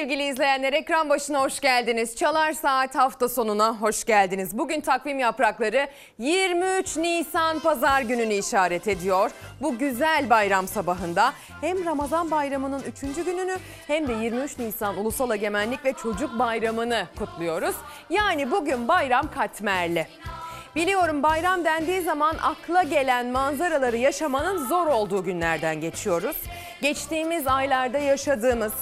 Sevgili izleyenler. Ekran başına hoş geldiniz. Çalar Saat hafta sonuna hoş geldiniz. Bugün takvim yaprakları 23 Nisan pazar gününü işaret ediyor. Bu güzel bayram sabahında hem Ramazan bayramının 3. gününü hem de 23 Nisan Ulusal Egemenlik ve Çocuk Bayramı'nı kutluyoruz. Yani bugün bayram katmerli. Biliyorum bayram dendiği zaman akla gelen manzaraları yaşamanın zor olduğu günlerden geçiyoruz. Geçtiğimiz aylarda yaşadığımız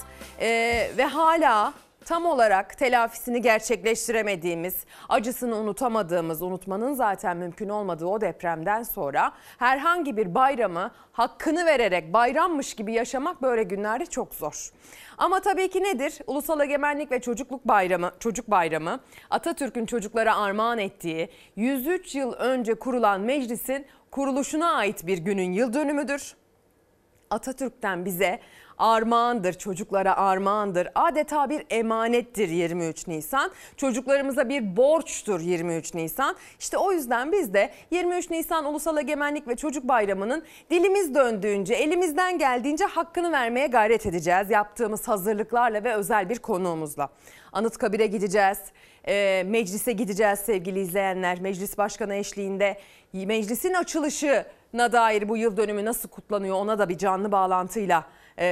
ee, ve hala tam olarak telafisini gerçekleştiremediğimiz, acısını unutamadığımız, unutmanın zaten mümkün olmadığı o depremden sonra herhangi bir bayramı hakkını vererek bayrammış gibi yaşamak böyle günlerde çok zor. Ama tabii ki nedir? Ulusal Egemenlik ve Çocukluk Bayramı, Çocuk Bayramı Atatürk'ün çocuklara armağan ettiği 103 yıl önce kurulan meclisin kuruluşuna ait bir günün yıl dönümüdür. Atatürk'ten bize armağandır, çocuklara armağandır. Adeta bir emanettir 23 Nisan. Çocuklarımıza bir borçtur 23 Nisan. İşte o yüzden biz de 23 Nisan Ulusal Egemenlik ve Çocuk Bayramı'nın dilimiz döndüğünce, elimizden geldiğince hakkını vermeye gayret edeceğiz. Yaptığımız hazırlıklarla ve özel bir konuğumuzla. Anıtkabir'e gideceğiz, e, meclise gideceğiz sevgili izleyenler. Meclis Başkanı eşliğinde meclisin açılışına dair bu yıl dönümü nasıl kutlanıyor ona da bir canlı bağlantıyla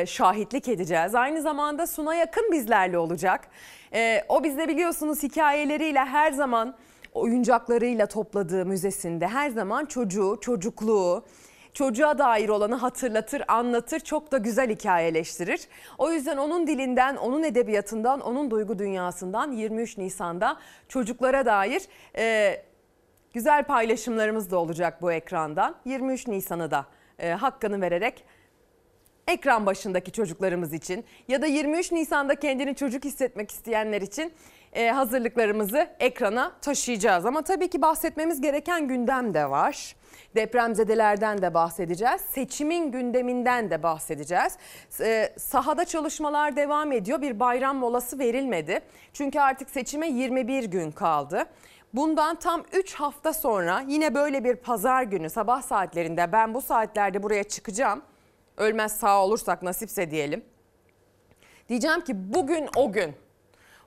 şahitlik edeceğiz. Aynı zamanda Suna Yakın bizlerle olacak. E, o bizde biliyorsunuz hikayeleriyle her zaman oyuncaklarıyla topladığı müzesinde her zaman çocuğu, çocukluğu, çocuğa dair olanı hatırlatır, anlatır, çok da güzel hikayeleştirir. O yüzden onun dilinden, onun edebiyatından, onun duygu dünyasından 23 Nisan'da çocuklara dair e, güzel paylaşımlarımız da olacak bu ekrandan. 23 Nisan'ı da e, hakkını vererek ekran başındaki çocuklarımız için ya da 23 Nisan'da kendini çocuk hissetmek isteyenler için e, hazırlıklarımızı ekrana taşıyacağız. Ama tabii ki bahsetmemiz gereken gündem de var. Depremzedelerden de bahsedeceğiz. Seçimin gündeminden de bahsedeceğiz. E, sahada çalışmalar devam ediyor. Bir bayram molası verilmedi. Çünkü artık seçime 21 gün kaldı. Bundan tam 3 hafta sonra yine böyle bir pazar günü sabah saatlerinde ben bu saatlerde buraya çıkacağım. Ölmez sağ olursak nasipse diyelim. Diyeceğim ki bugün o gün.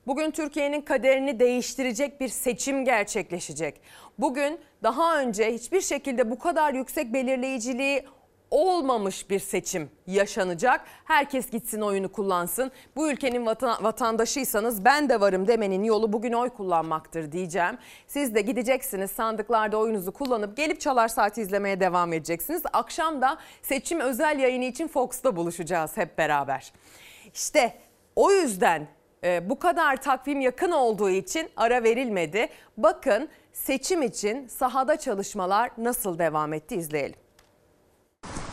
Bugün Türkiye'nin kaderini değiştirecek bir seçim gerçekleşecek. Bugün daha önce hiçbir şekilde bu kadar yüksek belirleyiciliği olmamış bir seçim yaşanacak. Herkes gitsin oyunu kullansın. Bu ülkenin vatan, vatandaşıysanız ben de varım demenin yolu bugün oy kullanmaktır diyeceğim. Siz de gideceksiniz sandıklarda oyunuzu kullanıp gelip Çalar Saati izlemeye devam edeceksiniz. Akşam da seçim özel yayını için Fox'ta buluşacağız hep beraber. İşte o yüzden e, bu kadar takvim yakın olduğu için ara verilmedi. Bakın seçim için sahada çalışmalar nasıl devam etti izleyelim.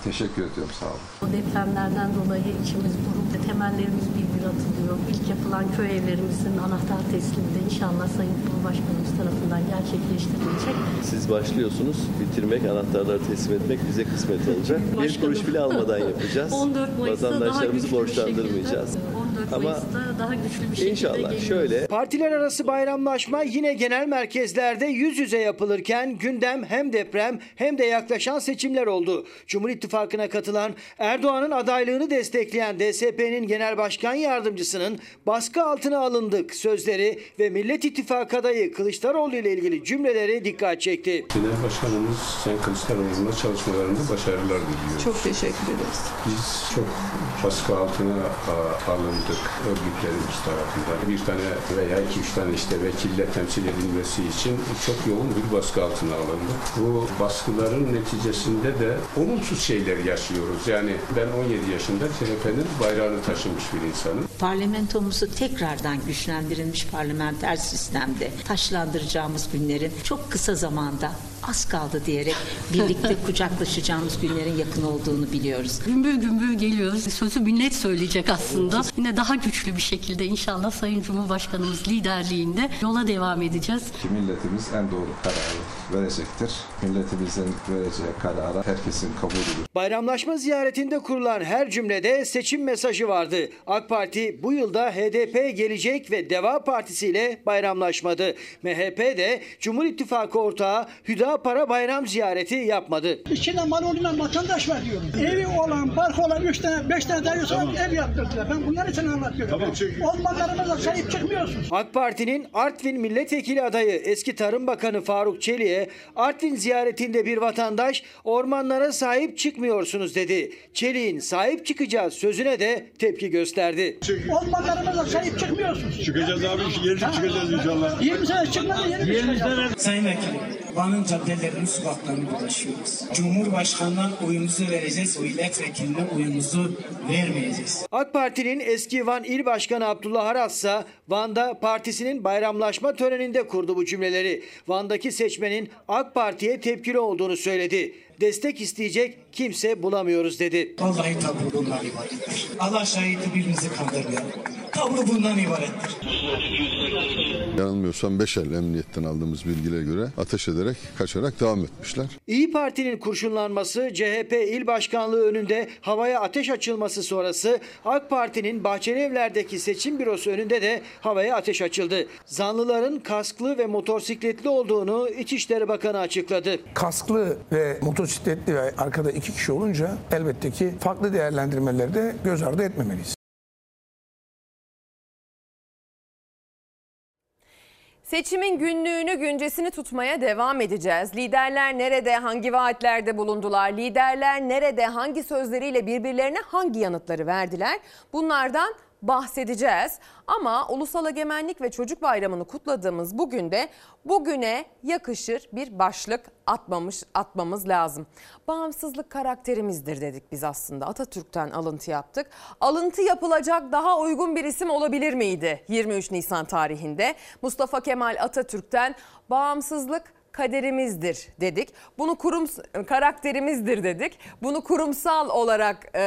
Teşekkür ediyorum sağ olun. Bu depremlerden dolayı içimiz buruk ve temellerimiz bir bir atılıyor. İlk yapılan köy evlerimizin anahtar teslimi de inşallah Sayın Cumhurbaşkanımız tarafından gerçekleştirilecek. Siz başlıyorsunuz, bitirmek, anahtarları teslim etmek bize kısmet olacak. bir kuruş bile almadan yapacağız. 14 Mayıs'ta daha Vatandaşlarımızı güçlü bir borçlandırmayacağız. şekilde, 14 Ama Mayıs'ta daha güçlü bir şekilde İnşallah geliyoruz. şöyle Partiler arası bayramlaşma yine genel merkezlerde yüz yüze yapılırken gündem hem deprem hem de yaklaşan seçimler oldu. Cumhur İttifakı'na katılan Erdoğan'ın adaylığını destekleyen DSP'nin genel başkan yardımcısının baskı altına alındık sözleri ve Millet İttifakı adayı Kılıçdaroğlu ile ilgili cümleleri dikkat çekti. Genel Başkanımız Sayın Kılıçdaroğlu'na çalışmalarında başarılar diliyoruz. Çok teşekkür ederiz. Biz çok baskı altına alındık örgütlerimiz tarafından. Bir tane veya iki üç tane işte vekille temsil edilmesi için çok yoğun bir baskı altına alındık. Bu baskıların neticesinde de olumsuz şeyler yaşıyoruz. Yani ben 17 yaşında CHP'nin bayrağını taşımış bir insanım. Parlamentomuzu tekrardan güçlendirilmiş parlamenter sistemde taşlandıracağımız günlerin çok kısa zamanda az kaldı diyerek birlikte kucaklaşacağımız günlerin yakın olduğunu biliyoruz. Gümbür gümbür geliyoruz. Sözü millet söyleyecek aslında. Yine daha güçlü bir şekilde inşallah Sayın Cumhurbaşkanımız liderliğinde yola devam edeceğiz. Milletimiz en doğru kararı verecektir. Milletimizin vereceği karara herkesin kabulüdür. Bayramlaşma ziyaretinde kurulan her cümlede seçim mesajı vardı. AK Parti bu yılda HDP Gelecek ve Deva Partisi ile bayramlaşmadı. MHP de Cumhur İttifakı ortağı Hüdapara bayram ziyareti yapmadı. İçinde mal olmayan vatandaş var diyorum. Evi olan, barkı olan 3 tane, 5 tane dayı sonra ev yaptırdılar. Ben bunlar için anlatıyorum. Olmalarımıza sahip çıkmıyorsunuz. AK Parti'nin Artvin milletvekili adayı eski Tarım Bakanı Faruk Çelik'e Artvin ziyaretinde bir vatandaş ormanlara sahip çıkmıyorsunuz dedi. Çelik'in sahip çıkacağız sözüne de tepki gösterdi. Olmalarımıza sahip çıkmıyorsunuz. Çıkacağız abi, yenecek çıkacağız inşallah. 20 sene çıkmadı yeni bir şey. Sayın Vekilim, Van'ın caddelerini, sokaklarını dolaşıyoruz. Cumhurbaşkanına oyumuzu vereceğiz, milletvekiline oyumuzu vermeyeceğiz. AK Parti'nin eski Van İl Başkanı Abdullah Aras ise Van'da partisinin bayramlaşma töreninde kurdu bu cümleleri. Van'daki seçmenin AK Parti'ye tepkili olduğunu söyledi. Destek isteyecek kimse bulamıyoruz dedi. Vallahi tablo bundan ibarettir. Allah şahidi birimizi kandırmayalım. Tablo bundan ibarettir. Yanılmıyorsam Beşer Emniyet'ten aldığımız bilgilere göre ateş ederek kaçarak devam etmişler. İyi Parti'nin kurşunlanması, CHP il başkanlığı önünde havaya ateş açılması sonrası AK Parti'nin Bahçelievler'deki seçim bürosu önünde de havaya ateş açıldı. Zanlıların kasklı ve motosikletli olduğunu İçişleri Bakanı açıkladı. Kasklı ve motosikletli ve arkada iki kişi olunca elbette ki farklı değerlendirmeleri de göz ardı etmemeliyiz. Seçimin günlüğünü, güncesini tutmaya devam edeceğiz. Liderler nerede, hangi vaatlerde bulundular? Liderler nerede, hangi sözleriyle birbirlerine hangi yanıtları verdiler? Bunlardan bahsedeceğiz. Ama Ulusal Egemenlik ve Çocuk Bayramı'nı kutladığımız bugün de bugüne yakışır bir başlık atmamış atmamız lazım. Bağımsızlık karakterimizdir dedik biz aslında. Atatürk'ten alıntı yaptık. Alıntı yapılacak daha uygun bir isim olabilir miydi 23 Nisan tarihinde? Mustafa Kemal Atatürk'ten bağımsızlık kaderimizdir dedik. Bunu kurum karakterimizdir dedik. Bunu kurumsal olarak e,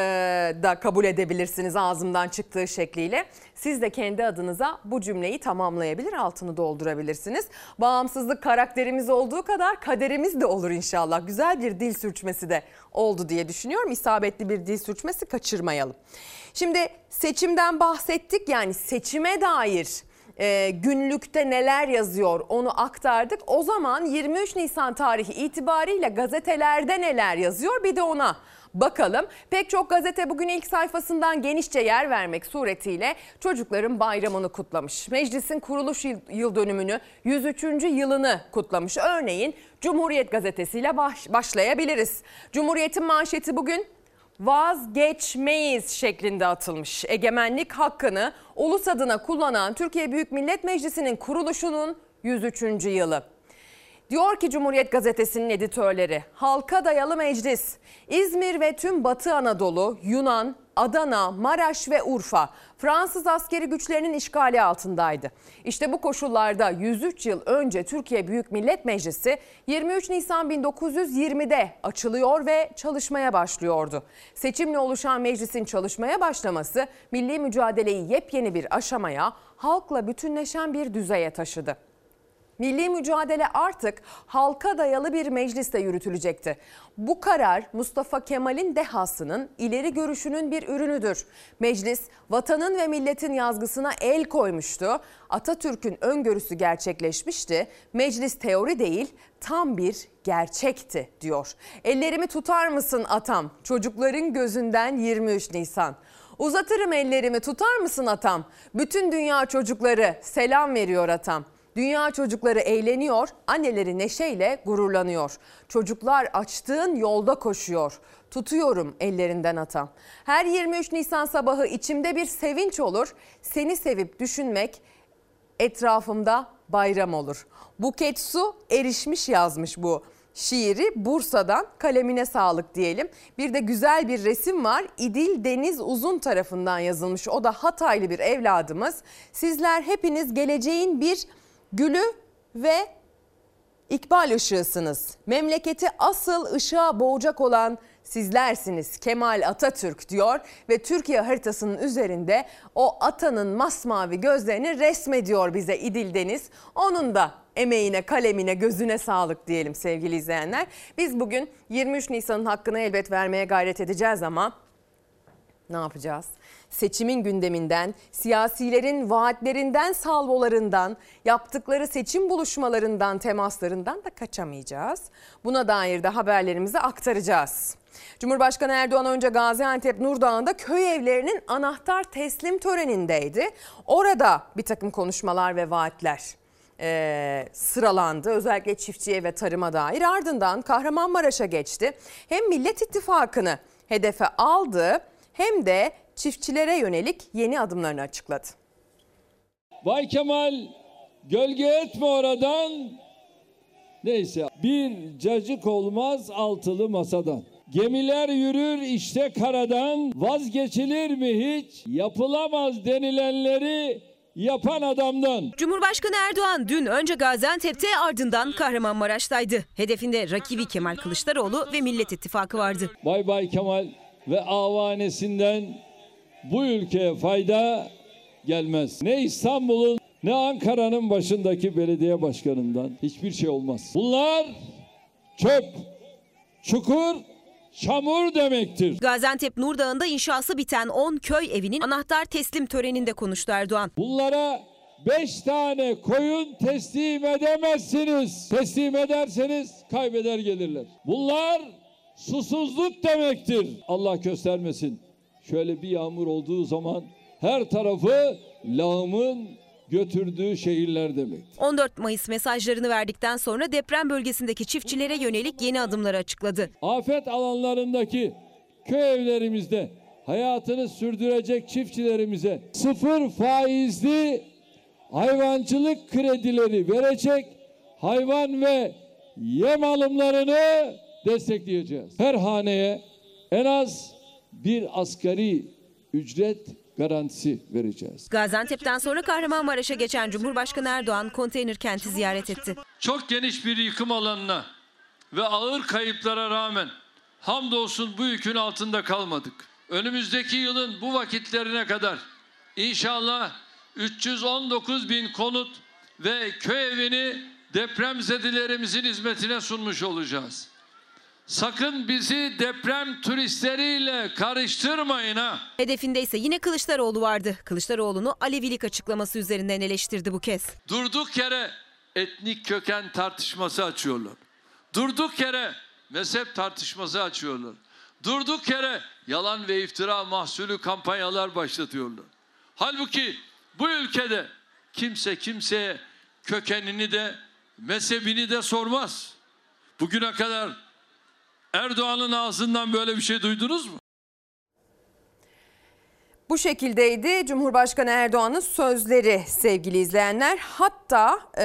da kabul edebilirsiniz ağzımdan çıktığı şekliyle. Siz de kendi adınıza bu cümleyi tamamlayabilir, altını doldurabilirsiniz. Bağımsızlık karakterimiz olduğu kadar kaderimiz de olur inşallah. Güzel bir dil sürçmesi de oldu diye düşünüyorum. İsabetli bir dil sürçmesi kaçırmayalım. Şimdi seçimden bahsettik yani seçime dair e, günlükte neler yazıyor onu aktardık. O zaman 23 Nisan tarihi itibariyle gazetelerde neler yazıyor bir de ona bakalım. Pek çok gazete bugün ilk sayfasından genişçe yer vermek suretiyle çocukların bayramını kutlamış. Meclisin kuruluş yıl, dönümünü 103. yılını kutlamış. Örneğin Cumhuriyet gazetesiyle baş, başlayabiliriz. Cumhuriyet'in manşeti bugün vazgeçmeyiz şeklinde atılmış. Egemenlik hakkını ulus adına kullanan Türkiye Büyük Millet Meclisi'nin kuruluşunun 103. yılı. Diyor ki Cumhuriyet Gazetesi'nin editörleri, halka dayalı meclis, İzmir ve tüm Batı Anadolu, Yunan, Adana, Maraş ve Urfa Fransız askeri güçlerinin işgali altındaydı. İşte bu koşullarda 103 yıl önce Türkiye Büyük Millet Meclisi 23 Nisan 1920'de açılıyor ve çalışmaya başlıyordu. Seçimle oluşan meclisin çalışmaya başlaması milli mücadeleyi yepyeni bir aşamaya, halkla bütünleşen bir düzeye taşıdı. Milli mücadele artık halka dayalı bir mecliste yürütülecekti. Bu karar Mustafa Kemal'in dehasının ileri görüşünün bir ürünüdür. Meclis vatanın ve milletin yazgısına el koymuştu. Atatürk'ün öngörüsü gerçekleşmişti. Meclis teori değil tam bir gerçekti diyor. Ellerimi tutar mısın atam? Çocukların gözünden 23 Nisan. Uzatırım ellerimi tutar mısın atam? Bütün dünya çocukları selam veriyor atam. Dünya çocukları eğleniyor, anneleri neşeyle gururlanıyor. Çocuklar açtığın yolda koşuyor. Tutuyorum ellerinden atam. Her 23 Nisan sabahı içimde bir sevinç olur. Seni sevip düşünmek etrafımda bayram olur. Buket Su erişmiş yazmış bu şiiri Bursa'dan kalemine sağlık diyelim. Bir de güzel bir resim var. İdil Deniz Uzun tarafından yazılmış. O da Hataylı bir evladımız. Sizler hepiniz geleceğin bir gülü ve ikbal ışığısınız. Memleketi asıl ışığa boğacak olan sizlersiniz Kemal Atatürk diyor ve Türkiye haritasının üzerinde o atanın masmavi gözlerini resmediyor bize İdil Deniz. Onun da Emeğine, kalemine, gözüne sağlık diyelim sevgili izleyenler. Biz bugün 23 Nisan'ın hakkını elbet vermeye gayret edeceğiz ama ne yapacağız? Seçimin gündeminden, siyasilerin vaatlerinden, salvolarından, yaptıkları seçim buluşmalarından, temaslarından da kaçamayacağız. Buna dair de haberlerimizi aktaracağız. Cumhurbaşkanı Erdoğan önce Gaziantep Nurdağ'ında köy evlerinin anahtar teslim törenindeydi. Orada bir takım konuşmalar ve vaatler e, sıralandı. Özellikle çiftçiye ve tarıma dair. Ardından Kahramanmaraş'a geçti. Hem Millet İttifakı'nı hedefe aldı hem de çiftçilere yönelik yeni adımlarını açıkladı. Vay Kemal gölge etme oradan. Neyse bir cacık olmaz altılı masadan. Gemiler yürür işte karadan vazgeçilir mi hiç? Yapılamaz denilenleri yapan adamdan. Cumhurbaşkanı Erdoğan dün önce Gaziantep'te ardından Kahramanmaraş'taydı. Hedefinde rakibi Kemal Kılıçdaroğlu ve Millet İttifakı vardı. Bay Bay Kemal ve avanesinden bu ülkeye fayda gelmez. Ne İstanbul'un ne Ankara'nın başındaki belediye başkanından hiçbir şey olmaz. Bunlar çöp, çukur, çamur demektir. Gaziantep Nurdağ'ında inşası biten 10 köy evinin anahtar teslim töreninde konuştu Erdoğan. Bunlara beş tane koyun teslim edemezsiniz. Teslim ederseniz kaybeder gelirler. Bunlar susuzluk demektir. Allah göstermesin. Şöyle bir yağmur olduğu zaman her tarafı lağımın götürdüğü şehirler demek. 14 Mayıs mesajlarını verdikten sonra deprem bölgesindeki çiftçilere yönelik yeni adımları açıkladı. Afet alanlarındaki köy evlerimizde hayatını sürdürecek çiftçilerimize sıfır faizli hayvancılık kredileri verecek hayvan ve yem alımlarını destekleyeceğiz. Her haneye en az bir asgari ücret garantisi vereceğiz. Gaziantep'ten sonra Kahramanmaraş'a geçen Cumhurbaşkanı Erdoğan konteyner kenti ziyaret etti. Çok geniş bir yıkım alanına ve ağır kayıplara rağmen hamdolsun bu yükün altında kalmadık. Önümüzdeki yılın bu vakitlerine kadar inşallah 319 bin konut ve köy evini depremzedelerimizin hizmetine sunmuş olacağız. Sakın bizi deprem turistleriyle karıştırmayın ha. Hedefinde ise yine Kılıçdaroğlu vardı. Kılıçdaroğlu'nu Alevilik açıklaması üzerinden eleştirdi bu kez. Durduk yere etnik köken tartışması açıyorlar. Durduk yere mezhep tartışması açıyorlar. Durduk yere yalan ve iftira mahsulü kampanyalar başlatıyorlar. Halbuki bu ülkede kimse kimseye kökenini de mezhebini de sormaz. Bugüne kadar Erdoğan'ın ağzından böyle bir şey duydunuz mu? Bu şekildeydi Cumhurbaşkanı Erdoğan'ın sözleri sevgili izleyenler. Hatta e,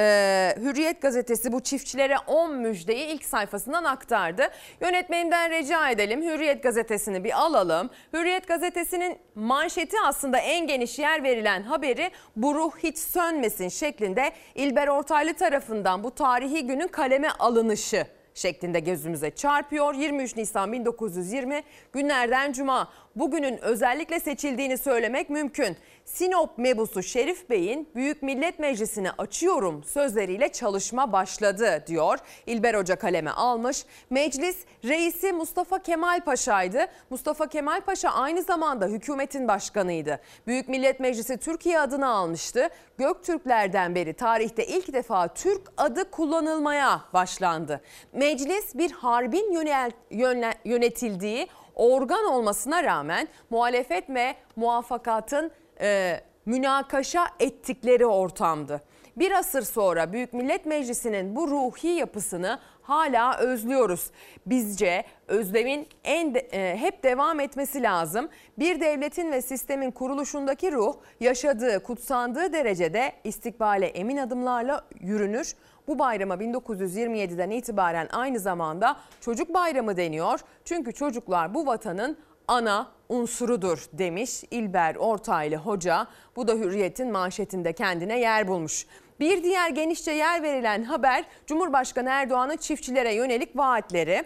Hürriyet gazetesi bu çiftçilere 10 müjdeyi ilk sayfasından aktardı. Yönetmenimden rica edelim Hürriyet gazetesini bir alalım. Hürriyet gazetesinin manşeti aslında en geniş yer verilen haberi bu ruh hiç sönmesin şeklinde İlber Ortaylı tarafından bu tarihi günün kaleme alınışı şeklinde gözümüze çarpıyor. 23 Nisan 1920 günlerden cuma. Bugünün özellikle seçildiğini söylemek mümkün. Sinop mebusu Şerif Bey'in Büyük Millet Meclisi'ni açıyorum sözleriyle çalışma başladı diyor. İlber Hoca kaleme almış. Meclis reisi Mustafa Kemal Paşa'ydı. Mustafa Kemal Paşa aynı zamanda hükümetin başkanıydı. Büyük Millet Meclisi Türkiye adını almıştı. Göktürklerden beri tarihte ilk defa Türk adı kullanılmaya başlandı. Meclis bir harbin yönel, yönle, yönetildiği organ olmasına rağmen muhalefet ve muvaffakatın e, münakaşa ettikleri ortamdı. Bir asır sonra Büyük Millet Meclisi'nin bu ruhi yapısını hala özlüyoruz. Bizce özlemin en de, e, hep devam etmesi lazım. Bir devletin ve sistemin kuruluşundaki ruh yaşadığı, kutsandığı derecede istikbale emin adımlarla yürünür. Bu bayrama 1927'den itibaren aynı zamanda çocuk bayramı deniyor. Çünkü çocuklar bu vatanın ana unsurudur demiş İlber Ortaylı Hoca. Bu da Hürriyet'in manşetinde kendine yer bulmuş. Bir diğer genişçe yer verilen haber Cumhurbaşkanı Erdoğan'ın çiftçilere yönelik vaatleri.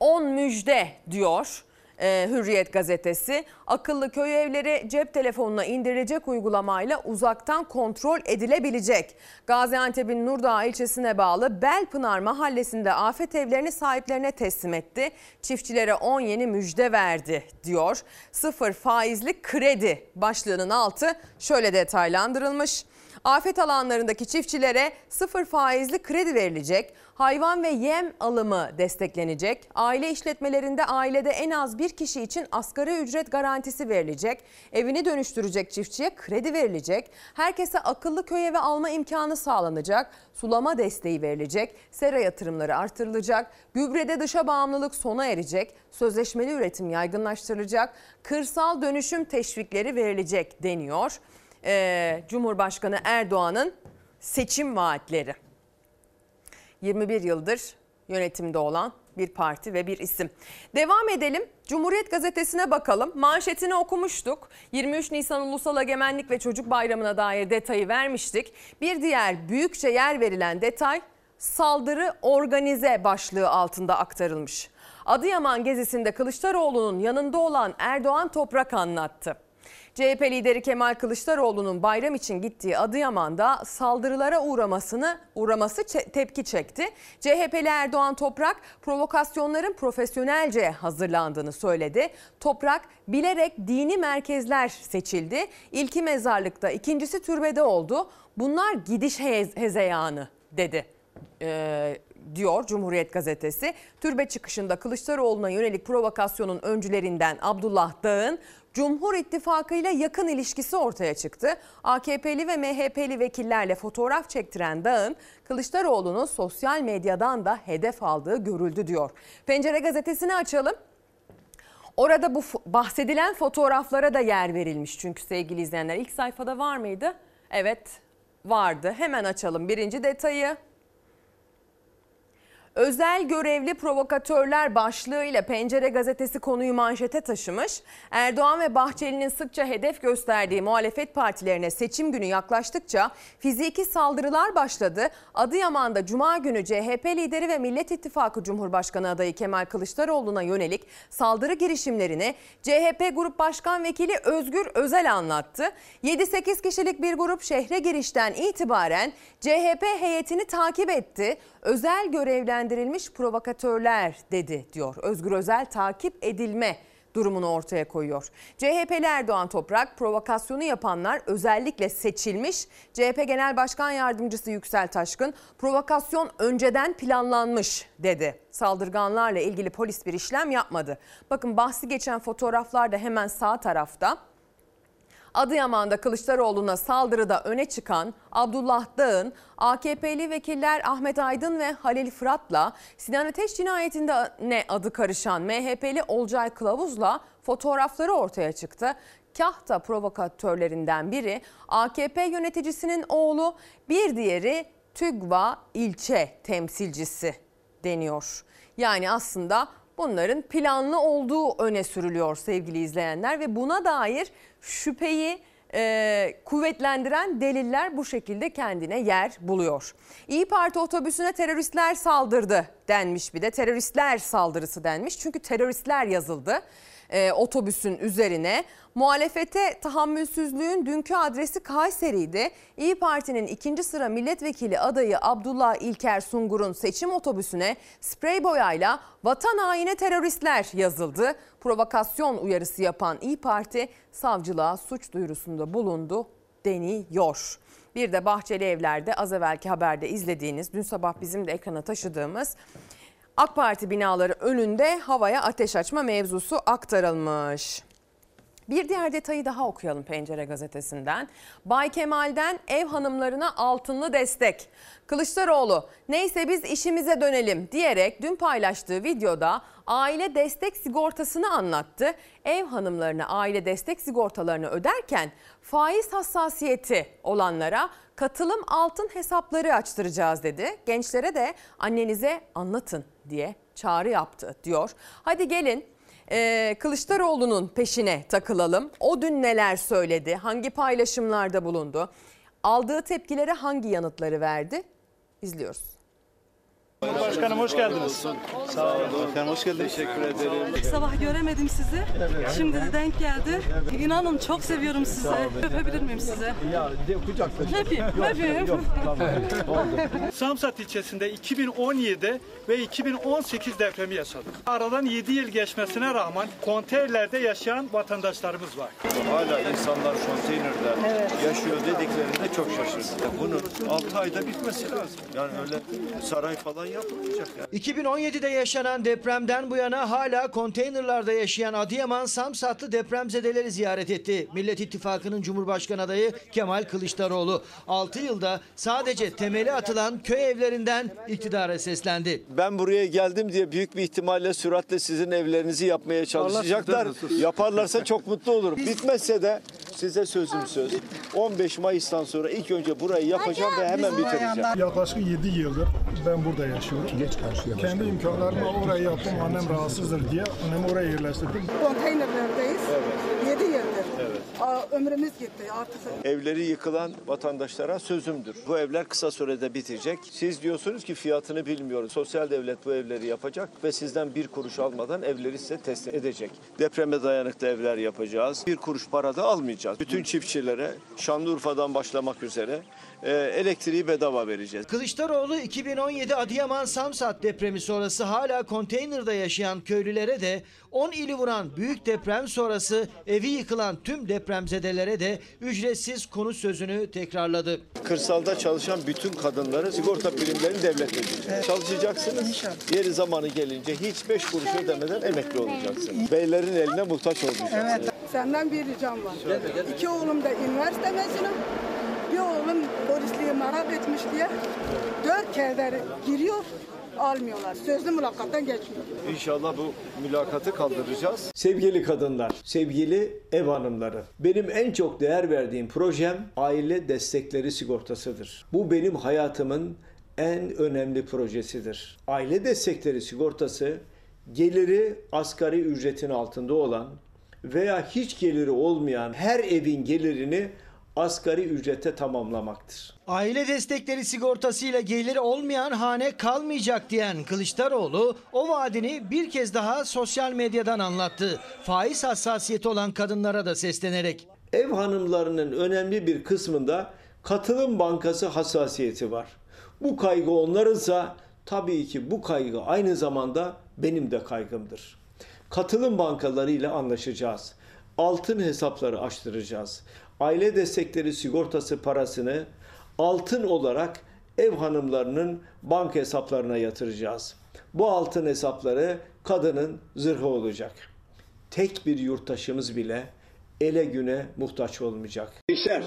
10 müjde diyor. Ee, Hürriyet gazetesi akıllı köy evleri cep telefonuna indirilecek uygulamayla uzaktan kontrol edilebilecek. Gaziantep'in Nurdağ ilçesine bağlı Belpınar mahallesinde afet evlerini sahiplerine teslim etti. Çiftçilere 10 yeni müjde verdi diyor. Sıfır faizli kredi başlığının altı şöyle detaylandırılmış. Afet alanlarındaki çiftçilere sıfır faizli kredi verilecek. Hayvan ve yem alımı desteklenecek. Aile işletmelerinde ailede en az bir kişi için asgari ücret garantisi verilecek. Evini dönüştürecek çiftçiye kredi verilecek. Herkese akıllı köy evi alma imkanı sağlanacak. Sulama desteği verilecek. Sera yatırımları artırılacak. Gübrede dışa bağımlılık sona erecek. Sözleşmeli üretim yaygınlaştırılacak. Kırsal dönüşüm teşvikleri verilecek deniyor. Ee, Cumhurbaşkanı Erdoğan'ın seçim vaatleri. 21 yıldır yönetimde olan bir parti ve bir isim. Devam edelim. Cumhuriyet Gazetesi'ne bakalım. Manşetini okumuştuk. 23 Nisan Ulusal Egemenlik ve Çocuk Bayramı'na dair detayı vermiştik. Bir diğer büyükçe yer verilen detay saldırı organize başlığı altında aktarılmış. Adıyaman gezisinde Kılıçdaroğlu'nun yanında olan Erdoğan Toprak anlattı. CHP lideri Kemal Kılıçdaroğlu'nun bayram için gittiği Adıyaman'da saldırılara uğramasını uğraması tepki çekti. CHP'li Erdoğan Toprak provokasyonların profesyonelce hazırlandığını söyledi. Toprak bilerek dini merkezler seçildi. İlki mezarlıkta, ikincisi türbede oldu. Bunlar gidiş hezeyanı dedi. Ee, diyor Cumhuriyet Gazetesi. Türbe çıkışında Kılıçdaroğlu'na yönelik provokasyonun öncülerinden Abdullah Dağ'ın Cumhur İttifakı ile yakın ilişkisi ortaya çıktı. AKP'li ve MHP'li vekillerle fotoğraf çektiren Dağ'ın Kılıçdaroğlu'nu sosyal medyadan da hedef aldığı görüldü diyor. Pencere gazetesini açalım. Orada bu bahsedilen fotoğraflara da yer verilmiş çünkü sevgili izleyenler ilk sayfada var mıydı? Evet vardı. Hemen açalım birinci detayı. Özel görevli provokatörler başlığıyla Pencere gazetesi konuyu manşete taşımış. Erdoğan ve Bahçeli'nin sıkça hedef gösterdiği muhalefet partilerine seçim günü yaklaştıkça fiziki saldırılar başladı. Adıyaman'da Cuma günü CHP lideri ve Millet İttifakı Cumhurbaşkanı adayı Kemal Kılıçdaroğlu'na yönelik saldırı girişimlerini CHP Grup Başkan Vekili Özgür Özel anlattı. 7-8 kişilik bir grup şehre girişten itibaren CHP heyetini takip etti. Özel görevlendirilmiş provokatörler dedi diyor. Özgür Özel takip edilme durumunu ortaya koyuyor. CHP'li Erdoğan Toprak provokasyonu yapanlar özellikle seçilmiş. CHP Genel Başkan Yardımcısı Yüksel Taşkın provokasyon önceden planlanmış dedi. Saldırganlarla ilgili polis bir işlem yapmadı. Bakın bahsi geçen fotoğraflar da hemen sağ tarafta. Adıyaman'da Kılıçdaroğlu'na saldırıda öne çıkan Abdullah Dağ'ın AKP'li vekiller Ahmet Aydın ve Halil Fırat'la Sinan Ateş cinayetinde ne adı karışan MHP'li Olcay Kılavuz'la fotoğrafları ortaya çıktı. Kahta provokatörlerinden biri AKP yöneticisinin oğlu, bir diğeri TÜGVA ilçe temsilcisi deniyor. Yani aslında bunların planlı olduğu öne sürülüyor sevgili izleyenler ve buna dair şüpheyi e, kuvvetlendiren deliller bu şekilde kendine yer buluyor. İyi Parti otobüsüne teröristler saldırdı denmiş. Bir de teröristler saldırısı denmiş. Çünkü teröristler yazıldı e, otobüsün üzerine. Muhalefete tahammülsüzlüğün dünkü adresi Kayseri'ydi. İyi Parti'nin ikinci sıra milletvekili adayı Abdullah İlker Sungur'un seçim otobüsüne sprey boyayla vatan haine teröristler yazıldı. Provokasyon uyarısı yapan İyi Parti savcılığa suç duyurusunda bulundu deniyor. Bir de Bahçeli Evler'de az evvelki haberde izlediğiniz, dün sabah bizim de ekrana taşıdığımız AK Parti binaları önünde havaya ateş açma mevzusu aktarılmış. Bir diğer detayı daha okuyalım Pencere gazetesinden. Bay Kemal'den ev hanımlarına altınlı destek. Kılıçdaroğlu neyse biz işimize dönelim diyerek dün paylaştığı videoda aile destek sigortasını anlattı. Ev hanımlarına aile destek sigortalarını öderken faiz hassasiyeti olanlara katılım altın hesapları açtıracağız dedi. Gençlere de annenize anlatın diye çağrı yaptı diyor. Hadi gelin ee, Kılıçdaroğlu'nun peşine takılalım. O dün neler söyledi, hangi paylaşımlarda bulundu, aldığı tepkilere hangi yanıtları verdi? İzliyoruz. Başkanım hoş geldiniz. Sağ olun. Başkanım hoş geldiniz. Teşekkür ederim. Sabah göremedim sizi. Şimdi de denk geldi. İnanın çok seviyorum sizi. Öpebilir miyim size? Ya de kucaklaşın. Öpeyim, öpeyim. Samsat ilçesinde 2017 ve 2018 depremi yaşadık. Aradan 7 yıl geçmesine rağmen konteynerlerde yaşayan vatandaşlarımız var. Hala insanlar konteynerde yaşıyor dediklerinde çok şaşırdım. Bunun 6 ayda bitmesi lazım. Yani öyle saray falan yapılmayacak yani. 2017'de yaşanan depremden bu yana hala konteynerlarda yaşayan Adıyaman Samsatlı depremzedeleri ziyaret etti. Millet İttifakı'nın Cumhurbaşkanı adayı Kemal Kılıçdaroğlu 6 yılda sadece temeli atılan köy evlerinden iktidara seslendi. Ben buraya geldim diye büyük bir ihtimalle süratle sizin evlerinizi yapmaya çalışacaklar. Yaparlarsa çok mutlu olurum. Bitmezse de size sözüm söz. 15 Mayıs'tan sonra ilk önce burayı yapacağım ve hemen bitireceğim. Yaklaşık 7 yıldır ben burada yaşıyorum. Geç karşıya Kendi imkanlarımla orayı yaptım. Annem rahatsızdır diye annemi oraya yerleştirdim. Konteynerlerdeyiz. 7 yıldır. Evet. Aa, ömrümüz gitti artık. Evleri yıkılan vatandaşlara sözümdür. Bu evler kısa sürede bitecek. Siz diyorsunuz ki fiyatını bilmiyoruz. Sosyal devlet bu evleri yapacak ve sizden bir kuruş almadan evleri size teslim edecek. Depreme dayanıklı evler yapacağız. Bir kuruş para da almayacağız. Bütün çiftçilere Şanlıurfa'dan başlamak üzere e, elektriği bedava vereceğiz. Kılıçdaroğlu 2017 Adıyaman Samsat depremi sonrası hala konteynerde yaşayan köylülere de 10 ili vuran büyük deprem sonrası evi yıkılan tüm depremzedelere de ücretsiz konut sözünü tekrarladı. Kırsalda çalışan bütün kadınların sigorta primlerini devlet ödeyecek. Çalışacaksınız. Yeri zamanı gelince hiç beş kuruş ödemeden emekli olacaksınız. Beylerin eline muhtaç olmayacaksınız. Senden bir ricam var. İki oğlum da üniversite mezunu. Bir oğlum polisliği merak etmiş diye dört kere giriyor almıyorlar. Sözlü mülakattan geçmiyor. İnşallah bu mülakatı kaldıracağız. Sevgili kadınlar, sevgili ev hanımları. Benim en çok değer verdiğim projem aile destekleri sigortasıdır. Bu benim hayatımın en önemli projesidir. Aile destekleri sigortası geliri asgari ücretin altında olan veya hiç geliri olmayan her evin gelirini asgari ücrete tamamlamaktır. Aile destekleri sigortasıyla geliri olmayan hane kalmayacak diyen Kılıçdaroğlu o vaadini bir kez daha sosyal medyadan anlattı. Faiz hassasiyeti olan kadınlara da seslenerek. Ev hanımlarının önemli bir kısmında katılım bankası hassasiyeti var. Bu kaygı onlarınsa tabii ki bu kaygı aynı zamanda benim de kaygımdır. Katılım bankalarıyla anlaşacağız. Altın hesapları açtıracağız. Aile destekleri sigortası parasını altın olarak ev hanımlarının banka hesaplarına yatıracağız. Bu altın hesapları kadının zırhı olacak. Tek bir yurttaşımız bile ele güne muhtaç olmayacak. Gençler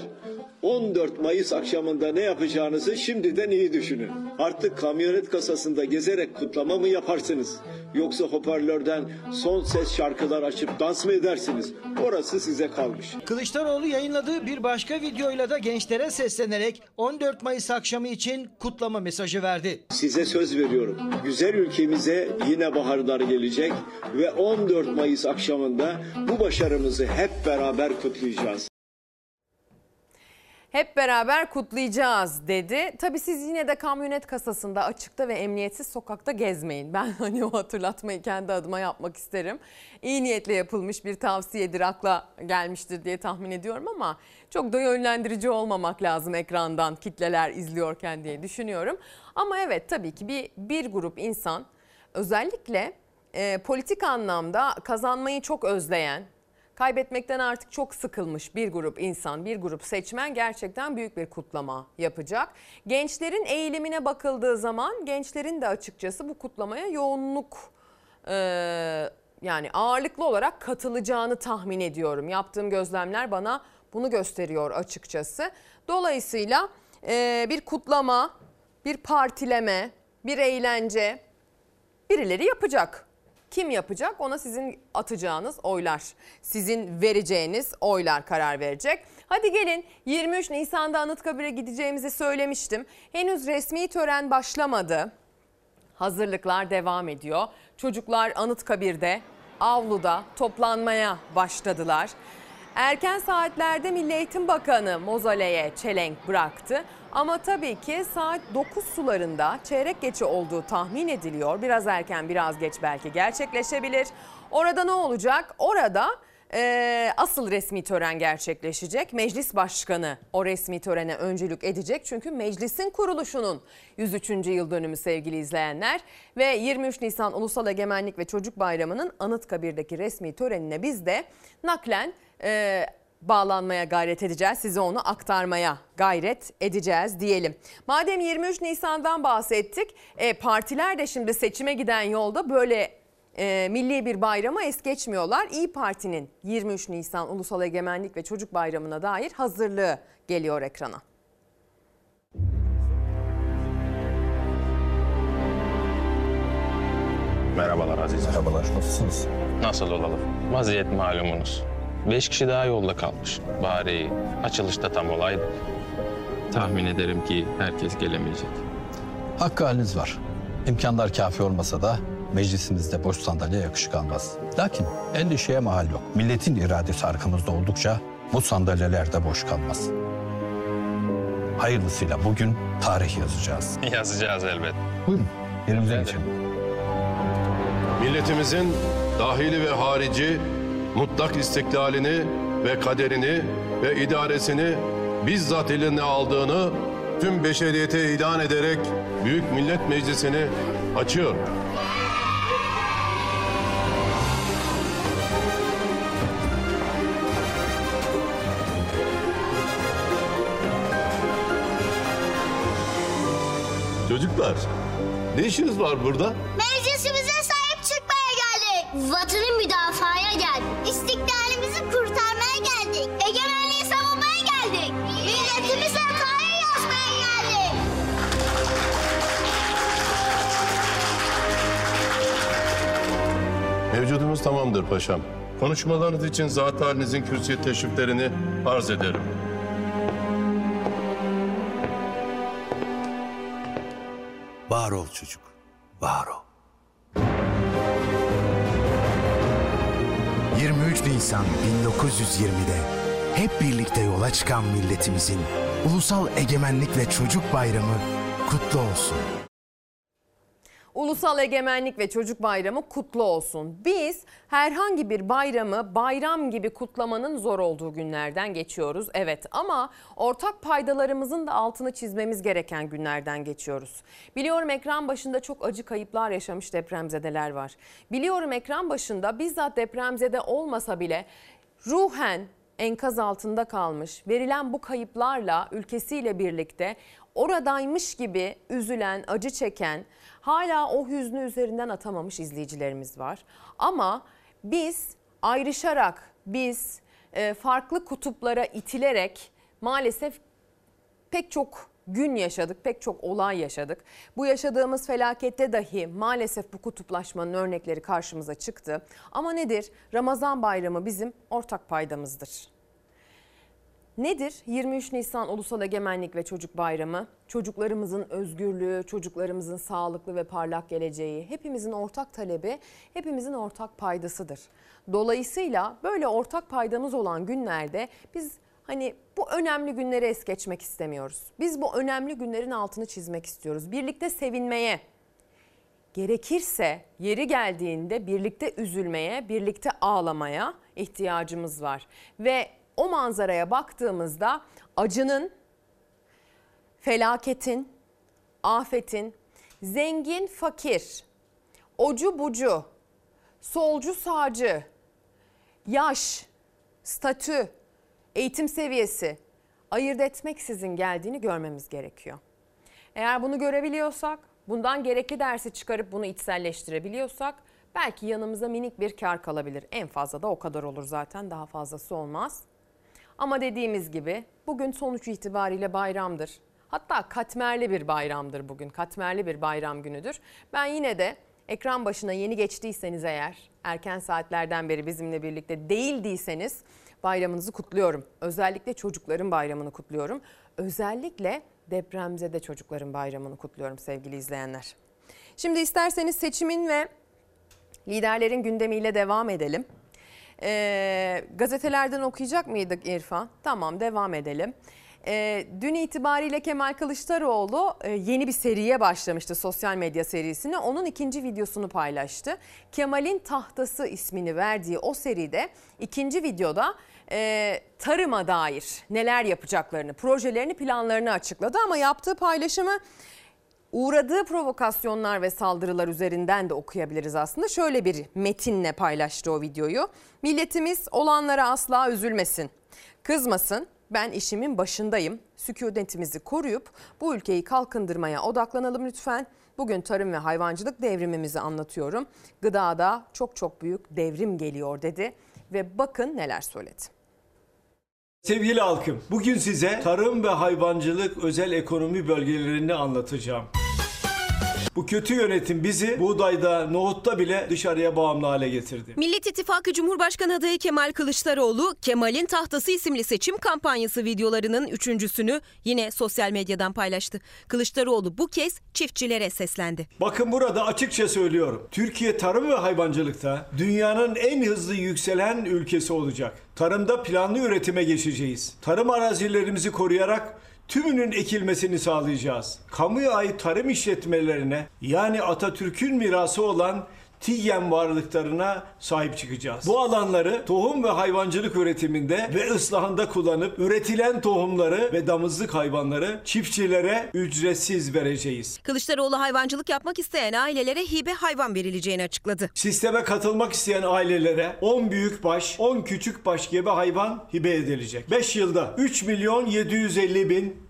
14 Mayıs akşamında ne yapacağınızı şimdiden iyi düşünün. Artık kamyonet kasasında gezerek kutlama mı yaparsınız? Yoksa hoparlörden son ses şarkılar açıp dans mı edersiniz? Orası size kalmış. Kılıçdaroğlu yayınladığı bir başka videoyla da gençlere seslenerek 14 Mayıs akşamı için kutlama mesajı verdi. Size söz veriyorum. Güzel ülkemize yine baharlar gelecek ve 14 Mayıs akşamında bu başarımızı hep beraber kutlayacağız. Hep beraber kutlayacağız dedi. Tabii siz yine de kamyonet kasasında açıkta ve emniyetsiz sokakta gezmeyin. Ben hani o hatırlatmayı kendi adıma yapmak isterim. İyi niyetle yapılmış bir tavsiyedir akla gelmiştir diye tahmin ediyorum ama çok da yönlendirici olmamak lazım ekrandan kitleler izliyorken diye düşünüyorum. Ama evet tabii ki bir, bir grup insan özellikle e, politik anlamda kazanmayı çok özleyen, kaybetmekten artık çok sıkılmış bir grup insan, bir grup seçmen gerçekten büyük bir kutlama yapacak. Gençlerin eğilimine bakıldığı zaman gençlerin de açıkçası bu kutlamaya yoğunluk e, yani ağırlıklı olarak katılacağını tahmin ediyorum. Yaptığım gözlemler bana bunu gösteriyor açıkçası. Dolayısıyla e, bir kutlama, bir partileme, bir eğlence birileri yapacak. Kim yapacak? Ona sizin atacağınız oylar, sizin vereceğiniz oylar karar verecek. Hadi gelin 23 Nisan'da Anıtkabir'e gideceğimizi söylemiştim. Henüz resmi tören başlamadı. Hazırlıklar devam ediyor. Çocuklar Anıtkabir'de, avluda toplanmaya başladılar. Erken saatlerde Milli Eğitim Bakanı mozoleye çelenk bıraktı. Ama tabii ki saat 9 sularında çeyrek geçe olduğu tahmin ediliyor. Biraz erken biraz geç belki gerçekleşebilir. Orada ne olacak? Orada e, asıl resmi tören gerçekleşecek. Meclis Başkanı o resmi törene öncülük edecek. Çünkü meclisin kuruluşunun 103. yıl dönümü sevgili izleyenler. Ve 23 Nisan Ulusal Egemenlik ve Çocuk Bayramı'nın Anıtkabir'deki resmi törenine biz de naklen e, bağlanmaya gayret edeceğiz. Size onu aktarmaya gayret edeceğiz diyelim. Madem 23 Nisan'dan bahsettik, e, partiler de şimdi seçime giden yolda böyle e, milli bir bayrama es geçmiyorlar. İyi Parti'nin 23 Nisan Ulusal Egemenlik ve Çocuk Bayramı'na dair hazırlığı geliyor ekrana. Merhabalar Aziz. Merhabalar, nasılsınız? Nasıl olalım? Vaziyet malumunuz. Beş kişi daha yolda kalmış. Bari açılışta tam olaydı. Tahmin ederim ki herkes gelemeyecek. Hakkı haliniz var. İmkanlar kafi olmasa da meclisimizde boş sandalye yakışık almaz. Lakin endişeye mahal yok. Milletin iradesi arkamızda oldukça bu sandalyeler de boş kalmaz. Hayırlısıyla bugün tarih yazacağız. Yazacağız elbet. Buyurun, yerimize geçelim. Milletimizin dahili ve harici mutlak istiklalini ve kaderini ve idaresini bizzat eline aldığını tüm beşeriyete ilan ederek Büyük Millet Meclisi'ni açıyor. Çocuklar, ne işiniz var burada? Meclisimize İstiklalimizi kurtarmaya geldik. Egemenliği savunmaya geldik. Milletimize tarih yazmaya geldik. Mevcudumuz tamamdır paşam. Konuşmalarınız için zat halinizin kürsüye teşriflerini arz ederim. Var ol çocuk, var ol. 23 Nisan 1920'de hep birlikte yola çıkan milletimizin Ulusal Egemenlik ve Çocuk Bayramı kutlu olsun. Ulusal Egemenlik ve Çocuk Bayramı kutlu olsun. Biz herhangi bir bayramı bayram gibi kutlamanın zor olduğu günlerden geçiyoruz. Evet ama ortak paydalarımızın da altını çizmemiz gereken günlerden geçiyoruz. Biliyorum ekran başında çok acı kayıplar yaşamış depremzedeler var. Biliyorum ekran başında bizzat depremzede olmasa bile ruhen enkaz altında kalmış, verilen bu kayıplarla ülkesiyle birlikte oradaymış gibi üzülen, acı çeken, hala o hüznü üzerinden atamamış izleyicilerimiz var. Ama biz ayrışarak, biz e, farklı kutuplara itilerek maalesef pek çok gün yaşadık, pek çok olay yaşadık. Bu yaşadığımız felakette dahi maalesef bu kutuplaşmanın örnekleri karşımıza çıktı. Ama nedir? Ramazan bayramı bizim ortak paydamızdır. Nedir 23 Nisan Ulusal Egemenlik ve Çocuk Bayramı? Çocuklarımızın özgürlüğü, çocuklarımızın sağlıklı ve parlak geleceği, hepimizin ortak talebi, hepimizin ortak paydasıdır. Dolayısıyla böyle ortak paydamız olan günlerde biz hani bu önemli günleri es geçmek istemiyoruz. Biz bu önemli günlerin altını çizmek istiyoruz. Birlikte sevinmeye, gerekirse yeri geldiğinde birlikte üzülmeye, birlikte ağlamaya ihtiyacımız var. Ve o manzaraya baktığımızda acının, felaketin, afetin, zengin, fakir, ocu bucu, solcu sağcı, yaş, statü, eğitim seviyesi ayırt etmeksizin geldiğini görmemiz gerekiyor. Eğer bunu görebiliyorsak, bundan gerekli dersi çıkarıp bunu içselleştirebiliyorsak belki yanımıza minik bir kar kalabilir. En fazla da o kadar olur zaten daha fazlası olmaz. Ama dediğimiz gibi bugün sonuç itibariyle bayramdır. Hatta katmerli bir bayramdır bugün. Katmerli bir bayram günüdür. Ben yine de ekran başına yeni geçtiyseniz eğer erken saatlerden beri bizimle birlikte değildiyseniz bayramınızı kutluyorum. Özellikle çocukların bayramını kutluyorum. Özellikle depremzede çocukların bayramını kutluyorum sevgili izleyenler. Şimdi isterseniz seçimin ve liderlerin gündemiyle devam edelim. Ee, gazetelerden okuyacak mıydık İrfan? Tamam devam edelim. e, dün itibariyle Kemal Kılıçdaroğlu e, yeni bir seriye başlamıştı sosyal medya serisine. Onun ikinci videosunu paylaştı. Kemal'in Tahtası ismini verdiği o seride ikinci videoda e, tarıma dair neler yapacaklarını, projelerini, planlarını açıkladı. Ama yaptığı paylaşımı uğradığı provokasyonlar ve saldırılar üzerinden de okuyabiliriz aslında. Şöyle bir metinle paylaştı o videoyu. Milletimiz olanlara asla üzülmesin, kızmasın. Ben işimin başındayım. Sükunetimizi koruyup bu ülkeyi kalkındırmaya odaklanalım lütfen. Bugün tarım ve hayvancılık devrimimizi anlatıyorum. Gıdada çok çok büyük devrim geliyor dedi ve bakın neler söyledi. Sevgili halkım, bugün size tarım ve hayvancılık özel ekonomi bölgelerini anlatacağım. Bu kötü yönetim bizi buğdayda, nohutta bile dışarıya bağımlı hale getirdi. Millet İttifakı Cumhurbaşkanı adayı Kemal Kılıçdaroğlu, Kemal'in Tahtası isimli seçim kampanyası videolarının üçüncüsünü yine sosyal medyadan paylaştı. Kılıçdaroğlu bu kez çiftçilere seslendi. Bakın burada açıkça söylüyorum. Türkiye tarım ve hayvancılıkta dünyanın en hızlı yükselen ülkesi olacak. Tarımda planlı üretime geçeceğiz. Tarım arazilerimizi koruyarak tümünün ekilmesini sağlayacağız. Kamuya ait tarım işletmelerine yani Atatürk'ün mirası olan TİGEM varlıklarına sahip çıkacağız. Bu alanları tohum ve hayvancılık üretiminde ve ıslahında kullanıp üretilen tohumları ve damızlık hayvanları çiftçilere ücretsiz vereceğiz. Kılıçdaroğlu hayvancılık yapmak isteyen ailelere hibe hayvan verileceğini açıkladı. Sisteme katılmak isteyen ailelere 10 büyük baş, 10 küçük baş gebe hayvan hibe edilecek. 5 yılda 3 milyon 750 bin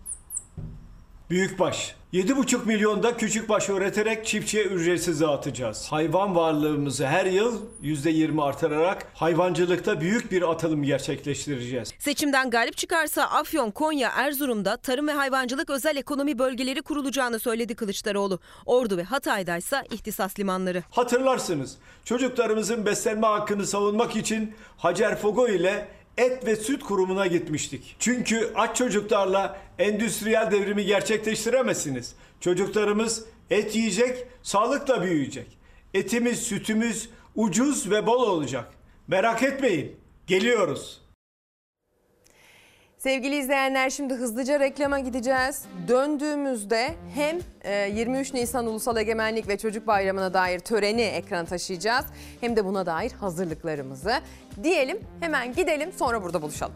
büyük baş. 7,5 milyonda küçük baş üreterek çiftçiye ücretsiz dağıtacağız. Hayvan varlığımızı her yıl %20 artırarak hayvancılıkta büyük bir atılım gerçekleştireceğiz. Seçimden galip çıkarsa Afyon, Konya, Erzurum'da tarım ve hayvancılık özel ekonomi bölgeleri kurulacağını söyledi Kılıçdaroğlu. Ordu ve Hatay'da ise ihtisas limanları. Hatırlarsınız çocuklarımızın beslenme hakkını savunmak için Hacer Fogo ile Et ve Süt Kurumu'na gitmiştik. Çünkü aç çocuklarla endüstriyel devrimi gerçekleştiremezsiniz. Çocuklarımız et yiyecek, sağlıkla büyüyecek. Etimiz, sütümüz ucuz ve bol olacak. Merak etmeyin, geliyoruz. Sevgili izleyenler şimdi hızlıca reklama gideceğiz. Döndüğümüzde hem e, 23 Nisan Ulusal Egemenlik ve Çocuk Bayramı'na dair töreni ekrana taşıyacağız. Hem de buna dair hazırlıklarımızı. Diyelim hemen gidelim sonra burada buluşalım.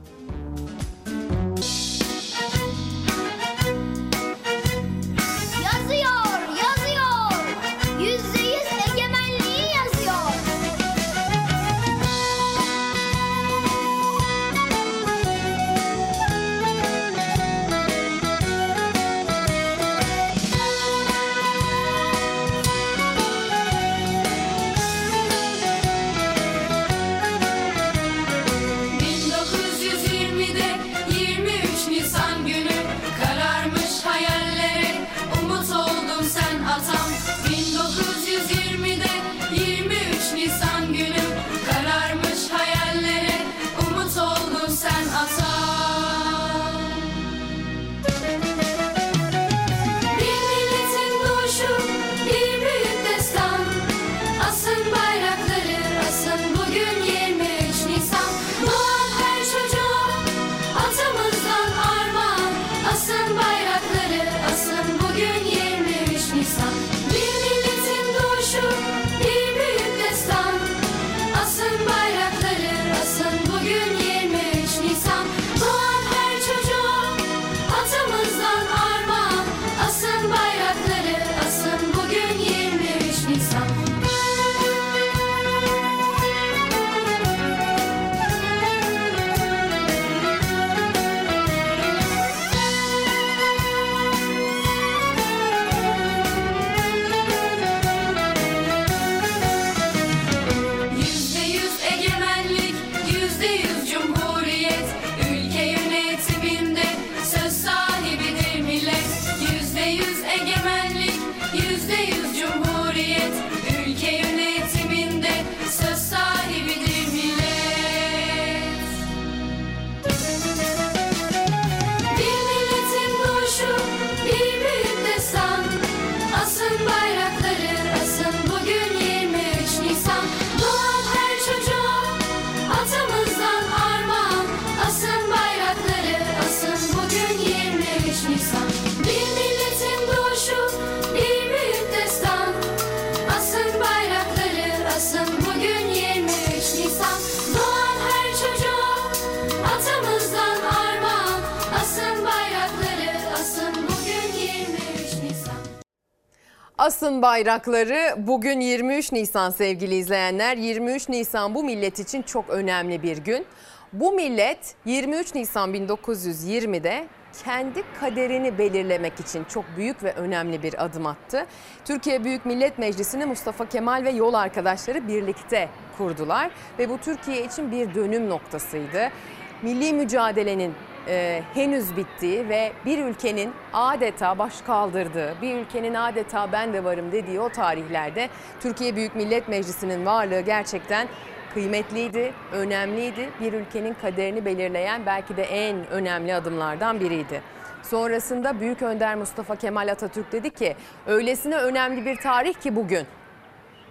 Asın bayrakları bugün 23 Nisan sevgili izleyenler. 23 Nisan bu millet için çok önemli bir gün. Bu millet 23 Nisan 1920'de kendi kaderini belirlemek için çok büyük ve önemli bir adım attı. Türkiye Büyük Millet Meclisi'ni Mustafa Kemal ve yol arkadaşları birlikte kurdular ve bu Türkiye için bir dönüm noktasıydı. Milli mücadelenin e, henüz bittiği ve bir ülkenin adeta baş kaldırdığı, bir ülkenin adeta ben de varım dediği o tarihlerde Türkiye Büyük Millet Meclisi'nin varlığı gerçekten kıymetliydi, önemliydi. Bir ülkenin kaderini belirleyen belki de en önemli adımlardan biriydi. Sonrasında Büyük Önder Mustafa Kemal Atatürk dedi ki öylesine önemli bir tarih ki bugün.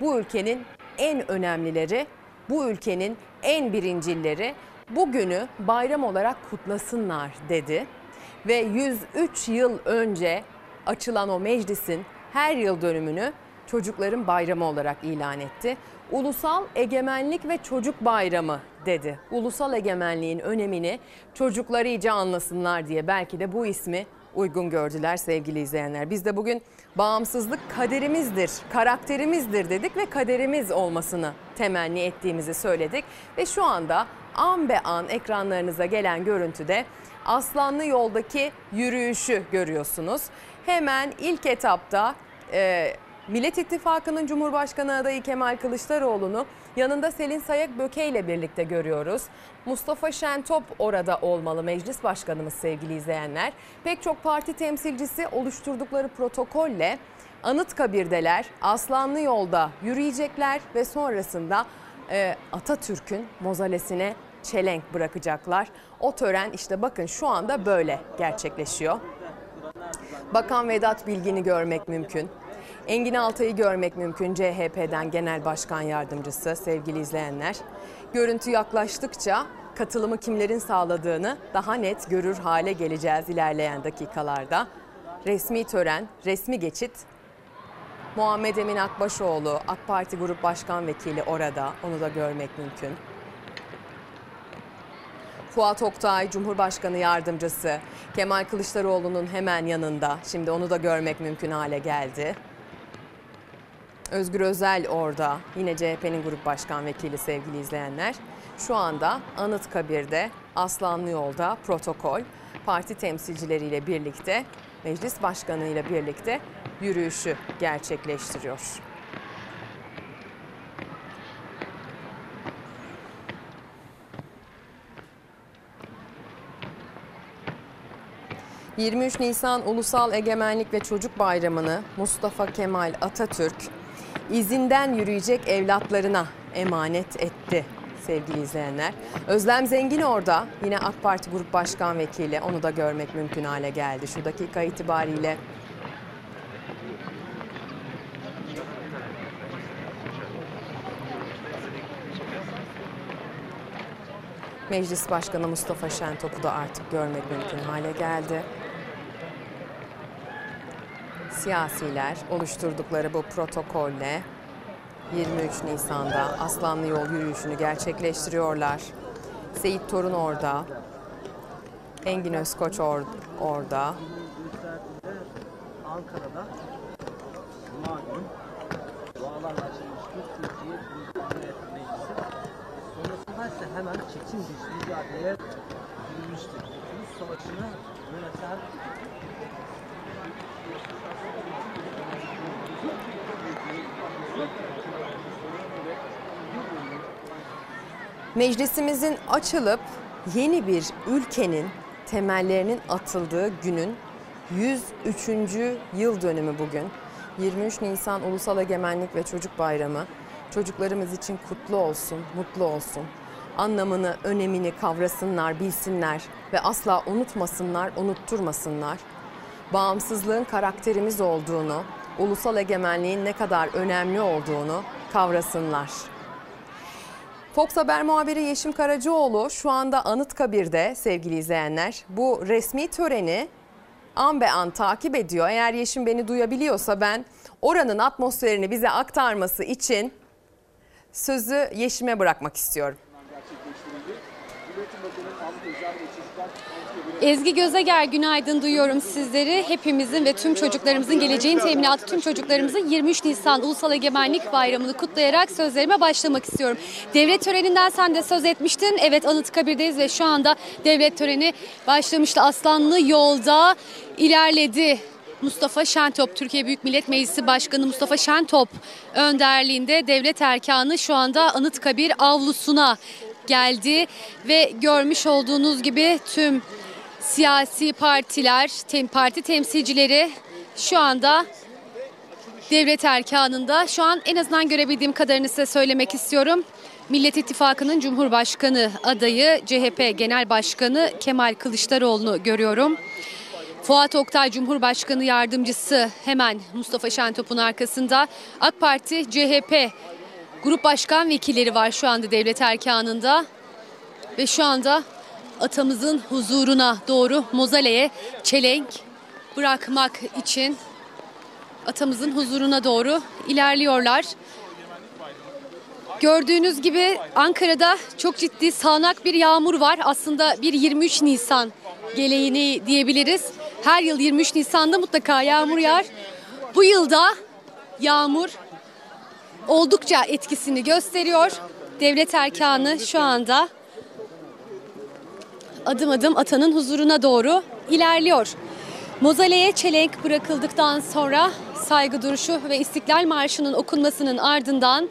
Bu ülkenin en önemlileri, bu ülkenin en birincilleri bugünü bayram olarak kutlasınlar dedi. Ve 103 yıl önce açılan o meclisin her yıl dönümünü çocukların bayramı olarak ilan etti. Ulusal Egemenlik ve Çocuk Bayramı dedi. Ulusal egemenliğin önemini çocuklar iyice anlasınlar diye belki de bu ismi uygun gördüler sevgili izleyenler. Biz de bugün bağımsızlık kaderimizdir, karakterimizdir dedik ve kaderimiz olmasını temenni ettiğimizi söyledik. Ve şu anda an be an ekranlarınıza gelen görüntüde Aslanlı yoldaki yürüyüşü görüyorsunuz. Hemen ilk etapta e, Millet İttifakı'nın Cumhurbaşkanı adayı Kemal Kılıçdaroğlu'nu yanında Selin Sayak Böke ile birlikte görüyoruz. Mustafa Şentop orada olmalı meclis başkanımız sevgili izleyenler. Pek çok parti temsilcisi oluşturdukları protokolle Anıtkabir'deler Aslanlı yolda yürüyecekler ve sonrasında e, Atatürk'ün mozalesine çelenk bırakacaklar. O tören işte bakın şu anda böyle gerçekleşiyor. Bakan Vedat Bilgin'i görmek mümkün. Engin Altay'ı görmek mümkün CHP'den Genel Başkan Yardımcısı sevgili izleyenler. Görüntü yaklaştıkça katılımı kimlerin sağladığını daha net görür hale geleceğiz ilerleyen dakikalarda. Resmi tören, resmi geçit Muhammed Emin Akbaşoğlu, AK Parti Grup Başkan Vekili orada. Onu da görmek mümkün. Fuat Oktay, Cumhurbaşkanı Yardımcısı. Kemal Kılıçdaroğlu'nun hemen yanında. Şimdi onu da görmek mümkün hale geldi. Özgür Özel orada. Yine CHP'nin Grup Başkan Vekili sevgili izleyenler. Şu anda Anıtkabir'de Aslanlı Yolda protokol parti temsilcileriyle birlikte meclis başkanı ile birlikte yürüyüşü gerçekleştiriyor. ...23 Nisan Ulusal Egemenlik ve Çocuk Bayramı'nı Mustafa Kemal Atatürk izinden yürüyecek evlatlarına emanet etti sevgili izleyenler. Özlem Zengin orada yine AK Parti Grup Başkan Vekili onu da görmek mümkün hale geldi şu dakika itibariyle. Meclis Başkanı Mustafa Şentop'u da artık görmek mümkün hale geldi. Siyasiler oluşturdukları bu protokolle 23 Nisan'da Aslanlı Yol yürüyüşünü gerçekleştiriyorlar. Seyit Torun orada. Engin Özkoç or orada. Ankara'da günü dualarla açılmıştır Türkiye Millet Meclisi. Sonrasında ise hemen çetin bir mücadeleye girmiştir. Kurtuluş Savaşı'nı yöneten Meclisimizin açılıp yeni bir ülkenin temellerinin atıldığı günün 103. yıl dönümü bugün. 23 Nisan Ulusal Egemenlik ve Çocuk Bayramı çocuklarımız için kutlu olsun, mutlu olsun. Anlamını, önemini kavrasınlar, bilsinler ve asla unutmasınlar, unutturmasınlar. Bağımsızlığın karakterimiz olduğunu, ulusal egemenliğin ne kadar önemli olduğunu kavrasınlar. Fox Haber muhabiri Yeşim Karacaoğlu şu anda Anıtkabir'de sevgili izleyenler. Bu resmi töreni an be an takip ediyor. Eğer Yeşim beni duyabiliyorsa ben oranın atmosferini bize aktarması için sözü Yeşim'e bırakmak istiyorum. gerçekleştirildi. Cumhuriyet'in Bakanı Mahmut Özer ve Ezgi Gözeger günaydın duyuyorum sizleri. Hepimizin ve tüm çocuklarımızın geleceğin teminatı tüm çocuklarımızın 23 Nisan Ulusal Egemenlik Bayramı'nı kutlayarak sözlerime başlamak istiyorum. Devlet töreninden sen de söz etmiştin. Evet Anıtkabir'deyiz ve şu anda devlet töreni başlamıştı. Aslanlı yolda ilerledi. Mustafa Şentop, Türkiye Büyük Millet Meclisi Başkanı Mustafa Şentop önderliğinde devlet erkanı şu anda Anıtkabir avlusuna geldi ve görmüş olduğunuz gibi tüm siyasi partiler, tem, parti temsilcileri şu anda devlet erkanında. Şu an en azından görebildiğim kadarını size söylemek istiyorum. Millet İttifakı'nın Cumhurbaşkanı adayı CHP Genel Başkanı Kemal Kılıçdaroğlu'nu görüyorum. Fuat Oktay Cumhurbaşkanı Yardımcısı hemen Mustafa Şentop'un arkasında. AK Parti, CHP Grup Başkan Vekilleri var şu anda devlet erkanında. Ve şu anda atamızın huzuruna doğru mozaleye çelenk bırakmak için atamızın huzuruna doğru ilerliyorlar. Gördüğünüz gibi Ankara'da çok ciddi sağanak bir yağmur var. Aslında bir 23 Nisan geleneği diyebiliriz. Her yıl 23 Nisan'da mutlaka yağmur yağar. Bu yılda yağmur oldukça etkisini gösteriyor. Devlet erkanı şu anda adım adım atanın huzuruna doğru ilerliyor. Mozaleye çelenk bırakıldıktan sonra saygı duruşu ve İstiklal Marşı'nın okunmasının ardından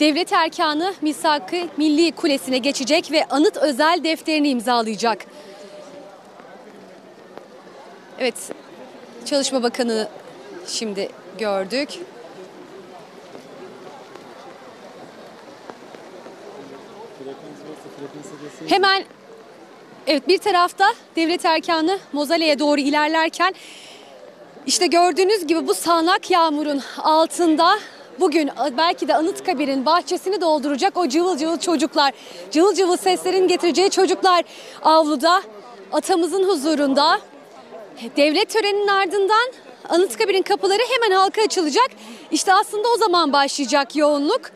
devlet erkanı Misak-ı Milli Kulesi'ne geçecek ve anıt özel defterini imzalayacak. Evet, Çalışma Bakanı şimdi gördük. Hemen evet bir tarafta devlet erkanı Mozale'ye doğru ilerlerken işte gördüğünüz gibi bu sağanak yağmurun altında bugün belki de Anıtkabir'in bahçesini dolduracak o cıvıl cıvıl çocuklar, cıvıl cıvıl seslerin getireceği çocuklar avluda atamızın huzurunda devlet töreninin ardından Anıtkabir'in kapıları hemen halka açılacak. İşte aslında o zaman başlayacak yoğunluk.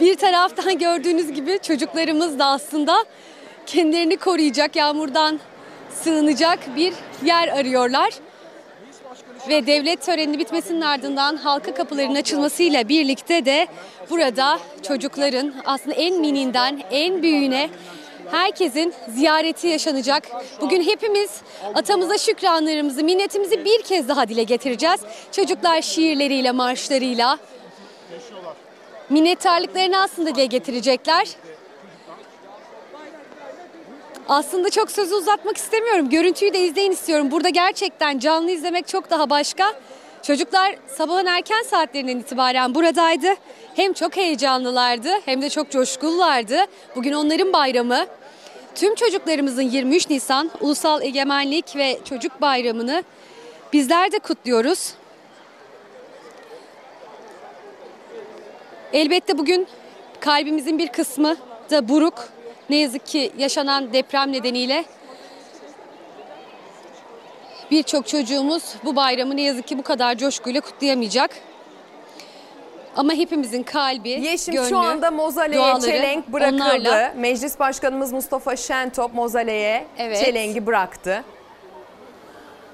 Bir taraftan gördüğünüz gibi çocuklarımız da aslında kendilerini koruyacak, yağmurdan sığınacak bir yer arıyorlar. Ve devlet töreninin bitmesinin ardından halka kapılarının açılmasıyla birlikte de burada çocukların aslında en mininden en büyüğüne herkesin ziyareti yaşanacak. Bugün hepimiz atamıza şükranlarımızı, minnetimizi bir kez daha dile getireceğiz. Çocuklar şiirleriyle, marşlarıyla minnettarlıklarını aslında dile getirecekler. Aslında çok sözü uzatmak istemiyorum. Görüntüyü de izleyin istiyorum. Burada gerçekten canlı izlemek çok daha başka. Çocuklar sabahın erken saatlerinden itibaren buradaydı. Hem çok heyecanlılardı hem de çok coşkululardı. Bugün onların bayramı. Tüm çocuklarımızın 23 Nisan Ulusal Egemenlik ve Çocuk Bayramı'nı bizler de kutluyoruz. Elbette bugün kalbimizin bir kısmı da buruk. Ne yazık ki yaşanan deprem nedeniyle birçok çocuğumuz bu bayramı ne yazık ki bu kadar coşkuyla kutlayamayacak. Ama hepimizin kalbi, Yeşim gönlü, şu anda mozaleye çelenk bırakıldı. onlarla. Meclis Başkanımız Mustafa Şentop mozaleye Evet. çelengi bıraktı.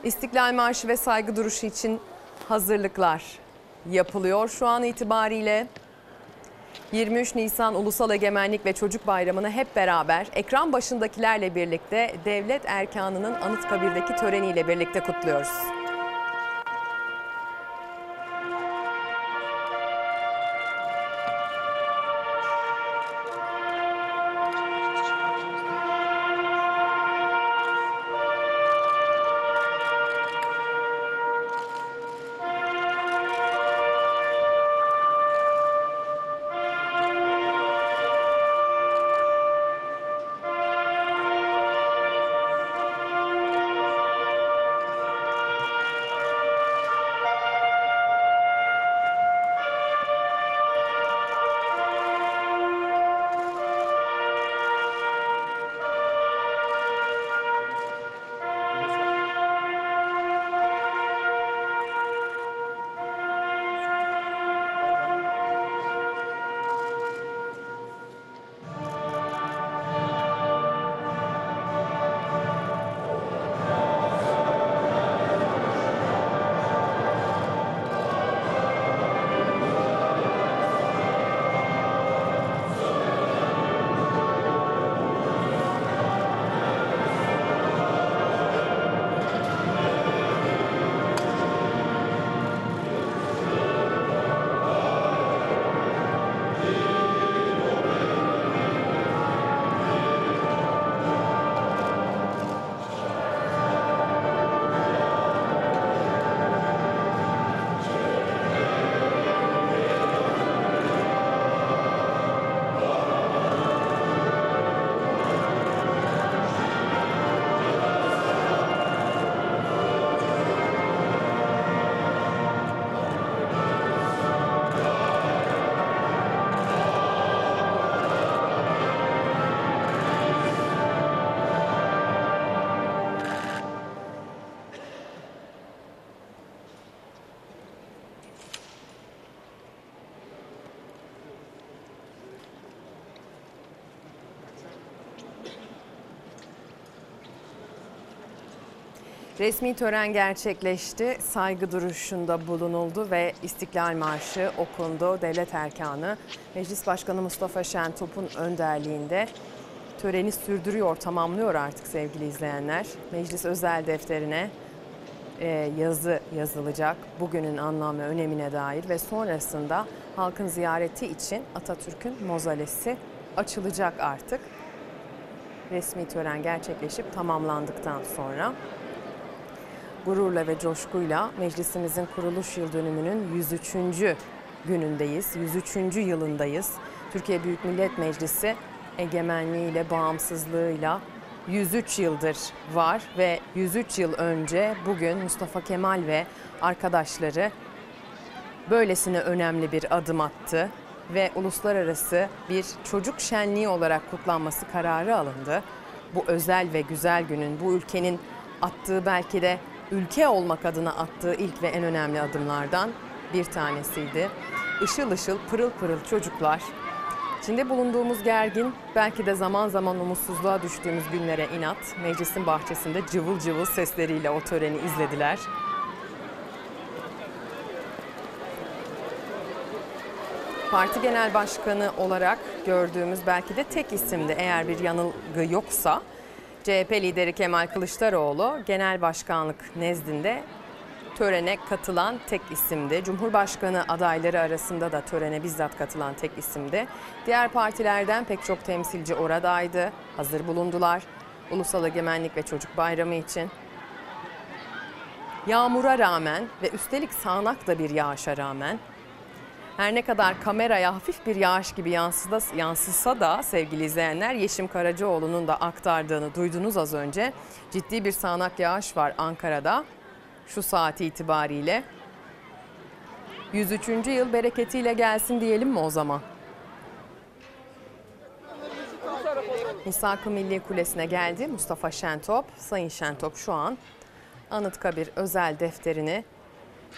İstiklal Marşı ve saygı duruşu için hazırlıklar yapılıyor şu an itibariyle. 23 Nisan Ulusal Egemenlik ve Çocuk Bayramı'nı hep beraber ekran başındakilerle birlikte devlet erkanının Anıtkabir'deki töreniyle birlikte kutluyoruz. Resmi tören gerçekleşti. Saygı duruşunda bulunuldu ve İstiklal Marşı okundu. Devlet erkanı Meclis Başkanı Mustafa Şentop'un önderliğinde töreni sürdürüyor, tamamlıyor artık sevgili izleyenler. Meclis özel defterine e, yazı yazılacak bugünün anlam ve önemine dair ve sonrasında halkın ziyareti için Atatürk'ün mozalesi açılacak artık. Resmi tören gerçekleşip tamamlandıktan sonra gururla ve coşkuyla meclisimizin kuruluş yıl dönümünün 103. günündeyiz. 103. yılındayız. Türkiye Büyük Millet Meclisi egemenliğiyle, bağımsızlığıyla 103 yıldır var ve 103 yıl önce bugün Mustafa Kemal ve arkadaşları böylesine önemli bir adım attı ve uluslararası bir çocuk şenliği olarak kutlanması kararı alındı. Bu özel ve güzel günün bu ülkenin attığı belki de ülke olmak adına attığı ilk ve en önemli adımlardan bir tanesiydi. Işıl ışıl pırıl pırıl çocuklar İçinde bulunduğumuz gergin, belki de zaman zaman umutsuzluğa düştüğümüz günlere inat, meclisin bahçesinde cıvıl cıvıl sesleriyle o töreni izlediler. Parti Genel Başkanı olarak gördüğümüz belki de tek isimdi eğer bir yanılgı yoksa. CHP lideri Kemal Kılıçdaroğlu genel başkanlık nezdinde törene katılan tek isimdi. Cumhurbaşkanı adayları arasında da törene bizzat katılan tek isimdi. Diğer partilerden pek çok temsilci oradaydı. Hazır bulundular. Ulusal Egemenlik ve Çocuk Bayramı için. Yağmura rağmen ve üstelik sağanak bir yağışa rağmen her ne kadar kameraya hafif bir yağış gibi yansıda, yansısa da sevgili izleyenler Yeşim Karacaoğlu'nun da aktardığını duydunuz az önce. Ciddi bir sağanak yağış var Ankara'da şu saati itibariyle. 103. yıl bereketiyle gelsin diyelim mi o zaman? Misak-ı Milli Kulesi'ne geldi Mustafa Şentop. Sayın Şentop şu an Anıtkabir özel defterini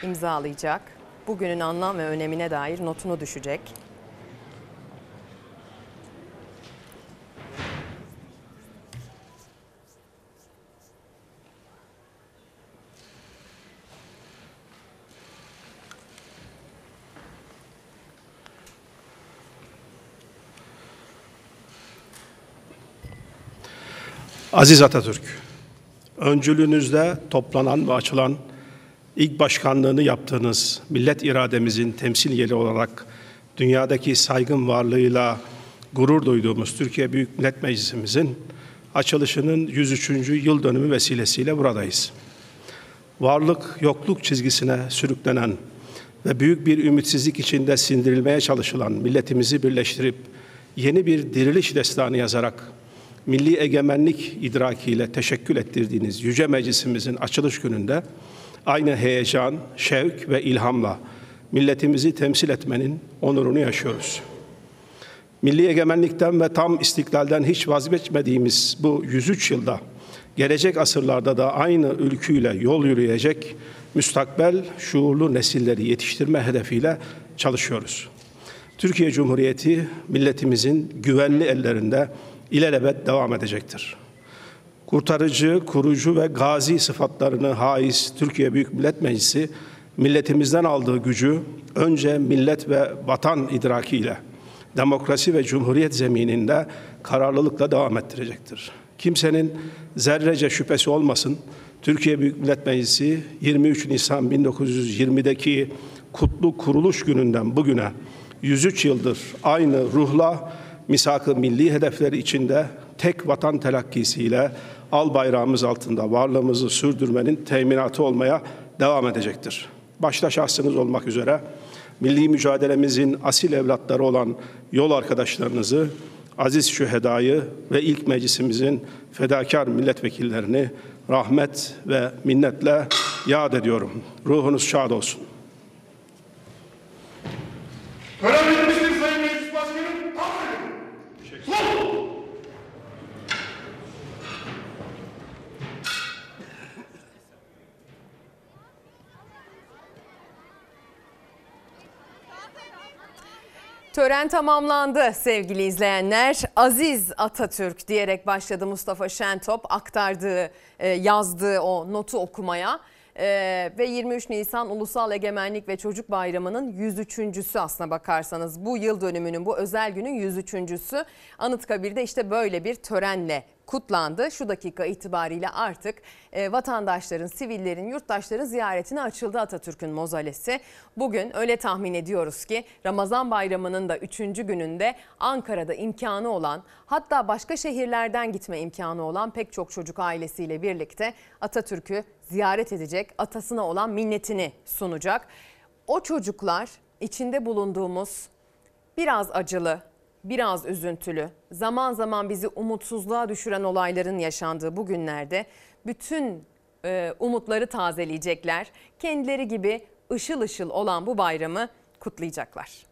imzalayacak. Bugünün anlam ve önemine dair notunu düşecek. Aziz Atatürk, öncülüğünüzde toplanan ve açılan ilk başkanlığını yaptığınız millet irademizin temsil yeri olarak dünyadaki saygın varlığıyla gurur duyduğumuz Türkiye Büyük Millet Meclisimizin açılışının 103. yıl dönümü vesilesiyle buradayız. Varlık yokluk çizgisine sürüklenen ve büyük bir ümitsizlik içinde sindirilmeye çalışılan milletimizi birleştirip yeni bir diriliş destanı yazarak milli egemenlik idrakiyle teşekkül ettirdiğiniz Yüce Meclisimizin açılış gününde aynı heyecan, şevk ve ilhamla milletimizi temsil etmenin onurunu yaşıyoruz. Milli egemenlikten ve tam istiklalden hiç vazgeçmediğimiz bu 103 yılda gelecek asırlarda da aynı ülküyle yol yürüyecek müstakbel şuurlu nesilleri yetiştirme hedefiyle çalışıyoruz. Türkiye Cumhuriyeti milletimizin güvenli ellerinde ilelebet devam edecektir. Kurtarıcı, kurucu ve gazi sıfatlarını haiz Türkiye Büyük Millet Meclisi milletimizden aldığı gücü önce millet ve vatan idrakiyle demokrasi ve cumhuriyet zemininde kararlılıkla devam ettirecektir. Kimsenin zerrece şüphesi olmasın. Türkiye Büyük Millet Meclisi 23 Nisan 1920'deki kutlu kuruluş gününden bugüne 103 yıldır aynı ruhla misak-ı milli hedefleri içinde tek vatan telakkisiyle al bayrağımız altında varlığımızı sürdürmenin teminatı olmaya devam edecektir. Başta şahsınız olmak üzere milli mücadelemizin asil evlatları olan yol arkadaşlarınızı, aziz şühedayı ve ilk meclisimizin fedakar milletvekillerini rahmet ve minnetle yad ediyorum. Ruhunuz şad olsun. Görebilmiştir Sayın Meclis Başkanım. Aferin. Sol. Tören tamamlandı sevgili izleyenler. Aziz Atatürk diyerek başladı Mustafa Şentop aktardığı, e, yazdığı o notu okumaya. Ee, ve 23 Nisan Ulusal Egemenlik ve Çocuk Bayramı'nın 103.sü aslına bakarsanız bu yıl dönümünün bu özel günün 103.sü Anıtkabir'de işte böyle bir törenle kutlandı. Şu dakika itibariyle artık e, vatandaşların, sivillerin, yurttaşların ziyaretine açıldı Atatürk'ün mozalesi. Bugün öyle tahmin ediyoruz ki Ramazan bayramının da 3. gününde Ankara'da imkanı olan hatta başka şehirlerden gitme imkanı olan pek çok çocuk ailesiyle birlikte Atatürk'ü ziyaret edecek, atasına olan minnetini sunacak. O çocuklar içinde bulunduğumuz biraz acılı, biraz üzüntülü, zaman zaman bizi umutsuzluğa düşüren olayların yaşandığı bu günlerde bütün e, umutları tazeleyecekler. Kendileri gibi ışıl ışıl olan bu bayramı kutlayacaklar.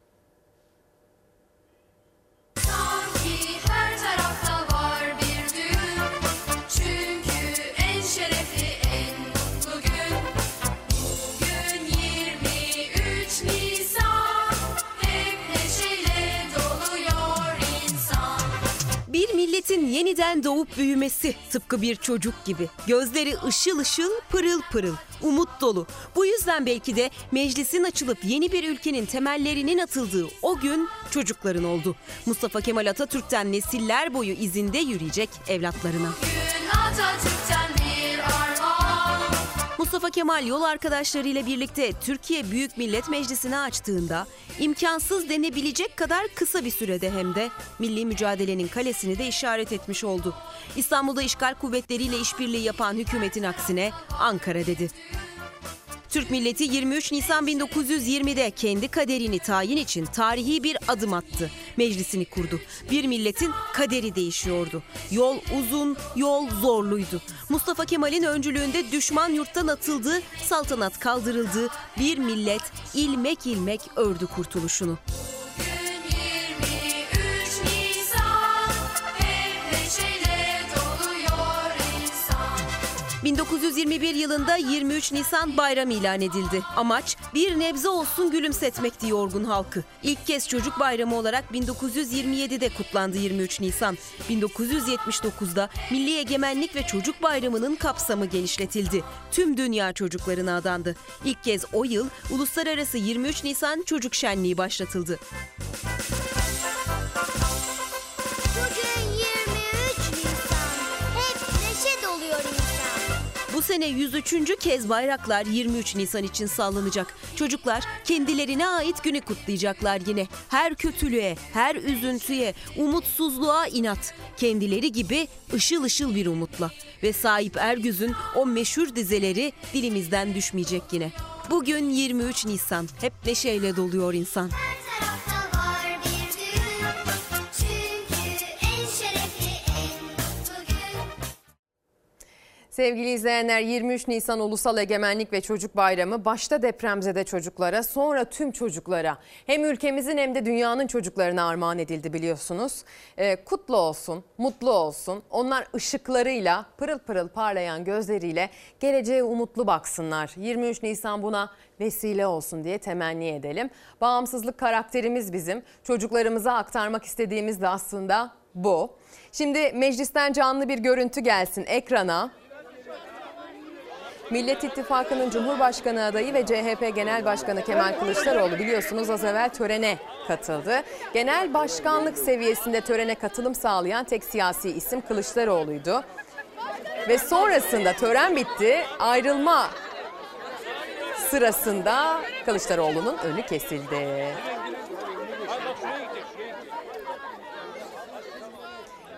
Milletin yeniden doğup büyümesi tıpkı bir çocuk gibi. Gözleri ışıl ışıl, pırıl pırıl, umut dolu. Bu yüzden belki de meclisin açılıp yeni bir ülkenin temellerinin atıldığı o gün çocukların oldu. Mustafa Kemal Atatürk'ten nesiller boyu izinde yürüyecek evlatlarına. Gün Atatürk'ten Mustafa Kemal yol arkadaşlarıyla birlikte Türkiye Büyük Millet Meclisi'ni açtığında imkansız denebilecek kadar kısa bir sürede hem de milli mücadelenin kalesini de işaret etmiş oldu. İstanbul'da işgal kuvvetleriyle işbirliği yapan hükümetin aksine Ankara dedi. Türk milleti 23 Nisan 1920'de kendi kaderini tayin için tarihi bir adım attı. Meclisini kurdu. Bir milletin kaderi değişiyordu. Yol uzun, yol zorluydu. Mustafa Kemal'in öncülüğünde düşman yurttan atıldı, saltanat kaldırıldı. Bir millet ilmek ilmek ördü kurtuluşunu. 1921 yılında 23 Nisan bayram ilan edildi. Amaç bir nebze olsun gülümsetmekti yorgun halkı. İlk kez çocuk bayramı olarak 1927'de kutlandı 23 Nisan. 1979'da Milli Egemenlik ve Çocuk Bayramı'nın kapsamı genişletildi. Tüm dünya çocuklarına adandı. İlk kez o yıl Uluslararası 23 Nisan Çocuk Şenliği başlatıldı. Bu sene 103. kez bayraklar 23 Nisan için sallanacak. Çocuklar kendilerine ait günü kutlayacaklar yine. Her kötülüğe, her üzüntüye, umutsuzluğa inat. Kendileri gibi ışıl ışıl bir umutla. Ve Sahip Ergüz'ün o meşhur dizeleri dilimizden düşmeyecek yine. Bugün 23 Nisan. Hep neşeyle doluyor insan. Sevgili izleyenler 23 Nisan Ulusal Egemenlik ve Çocuk Bayramı başta depremzede çocuklara sonra tüm çocuklara hem ülkemizin hem de dünyanın çocuklarına armağan edildi biliyorsunuz. Ee, kutlu olsun, mutlu olsun. Onlar ışıklarıyla pırıl pırıl parlayan gözleriyle geleceğe umutlu baksınlar. 23 Nisan buna vesile olsun diye temenni edelim. Bağımsızlık karakterimiz bizim. Çocuklarımıza aktarmak istediğimiz de aslında bu. Şimdi meclisten canlı bir görüntü gelsin ekrana. Millet İttifakı'nın Cumhurbaşkanı adayı ve CHP Genel Başkanı Kemal Kılıçdaroğlu biliyorsunuz az evvel törene katıldı. Genel başkanlık seviyesinde törene katılım sağlayan tek siyasi isim Kılıçdaroğlu'ydu. Ve sonrasında tören bitti. Ayrılma sırasında Kılıçdaroğlu'nun önü kesildi.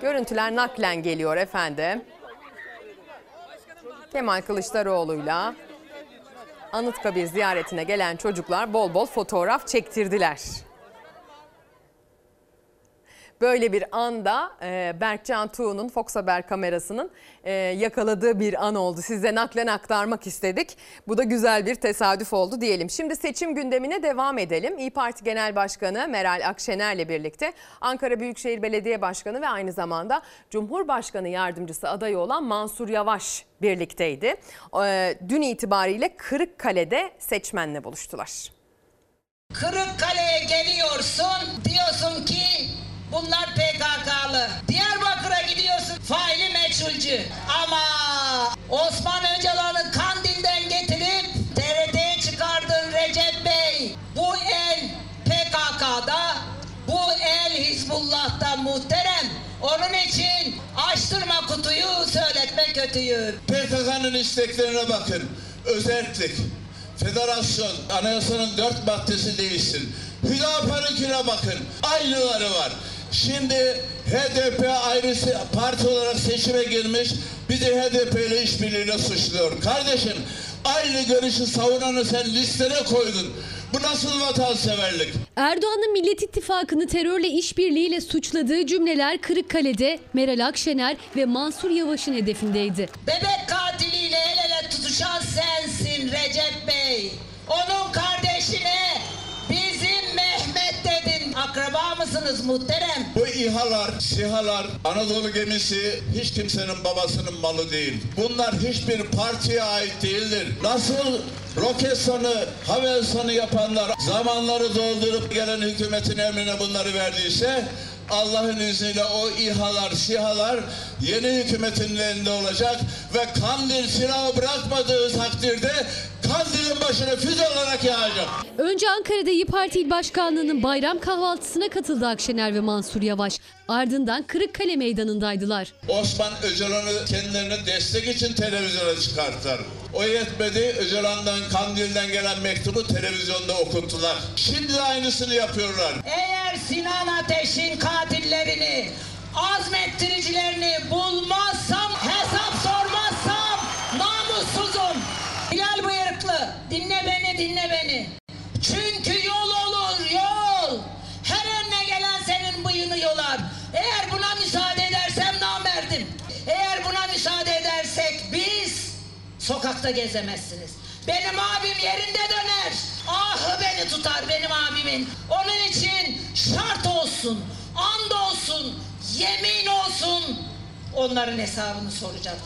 Görüntüler naklen geliyor efendim. Kemal Kılıçdaroğlu'yla Anıtkabir ziyaretine gelen çocuklar bol bol fotoğraf çektirdiler. Böyle bir anda e, Berkcan Tuğ'un Fox Haber kamerasının e, yakaladığı bir an oldu. Size naklen aktarmak istedik. Bu da güzel bir tesadüf oldu diyelim. Şimdi seçim gündemine devam edelim. İyi Parti Genel Başkanı Meral Akşener'le birlikte Ankara Büyükşehir Belediye Başkanı ve aynı zamanda Cumhurbaşkanı Yardımcısı adayı olan Mansur Yavaş birlikteydi. E, dün itibariyle Kırıkkale'de seçmenle buluştular. Kırıkkale'ye geliyorsun diyorsun ki bunlar PKK'lı. Diyarbakır'a gidiyorsun faili meçhulcü. Ama Osman Öcalan'ı Kandil'den getirip TRT'ye çıkardın Recep Bey. Bu el PKK'da, bu el Hizbullah'ta muhterem. Onun için açtırma kutuyu, söyletme kötüyü. PKK'nın isteklerine bakın. Özellik, federasyon, anayasanın dört maddesi değilsin. Hüdapar'ınkine bakın. Aynıları var. Şimdi HDP ayrısı parti olarak seçime girmiş. Bizi HDP ile işbirliğine suçluyor. Kardeşim aynı görüşü savunanı sen listene koydun. Bu nasıl vatanseverlik? Erdoğan'ın Millet İttifakı'nı terörle işbirliğiyle suçladığı cümleler Kırıkkale'de Meral Akşener ve Mansur Yavaş'ın hedefindeydi. Bebek katiliyle el ele tutuşan sensin Recep Bey. Onun kardeşine Akraba mısınız muhterem? Bu İHA'lar, SİHA'lar, Anadolu gemisi hiç kimsenin babasının malı değil. Bunlar hiçbir partiye ait değildir. Nasıl Roketsan'ı, Havelsan'ı yapanlar zamanları doldurup gelen hükümetin emrine bunları verdiyse Allah'ın izniyle o İHA'lar, SİHA'lar yeni hükümetin elinde olacak ve Kandil silahı bırakmadığı takdirde Kandil'in başına füze olarak yağacak. Önce Ankara'da İyi Parti İl Başkanlığı'nın bayram kahvaltısına katıldı Akşener ve Mansur Yavaş. Ardından Kırıkkale Meydanı'ndaydılar. Osman Öcalan'ı kendilerine destek için televizyona çıkarttılar. O yetmedi Öcalan'dan Kandil'den gelen mektubu televizyonda okuttular. Şimdi de aynısını yapıyorlar. Eğer Sinan Ateş'in katillerini, azmettiricilerini bulmazsam, hesap sormazsam namussuzum. Hilal bıyıklı dinle beni dinle beni. Sokakta gezemezsiniz. Benim abim yerinde döner. Ahı beni tutar benim abimin. Onun için şart olsun, and olsun, yemin olsun onların hesabını soracağız.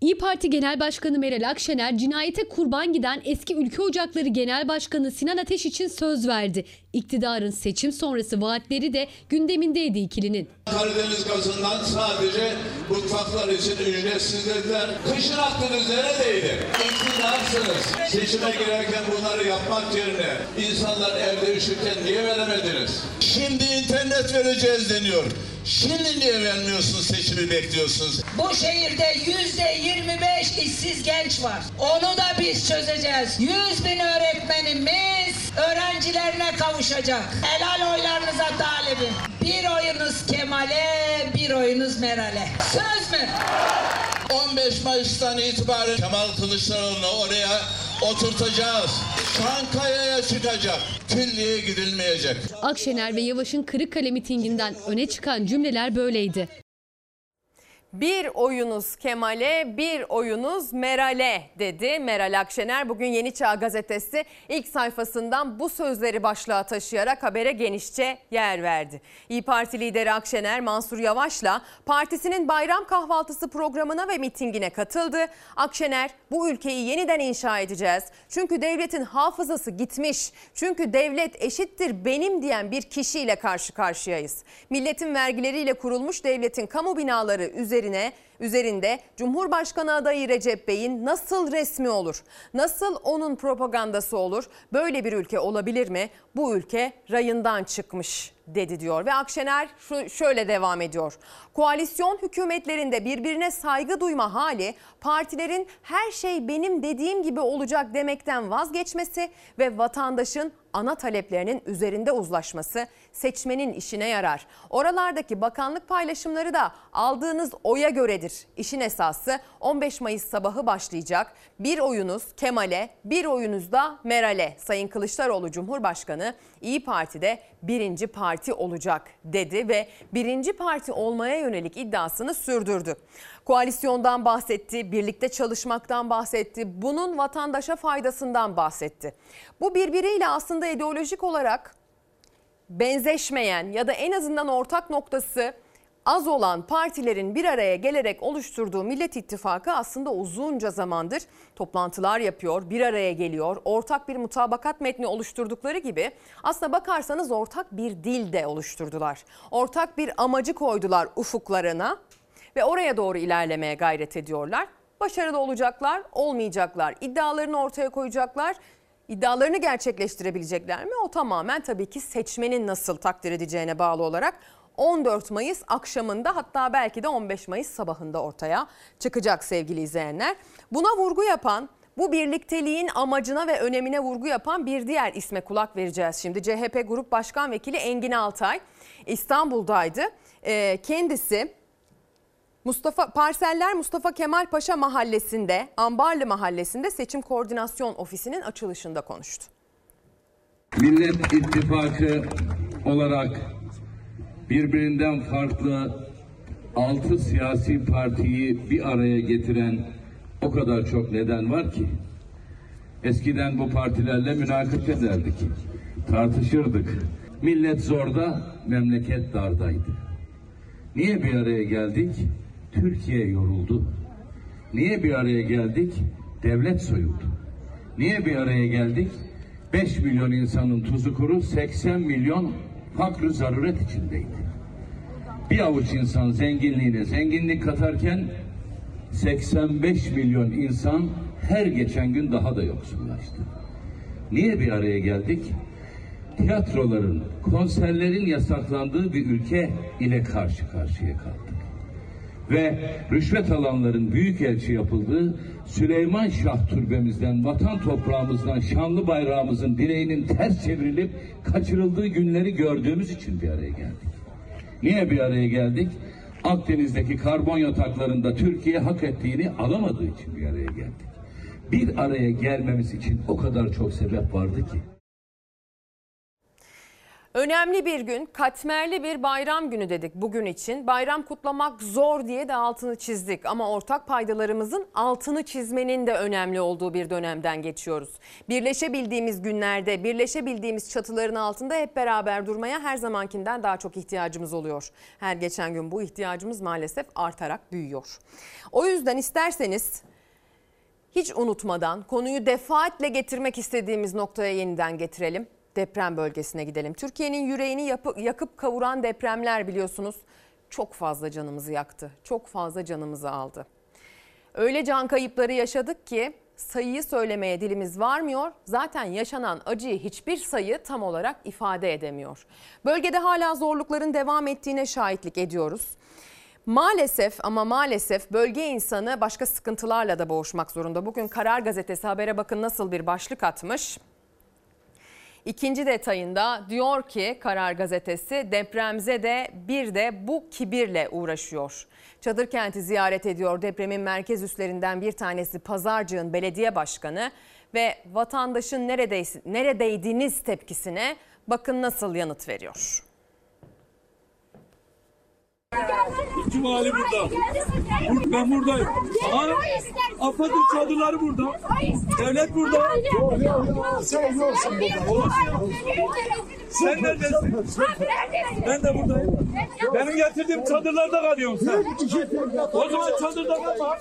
İyi Parti Genel Başkanı Meral Akşener cinayete kurban giden eski Ülke Ocakları Genel Başkanı Sinan Ateş için söz verdi. İktidarın seçim sonrası vaatleri de gündemindeydi ikilinin. Karadeniz gazından sadece mutfaklar için ücretsiz dediler. Kışın aklınız neredeydi? İktidarsınız. Seçime girerken bunları yapmak yerine insanlar evde üşürken niye veremediniz? Şimdi internet vereceğiz deniyor. Şimdi niye vermiyorsunuz seçimi bekliyorsunuz? Bu şehirde yüzde 25 işsiz genç var. Onu da biz çözeceğiz. 100 bin öğretmenimiz öğrencilerine kavuşacak. Helal oylarınıza talibim. Bir oyunuz Kemal'e, bir oyunuz Meral'e. Söz mü? 15 Mayıs'tan itibaren Kemal Kılıçdaroğlu'nu oraya oturtacağız. Çankaya'ya çıkacak. Külliye gidilmeyecek. Akşener ve Yavaş'ın Kırıkkale mitinginden öne çıkan cümleler böyleydi. Bir oyunuz Kemal'e, bir oyunuz Meral'e dedi Meral Akşener. Bugün Yeni Çağ Gazetesi ilk sayfasından bu sözleri başlığa taşıyarak habere genişçe yer verdi. İyi Parti lideri Akşener, Mansur Yavaş'la partisinin bayram kahvaltısı programına ve mitingine katıldı. Akşener, bu ülkeyi yeniden inşa edeceğiz. Çünkü devletin hafızası gitmiş. Çünkü devlet eşittir benim diyen bir kişiyle karşı karşıyayız. Milletin vergileriyle kurulmuş devletin kamu binaları üzerine üzerinde Cumhurbaşkanı adayı Recep Bey'in nasıl resmi olur? Nasıl onun propagandası olur? Böyle bir ülke olabilir mi? Bu ülke rayından çıkmış dedi diyor ve Akşener şu, şöyle devam ediyor. Koalisyon hükümetlerinde birbirine saygı duyma hali partilerin her şey benim dediğim gibi olacak demekten vazgeçmesi ve vatandaşın ana taleplerinin üzerinde uzlaşması seçmenin işine yarar. Oralardaki bakanlık paylaşımları da aldığınız oya göredir. İşin esası 15 Mayıs sabahı başlayacak. Bir oyunuz Kemal'e, bir oyunuz da Meral'e. Sayın Kılıçdaroğlu Cumhurbaşkanı İyi Parti'de birinci parti olacak dedi ve birinci parti olmaya yönelik iddiasını sürdürdü. Koalisyondan bahsetti, birlikte çalışmaktan bahsetti, bunun vatandaşa faydasından bahsetti. Bu birbiriyle aslında ideolojik olarak benzeşmeyen ya da en azından ortak noktası az olan partilerin bir araya gelerek oluşturduğu Millet İttifakı aslında uzunca zamandır toplantılar yapıyor, bir araya geliyor. Ortak bir mutabakat metni oluşturdukları gibi aslına bakarsanız ortak bir dil de oluşturdular. Ortak bir amacı koydular ufuklarına ve oraya doğru ilerlemeye gayret ediyorlar. Başarılı olacaklar, olmayacaklar. İddialarını ortaya koyacaklar. İddialarını gerçekleştirebilecekler mi? O tamamen tabii ki seçmenin nasıl takdir edeceğine bağlı olarak 14 Mayıs akşamında hatta belki de 15 Mayıs sabahında ortaya çıkacak sevgili izleyenler. Buna vurgu yapan bu birlikteliğin amacına ve önemine vurgu yapan bir diğer isme kulak vereceğiz şimdi. CHP Grup Başkan Vekili Engin Altay İstanbul'daydı. Ee, kendisi Mustafa Parseller Mustafa Kemal Paşa Mahallesi'nde, Ambarlı Mahallesi'nde seçim koordinasyon ofisinin açılışında konuştu. Millet İttifakı olarak birbirinden farklı altı siyasi partiyi bir araya getiren o kadar çok neden var ki. Eskiden bu partilerle münakip ederdik, tartışırdık. Millet zorda, memleket dardaydı. Niye bir araya geldik? Türkiye yoruldu. Niye bir araya geldik? Devlet soyuldu. Niye bir araya geldik? 5 milyon insanın tuzu kuru, 80 milyon fakr zaruret içindeydi. Bir avuç insan zenginliğine zenginlik katarken 85 milyon insan her geçen gün daha da yoksullaştı. Niye bir araya geldik? Tiyatroların, konserlerin yasaklandığı bir ülke ile karşı karşıya kaldık. Ve rüşvet alanların büyükelçi yapıldığı Süleyman Şah türbemizden, vatan toprağımızdan şanlı bayrağımızın direğinin ters çevrilip kaçırıldığı günleri gördüğümüz için bir araya geldik. Niye bir araya geldik? Akdeniz'deki karbon yataklarında Türkiye hak ettiğini alamadığı için bir araya geldik. Bir araya gelmemiz için o kadar çok sebep vardı ki. Önemli bir gün, katmerli bir bayram günü dedik bugün için. Bayram kutlamak zor diye de altını çizdik ama ortak paydalarımızın altını çizmenin de önemli olduğu bir dönemden geçiyoruz. Birleşebildiğimiz günlerde, birleşebildiğimiz çatıların altında hep beraber durmaya her zamankinden daha çok ihtiyacımız oluyor. Her geçen gün bu ihtiyacımız maalesef artarak büyüyor. O yüzden isterseniz hiç unutmadan konuyu defaatle getirmek istediğimiz noktaya yeniden getirelim deprem bölgesine gidelim. Türkiye'nin yüreğini yapı, yakıp kavuran depremler biliyorsunuz çok fazla canımızı yaktı. Çok fazla canımızı aldı. Öyle can kayıpları yaşadık ki sayıyı söylemeye dilimiz varmıyor. Zaten yaşanan acıyı hiçbir sayı tam olarak ifade edemiyor. Bölgede hala zorlukların devam ettiğine şahitlik ediyoruz. Maalesef ama maalesef bölge insanı başka sıkıntılarla da boğuşmak zorunda. Bugün Karar Gazetesi habere bakın nasıl bir başlık atmış. İkinci detayında diyor ki Karar Gazetesi depremze de bir de bu kibirle uğraşıyor. Çadır kenti ziyaret ediyor depremin merkez üslerinden bir tanesi Pazarcığın belediye başkanı ve vatandaşın neredeydiniz tepkisine bakın nasıl yanıt veriyor. Tüm hali burada. Bur- Ben buradayım. Aa, AFAD'ın çadırları burada. Devlet burada. Sen neredesin? Ben de buradayım. Benim getirdiğim çadırlarda kalıyorsun sen. O zaman çadırda kalma.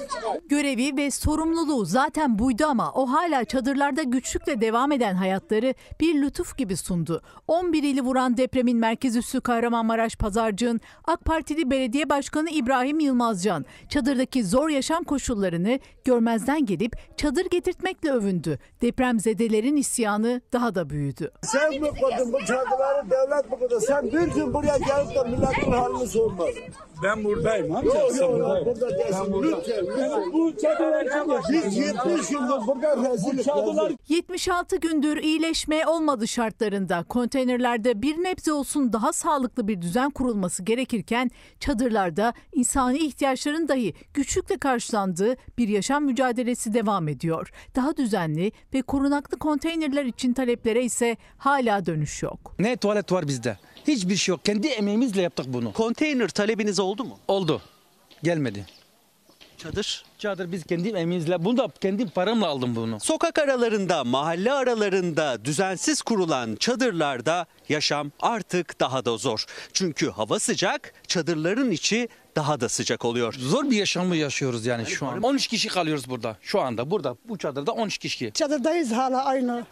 Görevi ve sorumluluğu zaten buydu ama o hala çadırlarda güçlükle devam eden hayatları bir lütuf gibi sundu. 11 ili vuran depremin merkez üssü Kahramanmaraş Pazarcığın AK Partili Belediye Başkanı İbrahim Yılmazcan çadırdaki zor yaşam koşullarını görmezden gelip çadır getirtmekle övündü. Depremzedelerin isyanı daha da büyüdü. Sen mi bu çadırları devlet mi koydu? Sen bir gün buraya gelip de milletin halini sorma. Ben buradayım amca. Yok yok buradayım. burada değilsin. Lütfen lütfen. Bu yaşıyor? Biz 70 yıldır burada rezillik çadırlar 76 gündür iyileşme olmadı şartlarında konteynerlerde bir nebze olsun daha sağlıklı bir düzen kurulması gerekirken çadırlarda insani ihtiyaçların dahi güçlükle karşılandığı bir yaşam mücadelesi devam ediyor. Daha düzenli ve korunaklı konteynerler için taleplere ise hala dönüş yok. Ne tuvalet var bizde? Hiçbir şey yok. Kendi emeğimizle yaptık bunu. Konteyner talebiniz oldu mu? Oldu. Gelmedi. Çadır. Çadır biz kendi emeğimizle, bunu da kendi paramla aldım bunu. Sokak aralarında, mahalle aralarında düzensiz kurulan çadırlarda yaşam artık daha da zor. Çünkü hava sıcak, çadırların içi daha da sıcak oluyor. Zor bir yaşamı yaşıyoruz yani şu an. 13 kişi kalıyoruz burada. Şu anda burada bu çadırda 13 kişi. Çadırdayız hala aynı.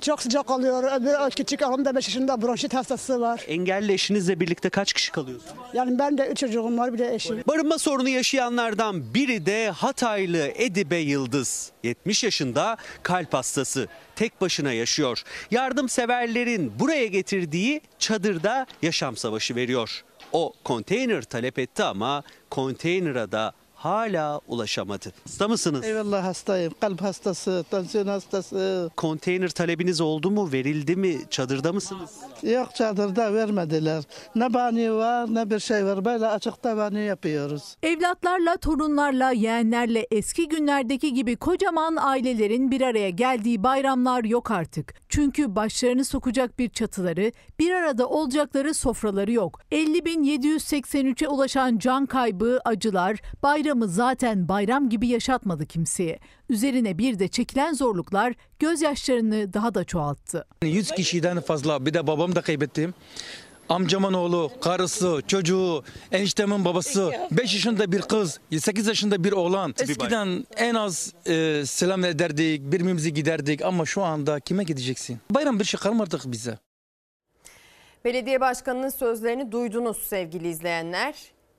Çok sıcak oluyor. Öbür küçük oğlum da 5 yaşında bronşit hastası var. Engelli eşinizle birlikte kaç kişi kalıyorsunuz? Yani ben de 3 çocuğum var bir de eşim. Barınma sorunu yaşayanlardan biri de Hataylı Edibe Yıldız. 70 yaşında kalp hastası. Tek başına yaşıyor. Yardımseverlerin buraya getirdiği çadırda yaşam savaşı veriyor. O konteyner talep etti ama konteynera da hala ulaşamadı. Hasta mısınız? Eyvallah hastayım. Kalp hastası, tansiyon hastası. Konteyner talebiniz oldu mu? Verildi mi? Çadırda mısınız? Yok çadırda vermediler. Ne bani var ne bir şey var. Böyle açıkta bani yapıyoruz. Evlatlarla, torunlarla, yeğenlerle eski günlerdeki gibi kocaman ailelerin bir araya geldiği bayramlar yok artık. Çünkü başlarını sokacak bir çatıları, bir arada olacakları sofraları yok. 50.783'e ulaşan can kaybı, acılar bayramı zaten bayram gibi yaşatmadı kimseye. Üzerine bir de çekilen zorluklar gözyaşlarını daha da çoğalttı. 100 kişiden fazla bir de babamı da kaybettim. Amcamın oğlu, karısı, çocuğu, eniştemin babası, 5 yaşında bir kız, 8 yaşında bir oğlan. Eskiden en az e, selam ederdik, birbirimizi giderdik ama şu anda kime gideceksin? Bayram bir şey kalmadı bize. Belediye başkanının sözlerini duydunuz sevgili izleyenler.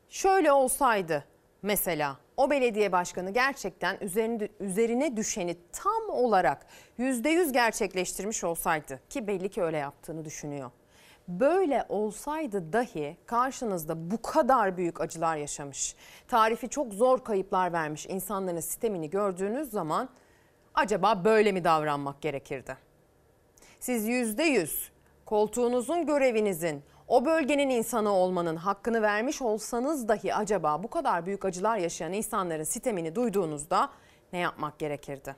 Şöyle olsaydı mesela o belediye başkanı gerçekten üzerine, üzerine düşeni tam olarak %100 gerçekleştirmiş olsaydı ki belli ki öyle yaptığını düşünüyor. Böyle olsaydı dahi karşınızda bu kadar büyük acılar yaşamış, tarifi çok zor kayıplar vermiş insanların sistemini gördüğünüz zaman acaba böyle mi davranmak gerekirdi? Siz yüzde yüz koltuğunuzun görevinizin o bölgenin insanı olmanın hakkını vermiş olsanız dahi acaba bu kadar büyük acılar yaşayan insanların sitemini duyduğunuzda ne yapmak gerekirdi?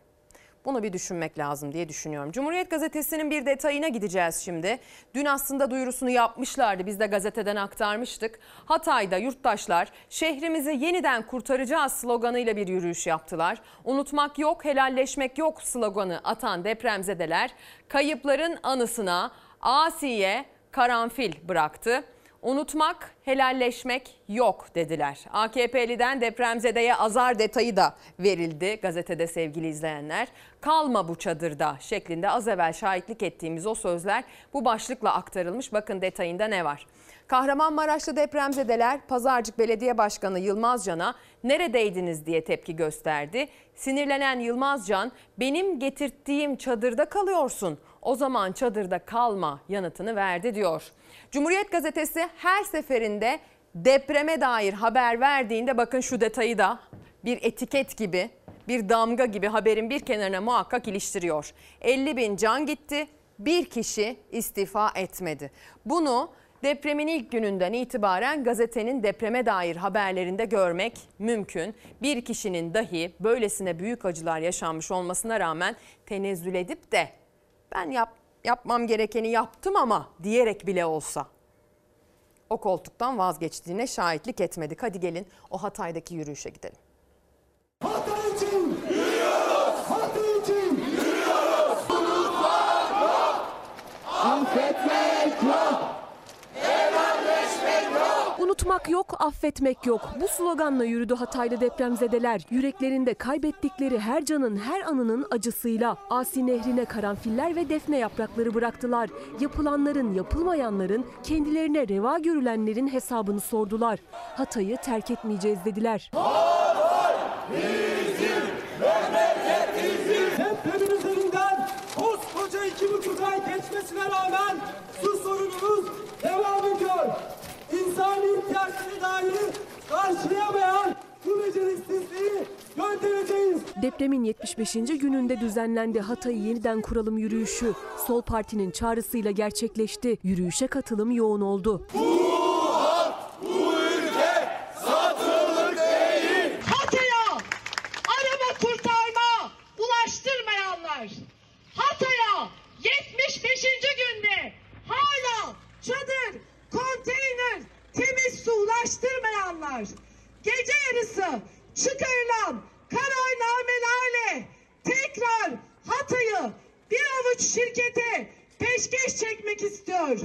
Bunu bir düşünmek lazım diye düşünüyorum. Cumhuriyet Gazetesi'nin bir detayına gideceğiz şimdi. Dün aslında duyurusunu yapmışlardı. Biz de gazeteden aktarmıştık. Hatay'da yurttaşlar şehrimizi yeniden kurtaracağız sloganıyla bir yürüyüş yaptılar. Unutmak yok, helalleşmek yok sloganı atan depremzedeler kayıpların anısına Asiye karanfil bıraktı. Unutmak, helalleşmek yok dediler. AKP'liden depremzedeye azar detayı da verildi gazetede sevgili izleyenler. Kalma bu çadırda şeklinde az evvel şahitlik ettiğimiz o sözler bu başlıkla aktarılmış. Bakın detayında ne var? Kahramanmaraşlı depremzedeler Pazarcık Belediye Başkanı Yılmazcan'a neredeydiniz diye tepki gösterdi. Sinirlenen Yılmazcan benim getirttiğim çadırda kalıyorsun o zaman çadırda kalma yanıtını verdi diyor. Cumhuriyet Gazetesi her seferinde depreme dair haber verdiğinde bakın şu detayı da bir etiket gibi bir damga gibi haberin bir kenarına muhakkak iliştiriyor. 50 bin can gitti bir kişi istifa etmedi. Bunu depremin ilk gününden itibaren gazetenin depreme dair haberlerinde görmek mümkün. Bir kişinin dahi böylesine büyük acılar yaşanmış olmasına rağmen tenezzül edip de ben yap, yapmam gerekeni yaptım ama diyerek bile olsa o koltuktan vazgeçtiğine şahitlik etmedik. Hadi gelin o Hatay'daki yürüyüşe gidelim. Hatay için yürüyoruz. Hatay için yürüyoruz. Unutmak yok. Affetmek yok. Helalleşmek yok. Unutmak yok, affetmek yok. Bu sloganla yürüdü Hataylı depremzedeler. Yüreklerinde kaybettikleri her canın, her anının acısıyla Asi Nehri'ne karanfiller ve defne yaprakları bıraktılar. Yapılanların, yapılmayanların, kendilerine reva görülenlerin hesabını sordular. Hatay'ı terk etmeyeceğiz dediler. Bizim memleketizim. Depremin koskoca iki buçuk ay geçmesine rağmen su sorunumuz devam ediyor. İnsani ihtiyaçları dahi karşılayamayan bu beceriksizliği göndereceğiz. Depremin 75. gününde düzenlendi Hatay'ı yeniden kuralım yürüyüşü. Sol Parti'nin çağrısıyla gerçekleşti. Yürüyüşe katılım yoğun oldu. Bu ülke satılık değil. Hatay'a arama kurtarma ulaştırmayanlar, Hatay'a 75. günde hala çadır, konteyner, su ulaştırmayanlar, gece yarısı çıkarılan kararnamelerle tekrar Hatay'ı bir avuç şirkete peşkeş çekmek istiyor.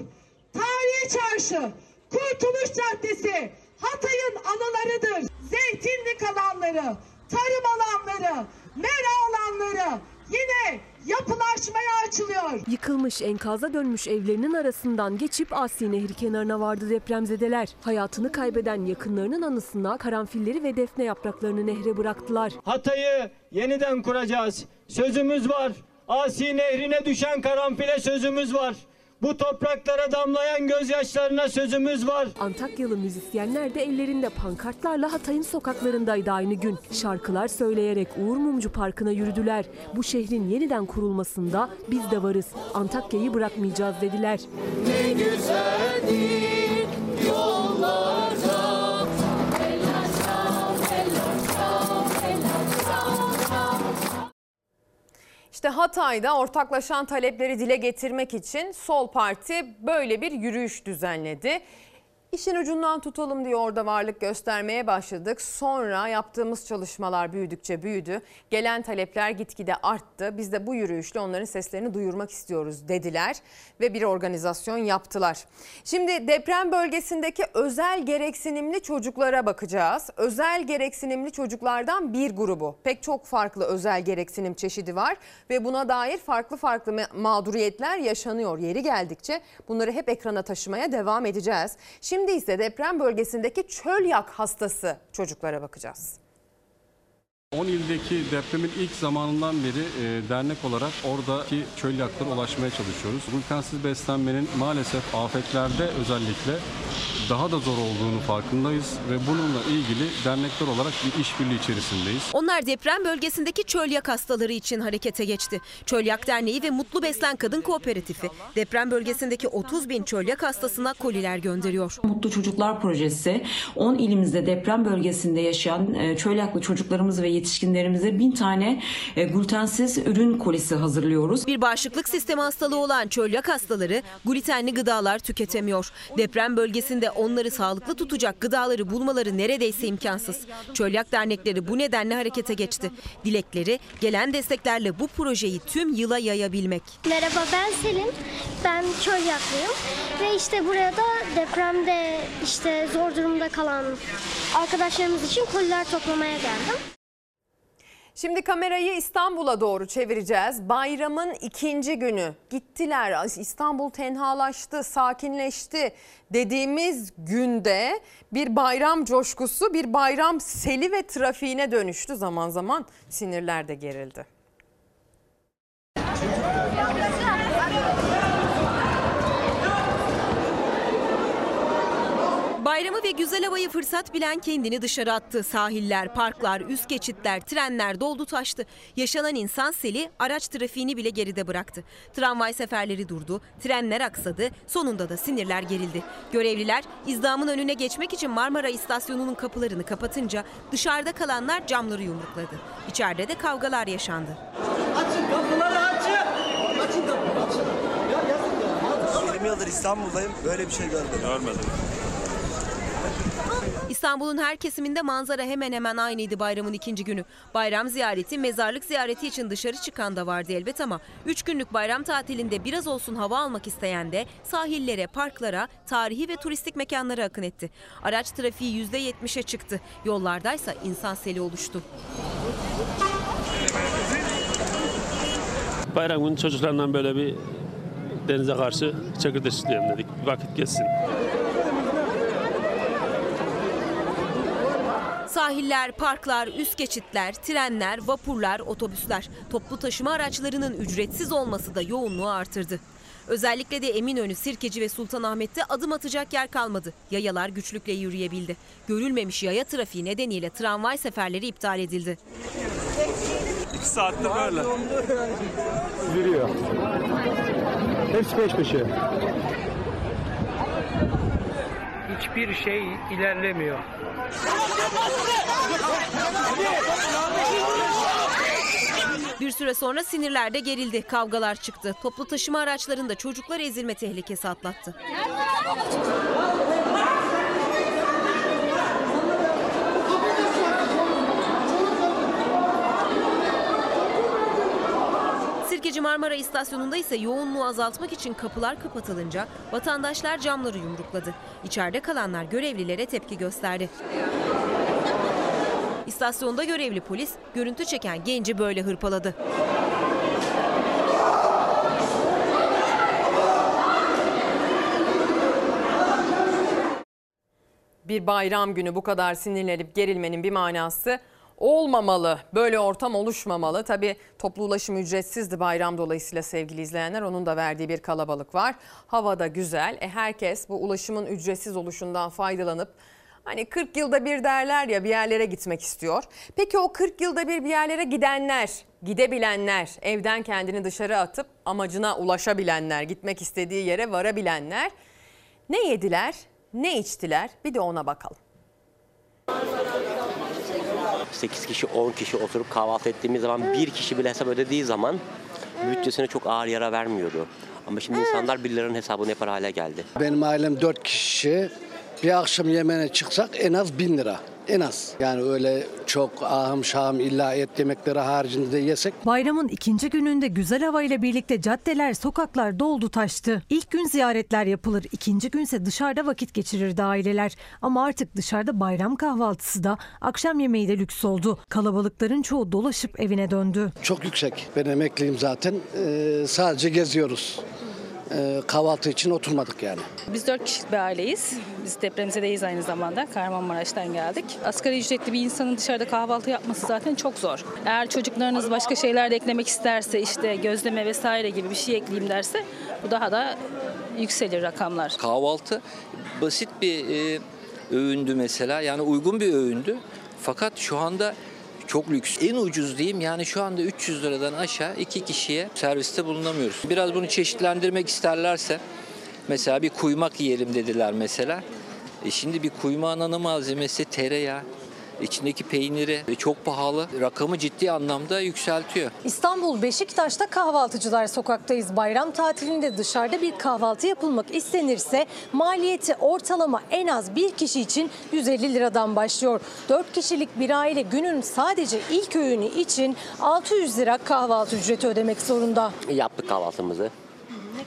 Tarihi Çarşı, Kurtuluş Caddesi Hatay'ın analarıdır. Zeytinlik alanları, tarım alanları, mera alanları, yine yapılaşmaya açılıyor. Yıkılmış enkaza dönmüş evlerinin arasından geçip Asi Nehri kenarına vardı depremzedeler. Hayatını kaybeden yakınlarının anısına karanfilleri ve defne yapraklarını nehre bıraktılar. Hatay'ı yeniden kuracağız. Sözümüz var. Asi nehrine düşen karanfile sözümüz var. Bu topraklara damlayan gözyaşlarına sözümüz var. Antakyalı müzisyenler de ellerinde pankartlarla Hatay'ın sokaklarındaydı aynı gün. Şarkılar söyleyerek Uğur Mumcu Parkı'na yürüdüler. Bu şehrin yeniden kurulmasında biz de varız. Antakya'yı bırakmayacağız dediler. Ne güzeldik yollarda İşte Hatay'da ortaklaşan talepleri dile getirmek için Sol Parti böyle bir yürüyüş düzenledi. İşin ucundan tutalım diye orada varlık göstermeye başladık. Sonra yaptığımız çalışmalar büyüdükçe büyüdü. Gelen talepler gitgide arttı. Biz de bu yürüyüşle onların seslerini duyurmak istiyoruz dediler ve bir organizasyon yaptılar. Şimdi deprem bölgesindeki özel gereksinimli çocuklara bakacağız. Özel gereksinimli çocuklardan bir grubu. Pek çok farklı özel gereksinim çeşidi var ve buna dair farklı farklı ma- mağduriyetler yaşanıyor. Yeri geldikçe bunları hep ekrana taşımaya devam edeceğiz. Şimdi ise deprem bölgesindeki çölyak hastası çocuklara bakacağız. 10 ildeki depremin ilk zamanından beri e, dernek olarak oradaki çölyaklara ulaşmaya çalışıyoruz. Glutensiz beslenmenin maalesef afetlerde özellikle daha da zor olduğunu farkındayız ve bununla ilgili dernekler olarak bir işbirliği içerisindeyiz. Onlar deprem bölgesindeki çölyak hastaları için harekete geçti. Çölyak Derneği ve Mutlu Beslen Kadın Kooperatifi deprem bölgesindeki 30 bin çölyak hastasına koliler gönderiyor. Mutlu Çocuklar Projesi 10 ilimizde deprem bölgesinde yaşayan e, çölyaklı çocuklarımız ve yetişkinlerimize bin tane e, glutensiz ürün kolisi hazırlıyoruz. Bir bağışıklık sistemi hastalığı olan çölyak hastaları glutenli gıdalar tüketemiyor. Deprem bölgesinde onları sağlıklı tutacak gıdaları bulmaları neredeyse imkansız. Çölyak dernekleri bu nedenle harekete geçti. Dilekleri gelen desteklerle bu projeyi tüm yıla yayabilmek. Merhaba ben Selin. Ben çölyaklıyım. Ve işte buraya da depremde işte zor durumda kalan arkadaşlarımız için koliler toplamaya geldim. Şimdi kamerayı İstanbul'a doğru çevireceğiz. Bayramın ikinci günü gittiler. İstanbul tenhalaştı, sakinleşti dediğimiz günde bir bayram coşkusu, bir bayram seli ve trafiğine dönüştü. Zaman zaman sinirler de gerildi. Bayramı ve güzel havayı fırsat bilen kendini dışarı attı. Sahiller, parklar, üst geçitler, trenler doldu taştı. Yaşanan insan seli araç trafiğini bile geride bıraktı. Tramvay seferleri durdu, trenler aksadı, sonunda da sinirler gerildi. Görevliler izdamın önüne geçmek için Marmara İstasyonu'nun kapılarını kapatınca dışarıda kalanlar camları yumrukladı. İçeride de kavgalar yaşandı. Açın kapıları açın. Açın kapıları açın. Ya ya. 20 yıldır İstanbul'dayım. Böyle bir şey görmedim. Görmedim. İstanbul'un her kesiminde manzara hemen hemen aynıydı bayramın ikinci günü. Bayram ziyareti, mezarlık ziyareti için dışarı çıkan da vardı elbet ama 3 günlük bayram tatilinde biraz olsun hava almak isteyen de sahillere, parklara, tarihi ve turistik mekanlara akın etti. Araç trafiği %70'e çıktı. Yollardaysa insan seli oluştu. Bayram günü çocuklarla böyle bir denize karşı çitleyelim dedik. Vakit geçsin. Sahiller, parklar, üst geçitler, trenler, vapurlar, otobüsler, toplu taşıma araçlarının ücretsiz olması da yoğunluğu artırdı. Özellikle de Eminönü, Sirkeci ve Sultanahmet'te adım atacak yer kalmadı. Yayalar güçlükle yürüyebildi. Görülmemiş yaya trafiği nedeniyle tramvay seferleri iptal edildi. İki saattir böyle. Yürüyor. Hepsi peş peşe. Hiçbir şey ilerlemiyor. Bir süre sonra sinirler de gerildi, kavgalar çıktı. Toplu taşıma araçlarında çocuklar ezilme tehlikesi atlattı. Sirkeci Marmara İstasyonu'nda ise yoğunluğu azaltmak için kapılar kapatılınca vatandaşlar camları yumrukladı. İçeride kalanlar görevlilere tepki gösterdi. İstasyonda görevli polis görüntü çeken genci böyle hırpaladı. Bir bayram günü bu kadar sinirlenip gerilmenin bir manası olmamalı. Böyle ortam oluşmamalı. Tabii toplu ulaşım ücretsizdi bayram dolayısıyla sevgili izleyenler. Onun da verdiği bir kalabalık var. Hava da güzel. E herkes bu ulaşımın ücretsiz oluşundan faydalanıp Hani 40 yılda bir derler ya bir yerlere gitmek istiyor. Peki o 40 yılda bir bir yerlere gidenler, gidebilenler, evden kendini dışarı atıp amacına ulaşabilenler, gitmek istediği yere varabilenler ne yediler, ne içtiler? Bir de ona bakalım. 8 kişi 10 kişi oturup kahvaltı ettiğimiz zaman bir kişi bile hesap ödediği zaman bütçesine çok ağır yara vermiyordu. Ama şimdi insanlar birilerinin hesabını yapar hale geldi. Benim ailem dört kişi. Bir akşam yemeğine çıksak en az bin lira. En az. Yani öyle çok ahım şahım illa et yemekleri haricinde yesek Bayramın ikinci gününde güzel hava ile birlikte caddeler, sokaklar doldu taştı. İlk gün ziyaretler yapılır, ikinci günse dışarıda vakit geçirirdi aileler. Ama artık dışarıda bayram kahvaltısı da akşam yemeği de lüks oldu. Kalabalıkların çoğu dolaşıp evine döndü. çok yüksek. Ben emekliyim zaten. Ee, sadece geziyoruz. Ee, kahvaltı için oturmadık yani. Biz dört kişilik bir aileyiz. Biz depremizedeyiz aynı zamanda. Kahramanmaraş'tan geldik. Asgari ücretli bir insanın dışarıda kahvaltı yapması zaten çok zor. Eğer çocuklarınız başka şeyler de eklemek isterse işte gözleme vesaire gibi bir şey ekleyeyim derse bu daha da yükselir rakamlar. Kahvaltı basit bir e, öğündü mesela. Yani uygun bir öğündü. Fakat şu anda çok lüks. En ucuz diyeyim yani şu anda 300 liradan aşağı iki kişiye serviste bulunamıyoruz. Biraz bunu çeşitlendirmek isterlerse mesela bir kuymak yiyelim dediler mesela. E şimdi bir kuymağın ana malzemesi tereyağı. İçindeki peyniri çok pahalı. Rakamı ciddi anlamda yükseltiyor. İstanbul Beşiktaş'ta kahvaltıcılar sokaktayız. Bayram tatilinde dışarıda bir kahvaltı yapılmak istenirse maliyeti ortalama en az bir kişi için 150 liradan başlıyor. 4 kişilik bir aile günün sadece ilk öğünü için 600 lira kahvaltı ücreti ödemek zorunda. Yaptık kahvaltımızı.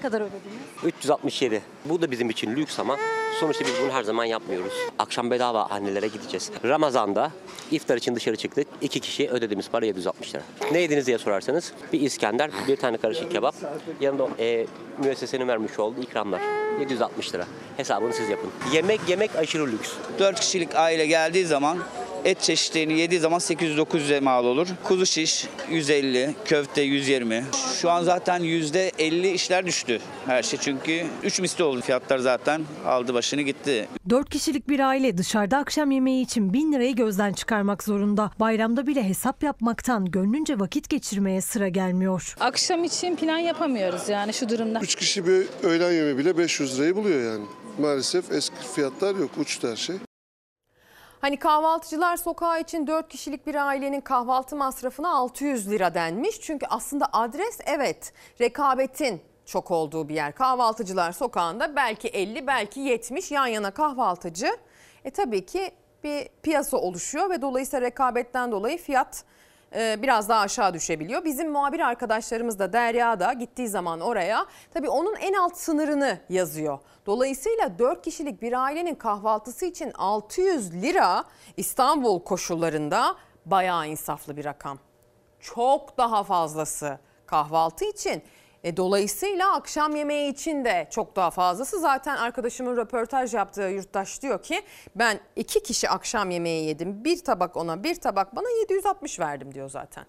Kadar ödediniz? 367. Bu da bizim için lüks ama sonuçta biz bunu her zaman yapmıyoruz. Akşam bedava annelere gideceğiz. Ramazan'da iftar için dışarı çıktık. İki kişi ödediğimiz para 760 lira. Ne yediniz diye sorarsanız bir İskender, bir tane karışık kebap. Yanında e, müessesenin vermiş olduğu ikramlar. 760 lira. Hesabını siz yapın. Yemek yemek aşırı lüks. 4 kişilik aile geldiği zaman et çeşitlerini yediği zaman 800-900'e mal olur. Kuzu şiş 150, köfte 120. Şu an zaten %50 işler düştü her şey. Çünkü 3 misli oldu fiyatlar zaten aldı başını gitti. 4 kişilik bir aile dışarıda akşam yemeği için 1000 lirayı gözden çıkarmak zorunda. Bayramda bile hesap yapmaktan gönlünce vakit geçirmeye sıra gelmiyor. Akşam için plan yapamıyoruz yani şu durumda. 3 kişi bir öğlen yemeği bile 500 lirayı buluyor yani. Maalesef eski fiyatlar yok. Uçtu her şey. Hani kahvaltıcılar sokağı için 4 kişilik bir ailenin kahvaltı masrafına 600 lira denmiş. Çünkü aslında adres evet rekabetin çok olduğu bir yer. Kahvaltıcılar sokağında belki 50 belki 70 yan yana kahvaltıcı. E tabii ki bir piyasa oluşuyor ve dolayısıyla rekabetten dolayı fiyat biraz daha aşağı düşebiliyor. Bizim muhabir arkadaşlarımız da Derya da gittiği zaman oraya tabii onun en alt sınırını yazıyor. Dolayısıyla 4 kişilik bir ailenin kahvaltısı için 600 lira İstanbul koşullarında bayağı insaflı bir rakam. Çok daha fazlası kahvaltı için. E, dolayısıyla akşam yemeği için de çok daha fazlası. Zaten arkadaşımın röportaj yaptığı yurttaş diyor ki ben iki kişi akşam yemeği yedim. Bir tabak ona bir tabak bana 760 verdim diyor zaten.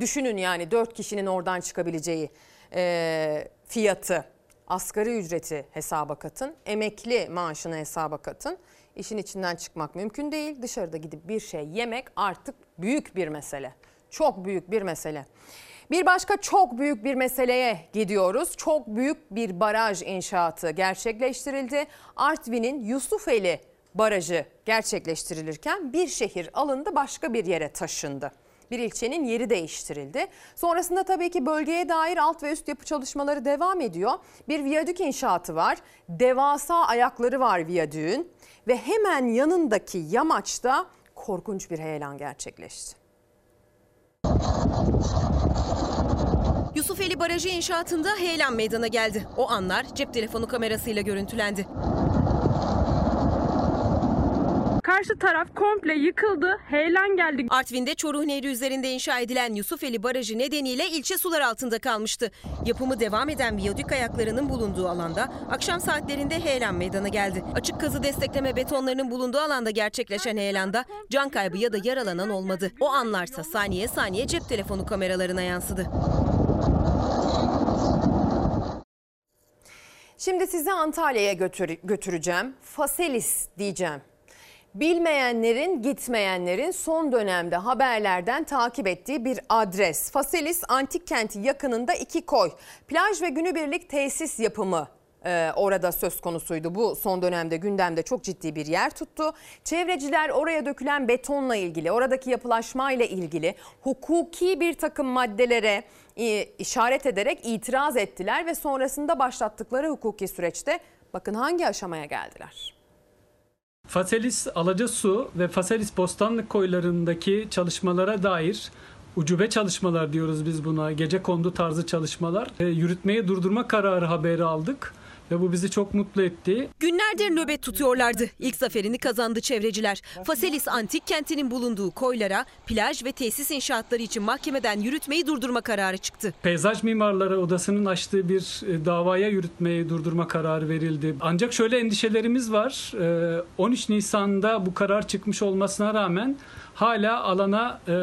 Düşünün yani dört kişinin oradan çıkabileceği e, fiyatı. Asgari ücreti hesaba katın. Emekli maaşını hesaba katın. İşin içinden çıkmak mümkün değil. Dışarıda gidip bir şey yemek artık büyük bir mesele. Çok büyük bir mesele. Bir başka çok büyük bir meseleye gidiyoruz. Çok büyük bir baraj inşaatı gerçekleştirildi. Artvin'in Yusufeli Barajı gerçekleştirilirken bir şehir alındı başka bir yere taşındı. Bir ilçenin yeri değiştirildi. Sonrasında tabii ki bölgeye dair alt ve üst yapı çalışmaları devam ediyor. Bir viyadük inşaatı var. Devasa ayakları var viyadüğün ve hemen yanındaki yamaçta korkunç bir heyelan gerçekleşti. Yusufeli Barajı inşaatında heyelan meydana geldi. O anlar cep telefonu kamerasıyla görüntülendi. Karşı taraf komple yıkıldı, heyelan geldi. Artvin'de Çoruh Nehri üzerinde inşa edilen Yusufeli Barajı nedeniyle ilçe sular altında kalmıştı. Yapımı devam eden viyadük ayaklarının bulunduğu alanda akşam saatlerinde heyelan meydana geldi. Açık kazı destekleme betonlarının bulunduğu alanda gerçekleşen heyelanda can kaybı ya da yaralanan olmadı. O anlarsa saniye saniye cep telefonu kameralarına yansıdı. Şimdi sizi Antalya'ya götür- götüreceğim. Faselis diyeceğim. Bilmeyenlerin, gitmeyenlerin son dönemde haberlerden takip ettiği bir adres. Faselis Antik Kenti yakınında iki koy. Plaj ve günübirlik tesis yapımı e, orada söz konusuydu. Bu son dönemde gündemde çok ciddi bir yer tuttu. Çevreciler oraya dökülen betonla ilgili, oradaki yapılaşmayla ilgili hukuki bir takım maddelere e, işaret ederek itiraz ettiler ve sonrasında başlattıkları hukuki süreçte bakın hangi aşamaya geldiler. Faselis Alacasu ve Faselis Bostanlık koylarındaki çalışmalara dair ucube çalışmalar diyoruz biz buna. Gece kondu tarzı çalışmalar. E, yürütmeyi durdurma kararı haberi aldık ve bu bizi çok mutlu etti. Günlerdir nöbet tutuyorlardı. İlk zaferini kazandı çevreciler. Faselis Antik Kenti'nin bulunduğu koylara plaj ve tesis inşaatları için mahkemeden yürütmeyi durdurma kararı çıktı. Peyzaj Mimarları Odası'nın açtığı bir e, davaya yürütmeyi durdurma kararı verildi. Ancak şöyle endişelerimiz var. E, 13 Nisan'da bu karar çıkmış olmasına rağmen hala alana e,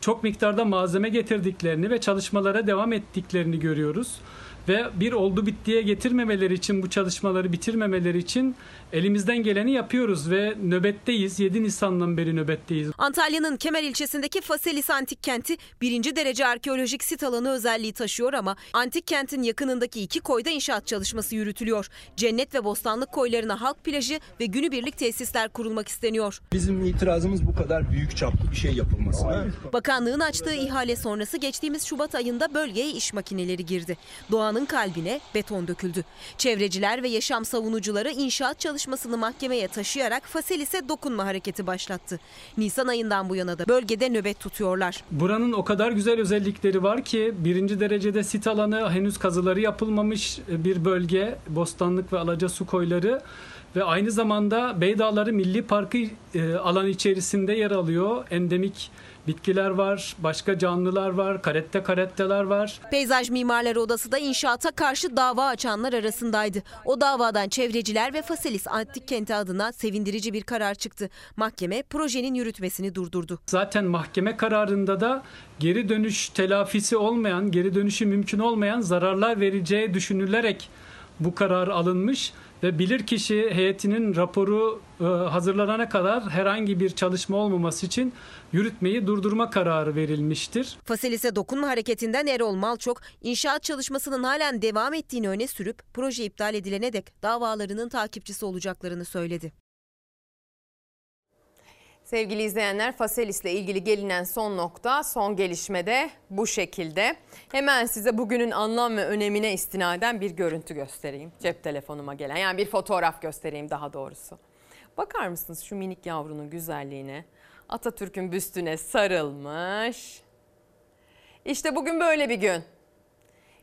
çok miktarda malzeme getirdiklerini ve çalışmalara devam ettiklerini görüyoruz. Ve bir oldu bittiye getirmemeleri için bu çalışmaları bitirmemeleri için elimizden geleni yapıyoruz ve nöbetteyiz. 7 Nisan'dan beri nöbetteyiz. Antalya'nın Kemer ilçesindeki Faselis Antik Kenti birinci derece arkeolojik sit alanı özelliği taşıyor ama Antik Kent'in yakınındaki iki koyda inşaat çalışması yürütülüyor. Cennet ve Bostanlık koylarına halk plajı ve günübirlik tesisler kurulmak isteniyor. Bizim itirazımız bu kadar büyük çaplı bir şey yapılmasına. Bakanlığın açtığı ihale sonrası geçtiğimiz Şubat ayında bölgeye iş makineleri girdi. Doğanın kalbine beton döküldü. Çevreciler ve yaşam savunucuları inşaat çalışmasını mahkemeye taşıyarak Faselis'e dokunma hareketi başlattı. Nisan ayından bu yana da bölgede nöbet tutuyorlar. Buranın o kadar güzel özellikleri var ki birinci derecede sit alanı henüz kazıları yapılmamış bir bölge. Bostanlık ve Alacasu koyları ve aynı zamanda Beydağları Milli Parkı e, alan içerisinde yer alıyor. Endemik bitkiler var, başka canlılar var, karette karetteler var. Peyzaj Mimarları Odası da inşaata karşı dava açanlar arasındaydı. O davadan çevreciler ve Faselis Antik Kenti adına sevindirici bir karar çıktı. Mahkeme projenin yürütmesini durdurdu. Zaten mahkeme kararında da geri dönüş telafisi olmayan, geri dönüşü mümkün olmayan zararlar vereceği düşünülerek bu karar alınmış ve bilirkişi heyetinin raporu e, hazırlanana kadar herhangi bir çalışma olmaması için yürütmeyi durdurma kararı verilmiştir. Faselis'e dokunma hareketinden Erol Malçok, inşaat çalışmasının halen devam ettiğini öne sürüp proje iptal edilene dek davalarının takipçisi olacaklarını söyledi. Sevgili izleyenler Faselis'le ilgili gelinen son nokta, son gelişmede bu şekilde. Hemen size bugünün anlam ve önemine istinaden bir görüntü göstereyim. Cep telefonuma gelen yani bir fotoğraf göstereyim daha doğrusu. Bakar mısınız şu minik yavrunun güzelliğine? Atatürk'ün büstüne sarılmış. İşte bugün böyle bir gün.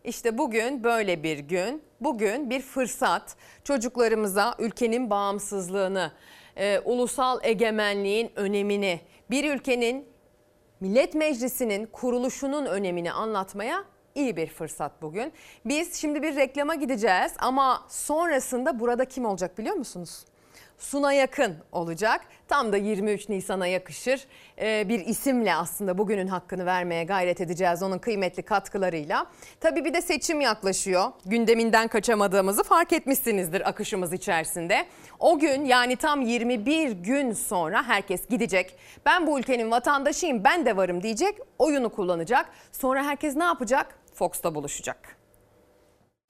İşte bugün böyle bir gün. Bugün bir fırsat çocuklarımıza ülkenin bağımsızlığını, e, ulusal egemenliğin önemini, bir ülkenin Millet Meclisi'nin kuruluşunun önemini anlatmaya iyi bir fırsat bugün. Biz şimdi bir reklama gideceğiz ama sonrasında burada kim olacak biliyor musunuz? Suna Yakın olacak. Tam da 23 Nisan'a yakışır ee, bir isimle aslında bugünün hakkını vermeye gayret edeceğiz onun kıymetli katkılarıyla. Tabii bir de seçim yaklaşıyor. Gündeminden kaçamadığımızı fark etmişsinizdir akışımız içerisinde. O gün yani tam 21 gün sonra herkes gidecek. Ben bu ülkenin vatandaşıyım ben de varım diyecek oyunu kullanacak. Sonra herkes ne yapacak? Fox'ta buluşacak.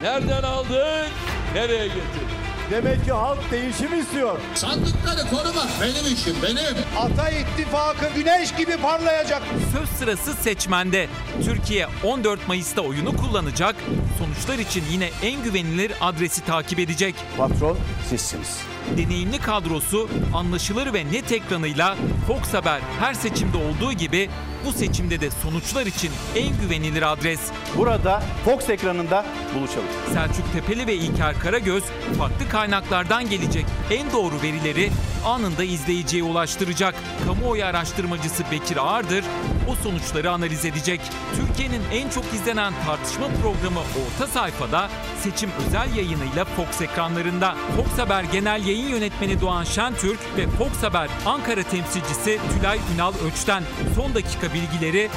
Nereden aldın? Nereye getirdin? Demek ki halk değişim istiyor. Sandıkları korumak benim işim benim. Ata ittifakı güneş gibi parlayacak. Söz sırası seçmende. Türkiye 14 Mayıs'ta oyunu kullanacak. Sonuçlar için yine en güvenilir adresi takip edecek. Patron sizsiniz. Deneyimli kadrosu, anlaşılır ve net ekranıyla Fox Haber her seçimde olduğu gibi bu seçimde de sonuçlar için en güvenilir adres. Burada Fox ekranında buluşalım. Selçuk Tepeli ve İlker Karagöz farklı kaynaklardan gelecek en doğru verileri anında izleyiciye ulaştıracak. Kamuoyu araştırmacısı Bekir Ağırdır o sonuçları analiz edecek. Türkiye'nin en çok izlenen tartışma programı Orta Sayfada seçim özel yayınıyla Fox ekranlarında. Fox Haber Genel Yayın Yönetmeni Doğan Şentürk ve Fox Haber Ankara temsilcisi Tülay Ünal Öç'ten son dakika bilgileri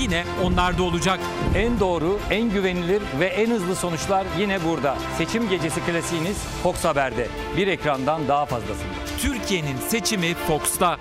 yine onlarda olacak. En doğru, en güvenilir ve en hızlı sonuçlar yine burada. Seçim gecesi klasiğiniz Fox Haber'de. Bir ekrandan daha fazlasında. Türkiye'nin seçimi Fox'ta.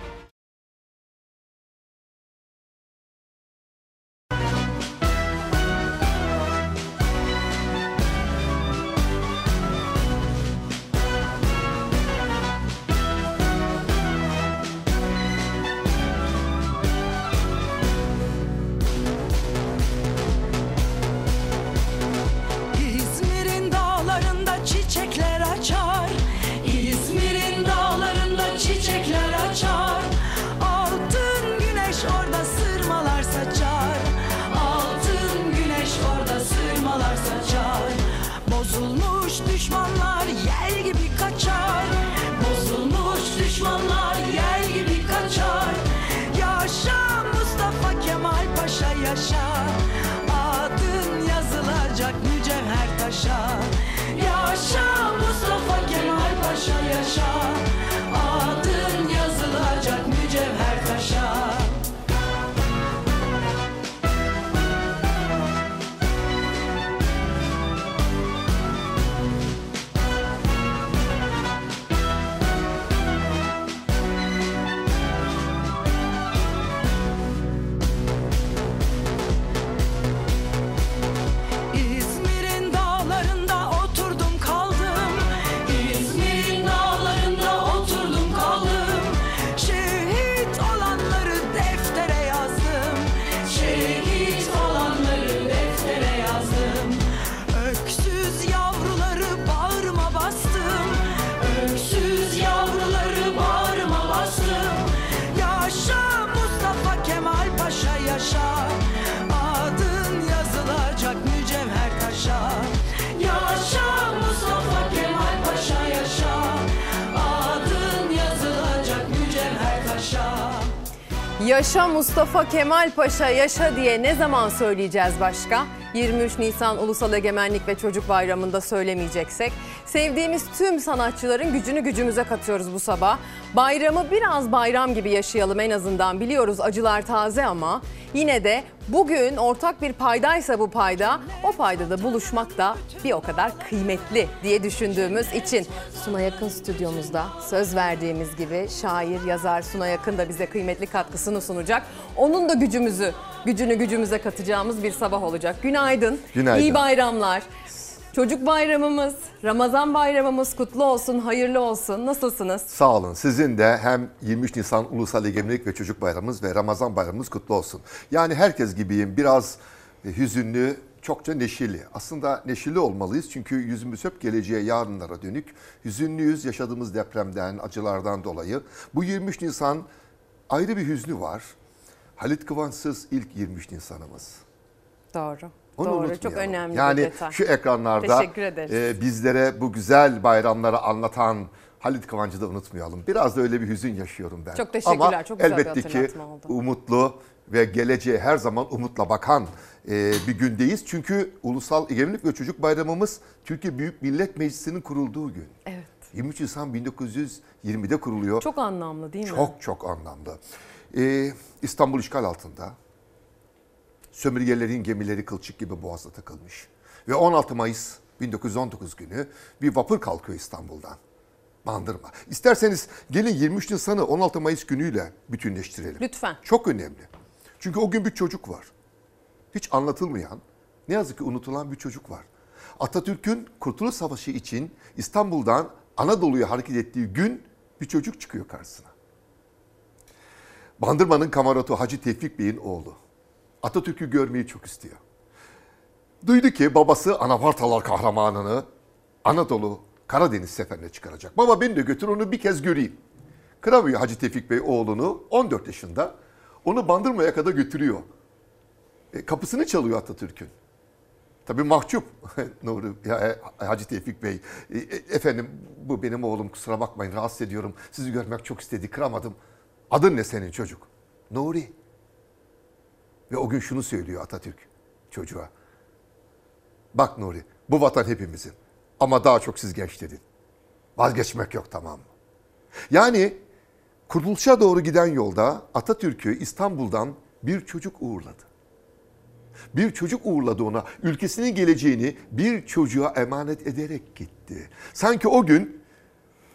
Mustafa Kemal Paşa yaşa diye ne zaman söyleyeceğiz başka? 23 Nisan Ulusal Egemenlik ve Çocuk Bayramı'nda söylemeyeceksek. Sevdiğimiz tüm sanatçıların gücünü gücümüze katıyoruz bu sabah. Bayramı biraz bayram gibi yaşayalım en azından. Biliyoruz acılar taze ama yine de bugün ortak bir paydaysa bu payda o paydada buluşmak da bir o kadar kıymetli diye düşündüğümüz için Suna Yakın stüdyomuzda söz verdiğimiz gibi şair, yazar Suna Yakın da bize kıymetli katkısını sunacak. Onun da gücümüzü, gücünü gücümüze katacağımız bir sabah olacak. Günaydın. Günaydın. İyi bayramlar. Çocuk bayramımız, Ramazan bayramımız kutlu olsun, hayırlı olsun. Nasılsınız? Sağ olun. Sizin de hem 23 Nisan Ulusal Egemenlik ve Çocuk Bayramımız ve Ramazan Bayramımız kutlu olsun. Yani herkes gibiyim. Biraz hüzünlü, çokça neşeli. Aslında neşeli olmalıyız çünkü yüzümüz hep geleceğe, yarınlara dönük. Hüzünlüyüz yaşadığımız depremden, acılardan dolayı. Bu 23 Nisan ayrı bir hüznü var. Halit Kıvançsız ilk 23 Nisan'ımız. Doğru. Onu Doğru. Çok önemli yani bir detay. şu ekranlarda e, bizlere bu güzel bayramları anlatan Halit Kıvancı da unutmayalım. Biraz da öyle bir hüzün yaşıyorum ben. Çok teşekkürler, Ama çok güzel bir elbette ki hatırlatma oldu. umutlu ve geleceğe her zaman umutla bakan e, bir gündeyiz. Çünkü Ulusal Egemenlik ve Çocuk Bayramımız Türkiye Büyük Millet Meclisi'nin kurulduğu gün. Evet. 23 Nisan 1920'de kuruluyor. Çok anlamlı değil mi? Çok çok anlamlı. Ee, İstanbul işgal altında. Sömürgelerin gemileri kılçık gibi boğazda takılmış. Ve 16 Mayıs 1919 günü bir vapur kalkıyor İstanbul'dan. Bandırma. İsterseniz gelin 23 Nisan'ı 16 Mayıs günüyle bütünleştirelim. Lütfen. Çok önemli. Çünkü o gün bir çocuk var. Hiç anlatılmayan, ne yazık ki unutulan bir çocuk var. Atatürk'ün Kurtuluş Savaşı için İstanbul'dan Anadolu'ya hareket ettiği gün bir çocuk çıkıyor karşısına. Bandırma'nın kamarotu Hacı Tevfik Bey'in oğlu. Atatürk'ü görmeyi çok istiyor. Duydu ki babası Anafartalar kahramanını Anadolu Karadeniz seferine çıkaracak. Baba beni de götür onu bir kez göreyim. Kıramıyor Hacı Tevfik Bey oğlunu 14 yaşında. Onu Bandırma'ya kadar götürüyor. E, kapısını çalıyor Atatürk'ün. Tabii mahcup Nuri ya, e, Hacı Tevfik Bey. E, e, efendim bu benim oğlum kusura bakmayın rahatsız ediyorum. Sizi görmek çok istedi kıramadım. Adın ne senin çocuk? Nuri. Ve o gün şunu söylüyor Atatürk çocuğa. Bak Nuri bu vatan hepimizin. Ama daha çok siz gençlerin. Vazgeçmek yok tamam mı? Yani kurtuluşa doğru giden yolda Atatürk'ü İstanbul'dan bir çocuk uğurladı. Bir çocuk uğurladı ona. Ülkesinin geleceğini bir çocuğa emanet ederek gitti. Sanki o gün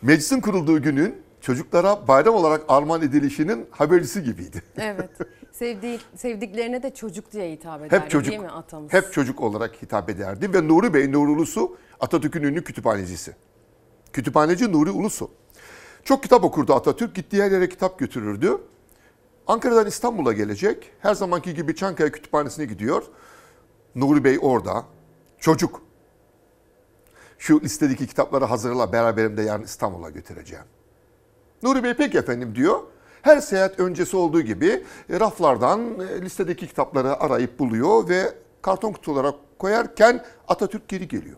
meclisin kurulduğu günün çocuklara bayram olarak armağan edilişinin habercisi gibiydi. Evet. Sevdiği, sevdiklerine de çocuk diye hitap ederdi Hep çocuk. değil mi atamız? Hep çocuk olarak hitap ederdi ve Nuri Bey, Nuri Ulusu Atatürk'ün ünlü kütüphanecisi. Kütüphaneci Nuri Ulusu. Çok kitap okurdu Atatürk. Gittiği her yere kitap götürürdü. Ankara'dan İstanbul'a gelecek. Her zamanki gibi Çankaya Kütüphanesi'ne gidiyor. Nuri Bey orada. Çocuk. Şu listedeki kitapları hazırla beraberimde yarın İstanbul'a götüreceğim. Nuri Bey peki efendim diyor. Her seyahat öncesi olduğu gibi e, raflardan e, listedeki kitapları arayıp buluyor ve karton kutulara koyarken Atatürk geri geliyor.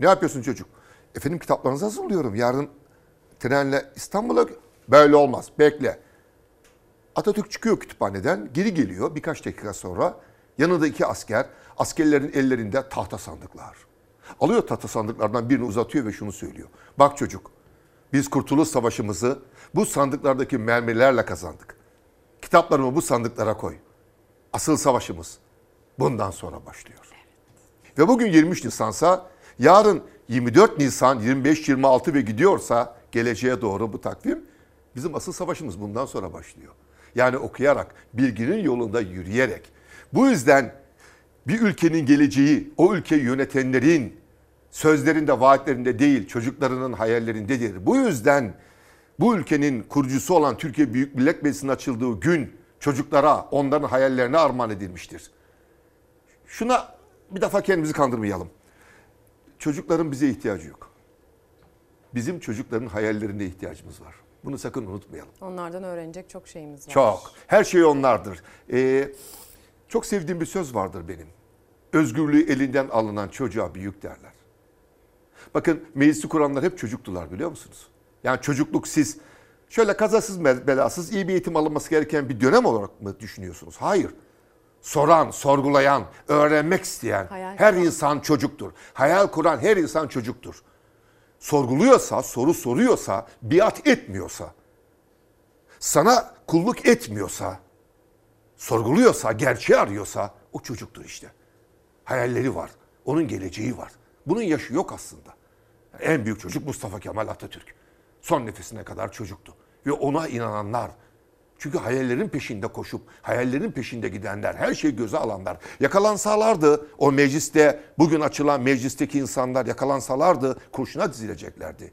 Ne yapıyorsun çocuk? Efendim kitaplarınızı hazırlıyorum. Yarın trenle İstanbul'a... Böyle olmaz. Bekle. Atatürk çıkıyor kütüphaneden. Geri geliyor birkaç dakika sonra. Yanında iki asker. Askerlerin ellerinde tahta sandıklar. Alıyor tahta sandıklardan birini uzatıyor ve şunu söylüyor. Bak çocuk, biz Kurtuluş Savaşımızı bu sandıklardaki mermilerle kazandık. Kitaplarımı bu sandıklara koy. Asıl savaşımız bundan sonra başlıyor. Ve bugün 23 Nisan'sa yarın 24 Nisan, 25, 26 ve gidiyorsa geleceğe doğru bu takvim bizim asıl savaşımız bundan sonra başlıyor. Yani okuyarak, bilginin yolunda yürüyerek. Bu yüzden bir ülkenin geleceği o ülkeyi yönetenlerin sözlerinde, vaatlerinde değil, çocuklarının hayallerindedir. Bu yüzden bu ülkenin kurucusu olan Türkiye Büyük Millet Meclisi'nin açıldığı gün çocuklara, onların hayallerine armağan edilmiştir. Şuna bir defa kendimizi kandırmayalım. Çocukların bize ihtiyacı yok. Bizim çocukların hayallerine ihtiyacımız var. Bunu sakın unutmayalım. Onlardan öğrenecek çok şeyimiz var. Çok. Her şey onlardır. Ee, çok sevdiğim bir söz vardır benim. Özgürlüğü elinden alınan çocuğa büyük derler. Bakın meclisi kuranlar hep çocuktular biliyor musunuz? Yani çocukluk siz şöyle kazasız belasız iyi bir eğitim alınması gereken bir dönem olarak mı düşünüyorsunuz? Hayır. Soran, sorgulayan, öğrenmek isteyen Hayal her kuran. insan çocuktur. Hayal kuran her insan çocuktur. Sorguluyorsa, soru soruyorsa, biat etmiyorsa, sana kulluk etmiyorsa, sorguluyorsa, gerçeği arıyorsa o çocuktur işte. Hayalleri var, onun geleceği var. Bunun yaşı yok aslında. En büyük çocuk Mustafa Kemal Atatürk. Son nefesine kadar çocuktu. Ve ona inananlar, çünkü hayallerin peşinde koşup, hayallerin peşinde gidenler, her şeyi göze alanlar. Yakalansalardı o mecliste, bugün açılan meclisteki insanlar yakalansalardı kurşuna dizileceklerdi.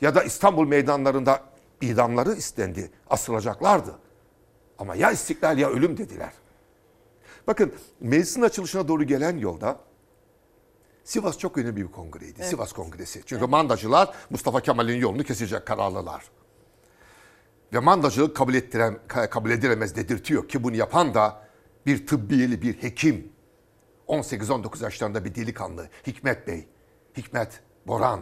Ya da İstanbul meydanlarında idamları istendi, asılacaklardı. Ama ya istiklal ya ölüm dediler. Bakın meclisin açılışına doğru gelen yolda Sivas çok önemli bir kongreydi. Evet. Sivas Kongresi. Çünkü mandacılar Mustafa Kemal'in yolunu kesecek kararlılar. Ve mandacılık kabul, ettiren, kabul edilemez dedirtiyor ki bunu yapan da bir tıbbiyeli bir hekim. 18-19 yaşlarında bir delikanlı Hikmet Bey. Hikmet Boran.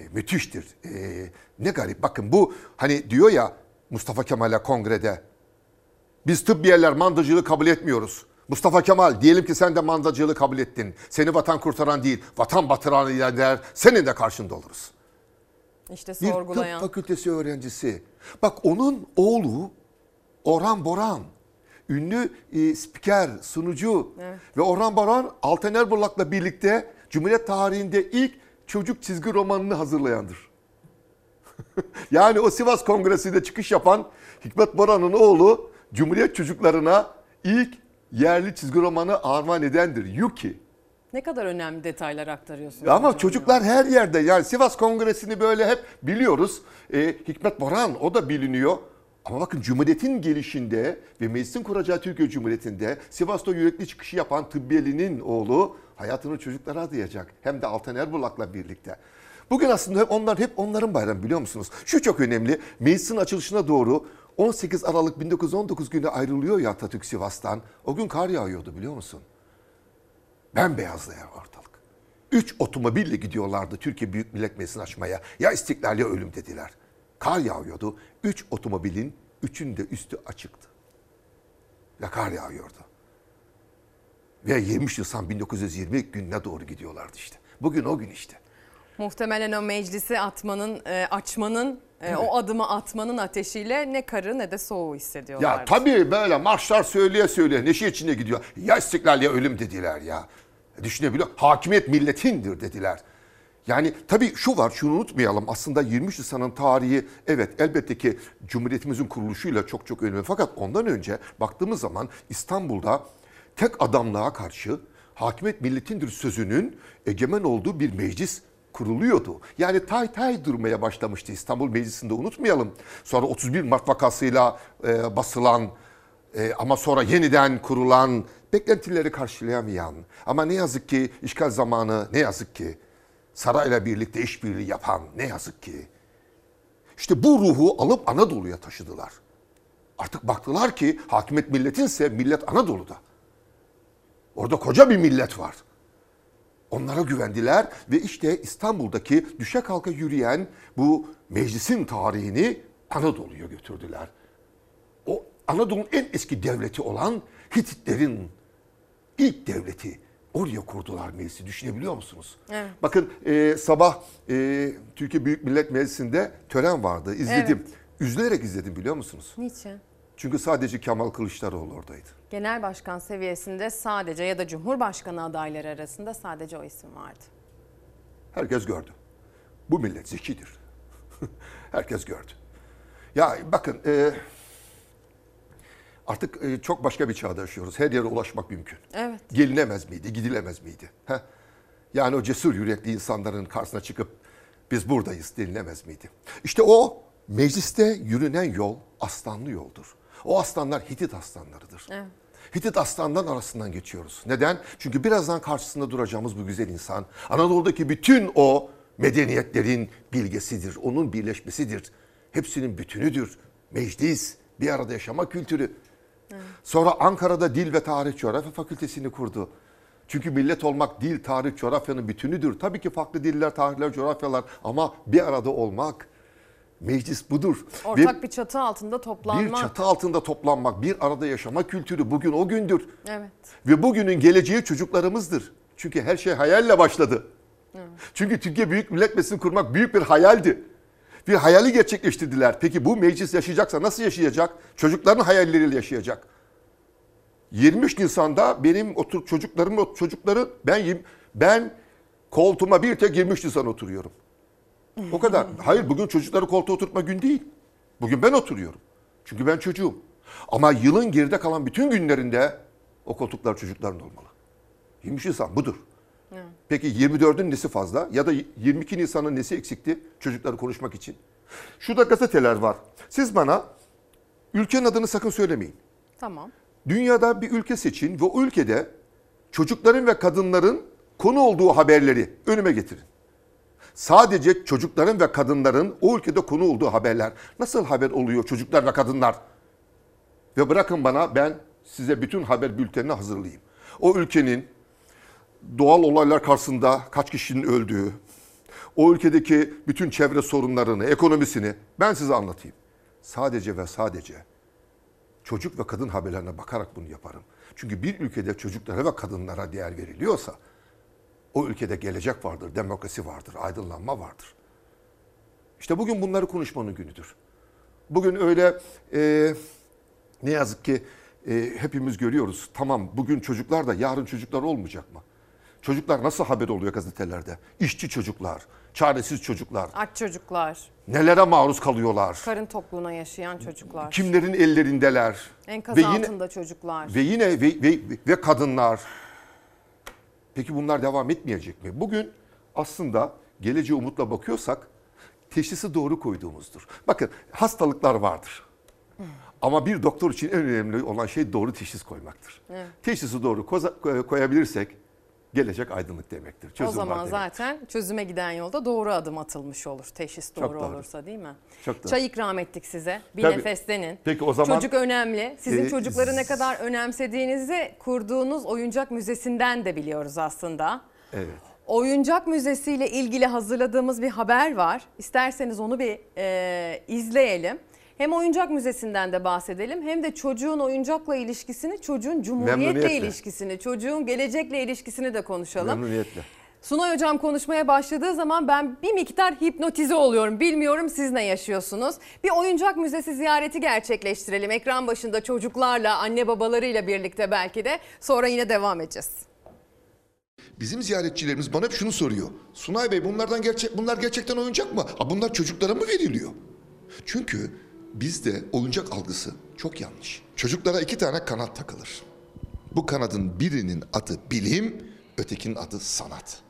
E, müthiştir. E, ne garip. Bakın bu hani diyor ya Mustafa Kemal'e kongrede. Biz tıbbiyeler mandacılığı kabul etmiyoruz. Mustafa Kemal diyelim ki sen de mandacılığı kabul ettin. Seni vatan kurtaran değil, vatan batıran ilerler. Senin de karşında oluruz. İşte Bir tıp fakültesi öğrencisi. Bak onun oğlu Orhan Boran. Ünlü e, spiker, sunucu. Evet. Ve Orhan Boran Altan Erbullak'la birlikte Cumhuriyet tarihinde ilk çocuk çizgi romanını hazırlayandır. yani o Sivas Kongresi'nde çıkış yapan Hikmet Boran'ın oğlu Cumhuriyet çocuklarına ilk yerli çizgi romanı armağan edendir. Yuki. Ne kadar önemli detaylar aktarıyorsunuz. Ama hocam çocuklar her yerde yani Sivas Kongresi'ni böyle hep biliyoruz. E, Hikmet Boran o da biliniyor. Ama bakın Cumhuriyet'in gelişinde ve meclisin kuracağı Türkiye Cumhuriyeti'nde Sivas'ta yürekli çıkışı yapan Tıbbiyeli'nin oğlu hayatını çocuklara adayacak. Hem de Altan Erbulak'la birlikte. Bugün aslında hep onlar hep onların bayramı biliyor musunuz? Şu çok önemli. Meclisin açılışına doğru 18 Aralık 1919 günü ayrılıyor ya Atatürk Sivas'tan. O gün kar yağıyordu biliyor musun? Bembeyazlayan ortalık. Üç otomobille gidiyorlardı Türkiye Büyük Millet Meclisi'ni açmaya. Ya istiklal ya ölüm dediler. Kar yağıyordu. Üç otomobilin üçün de üstü açıktı. Ve kar yağıyordu. Ve 23 Nisan 1920 gününe doğru gidiyorlardı işte. Bugün o gün işte. Muhtemelen o meclisi atmanın, e, açmanın, e, o adımı atmanın ateşiyle ne karı ne de soğuğu hissediyorlar. Ya tabii böyle marşlar söyleye söyleye neşe içinde gidiyor. Ya istiklal ya ölüm dediler ya. Düşünebiliyor Hakimiyet milletindir dediler. Yani tabii şu var şunu unutmayalım. Aslında 23 Nisan'ın tarihi evet elbette ki Cumhuriyetimizin kuruluşuyla çok çok önemli. Fakat ondan önce baktığımız zaman İstanbul'da tek adamlığa karşı hakimiyet milletindir sözünün egemen olduğu bir meclis kuruluyordu. Yani tay tay durmaya başlamıştı İstanbul Meclisi'nde unutmayalım. Sonra 31 Mart vakasıyla e, basılan e, ama sonra yeniden kurulan beklentileri karşılayamayan ama ne yazık ki işgal zamanı ne yazık ki sarayla birlikte işbirliği yapan ne yazık ki işte bu ruhu alıp Anadolu'ya taşıdılar. Artık baktılar ki hakimiyet milletinse millet Anadolu'da. Orada koca bir millet var. Onlara güvendiler ve işte İstanbul'daki düşe kalka yürüyen bu meclisin tarihini Anadolu'ya götürdüler. Anadolu'nun en eski devleti olan Hititlerin ilk devleti oraya kurdular meclisi. Düşünebiliyor musunuz? Evet. Bakın e, sabah e, Türkiye Büyük Millet Meclisi'nde tören vardı. İzledim. Üzülerek izledim biliyor musunuz? Niçin? Çünkü sadece Kemal Kılıçdaroğlu oradaydı. Genel başkan seviyesinde sadece ya da cumhurbaşkanı adayları arasında sadece o isim vardı. Herkes gördü. Bu millet zekidir. Herkes gördü. Ya bakın e, artık e, çok başka bir çağda yaşıyoruz. Her yere ulaşmak mümkün. Evet. Gelinemez miydi, gidilemez miydi? Heh. Yani o cesur yürekli insanların karşısına çıkıp biz buradayız denilemez miydi? İşte o mecliste yürünen yol aslanlı yoldur. O aslanlar Hitit aslanlarıdır. Evet. Hitit aslandan arasından geçiyoruz. Neden? Çünkü birazdan karşısında duracağımız bu güzel insan Anadolu'daki bütün o medeniyetlerin bilgesidir. Onun birleşmesidir. Hepsinin bütünüdür. Meclis, bir arada yaşama kültürü. Sonra Ankara'da Dil ve Tarih Coğrafya Fakültesini kurdu. Çünkü millet olmak dil, tarih, coğrafyanın bütünüdür. Tabii ki farklı diller, tarihler, coğrafyalar ama bir arada olmak. Meclis budur. Ortak Ve bir çatı altında toplanmak. bir çatı altında toplanmak, bir arada yaşama kültürü bugün o gündür. Evet. Ve bugünün geleceği çocuklarımızdır. Çünkü her şey hayalle başladı. Çünkü Türkiye Büyük Millet Meclisi'ni kurmak büyük bir hayaldi. Bir hayali gerçekleştirdiler. Peki bu meclis yaşayacaksa nasıl yaşayacak? Çocukların hayalleriyle yaşayacak. 23 Nisan'da benim otur çocuklarımın çocukları ben ben koltuğuma bir tek 23 Nisan oturuyorum. O kadar. Hayır bugün çocukları koltuğa oturtma gün değil. Bugün ben oturuyorum. Çünkü ben çocuğum. Ama yılın geride kalan bütün günlerinde o koltuklar çocukların olmalı. 23 Nisan budur. Peki 24'ün nesi fazla ya da 22 Nisan'ın nesi eksikti çocukları konuşmak için? Şurada gazeteler var. Siz bana ülkenin adını sakın söylemeyin. Tamam. Dünyada bir ülke seçin ve o ülkede çocukların ve kadınların konu olduğu haberleri önüme getirin. Sadece çocukların ve kadınların o ülkede konu olduğu haberler. Nasıl haber oluyor çocuklar ve kadınlar? Ve bırakın bana ben size bütün haber bültenini hazırlayayım. O ülkenin doğal olaylar karşısında kaç kişinin öldüğü, o ülkedeki bütün çevre sorunlarını, ekonomisini ben size anlatayım. Sadece ve sadece çocuk ve kadın haberlerine bakarak bunu yaparım. Çünkü bir ülkede çocuklara ve kadınlara değer veriliyorsa o ülkede gelecek vardır, demokrasi vardır, aydınlanma vardır. İşte bugün bunları konuşmanın günüdür. Bugün öyle e, ne yazık ki e, hepimiz görüyoruz. Tamam bugün çocuklar da yarın çocuklar olmayacak mı? Çocuklar nasıl haber oluyor gazetelerde? İşçi çocuklar, çaresiz çocuklar, Aç çocuklar, nelere maruz kalıyorlar? karın tokluğuna yaşayan çocuklar, Kimlerin ellerindeler? enkaz Ve yine- altında çocuklar. Ve yine ve, ve, ve kadınlar. Peki bunlar devam etmeyecek mi? Bugün aslında geleceğe umutla bakıyorsak teşhisi doğru koyduğumuzdur. Bakın hastalıklar vardır. Ama bir doktor için en önemli olan şey doğru teşhis koymaktır. Evet. Teşhisi doğru koyabilirsek gelecek aydınlık demektir. Çözüm o zaman demek. zaten çözüme giden yolda doğru adım atılmış olur. Teşhis Çok doğru, doğru. olursa değil mi? Çok doğru. Çay ikram ettik size. Bir Tabii. nefeslenin. Peki o zaman- Çocuk önemli. Sizin Ee, çocukları ne kadar önemsediğinizi kurduğunuz oyuncak müzesinden de biliyoruz aslında. Evet. Oyuncak müzesiyle ilgili hazırladığımız bir haber var. İsterseniz onu bir e, izleyelim. Hem oyuncak müzesinden de bahsedelim hem de çocuğun oyuncakla ilişkisini, çocuğun cumhuriyetle ilişkisini, çocuğun gelecekle ilişkisini de konuşalım. Memnuniyetle. Sunay Hocam konuşmaya başladığı zaman ben bir miktar hipnotize oluyorum. Bilmiyorum siz ne yaşıyorsunuz? Bir oyuncak müzesi ziyareti gerçekleştirelim. Ekran başında çocuklarla, anne babalarıyla birlikte belki de. Sonra yine devam edeceğiz. Bizim ziyaretçilerimiz bana hep şunu soruyor. Sunay Bey bunlardan gerçek bunlar gerçekten oyuncak mı? Ha, bunlar çocuklara mı veriliyor? Çünkü bizde oyuncak algısı çok yanlış. Çocuklara iki tane kanat takılır. Bu kanadın birinin adı bilim, ötekinin adı sanat.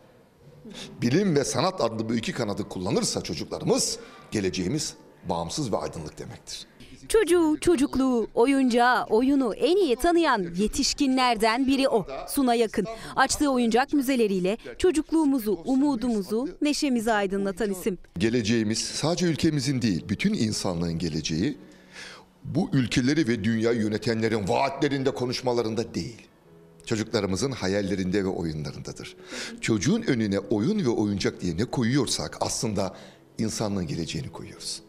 Bilim ve sanat adlı bu iki kanadı kullanırsa çocuklarımız geleceğimiz bağımsız ve aydınlık demektir. Çocuğu, çocukluğu, oyuncağı, oyunu en iyi tanıyan yetişkinlerden biri o. Suna yakın. Açtığı oyuncak müzeleriyle çocukluğumuzu, umudumuzu, neşemizi aydınlatan isim. Geleceğimiz sadece ülkemizin değil, bütün insanlığın geleceği bu ülkeleri ve dünyayı yönetenlerin vaatlerinde, konuşmalarında değil. Çocuklarımızın hayallerinde ve oyunlarındadır. Çocuğun önüne oyun ve oyuncak diye ne koyuyorsak aslında insanlığın geleceğini koyuyoruz.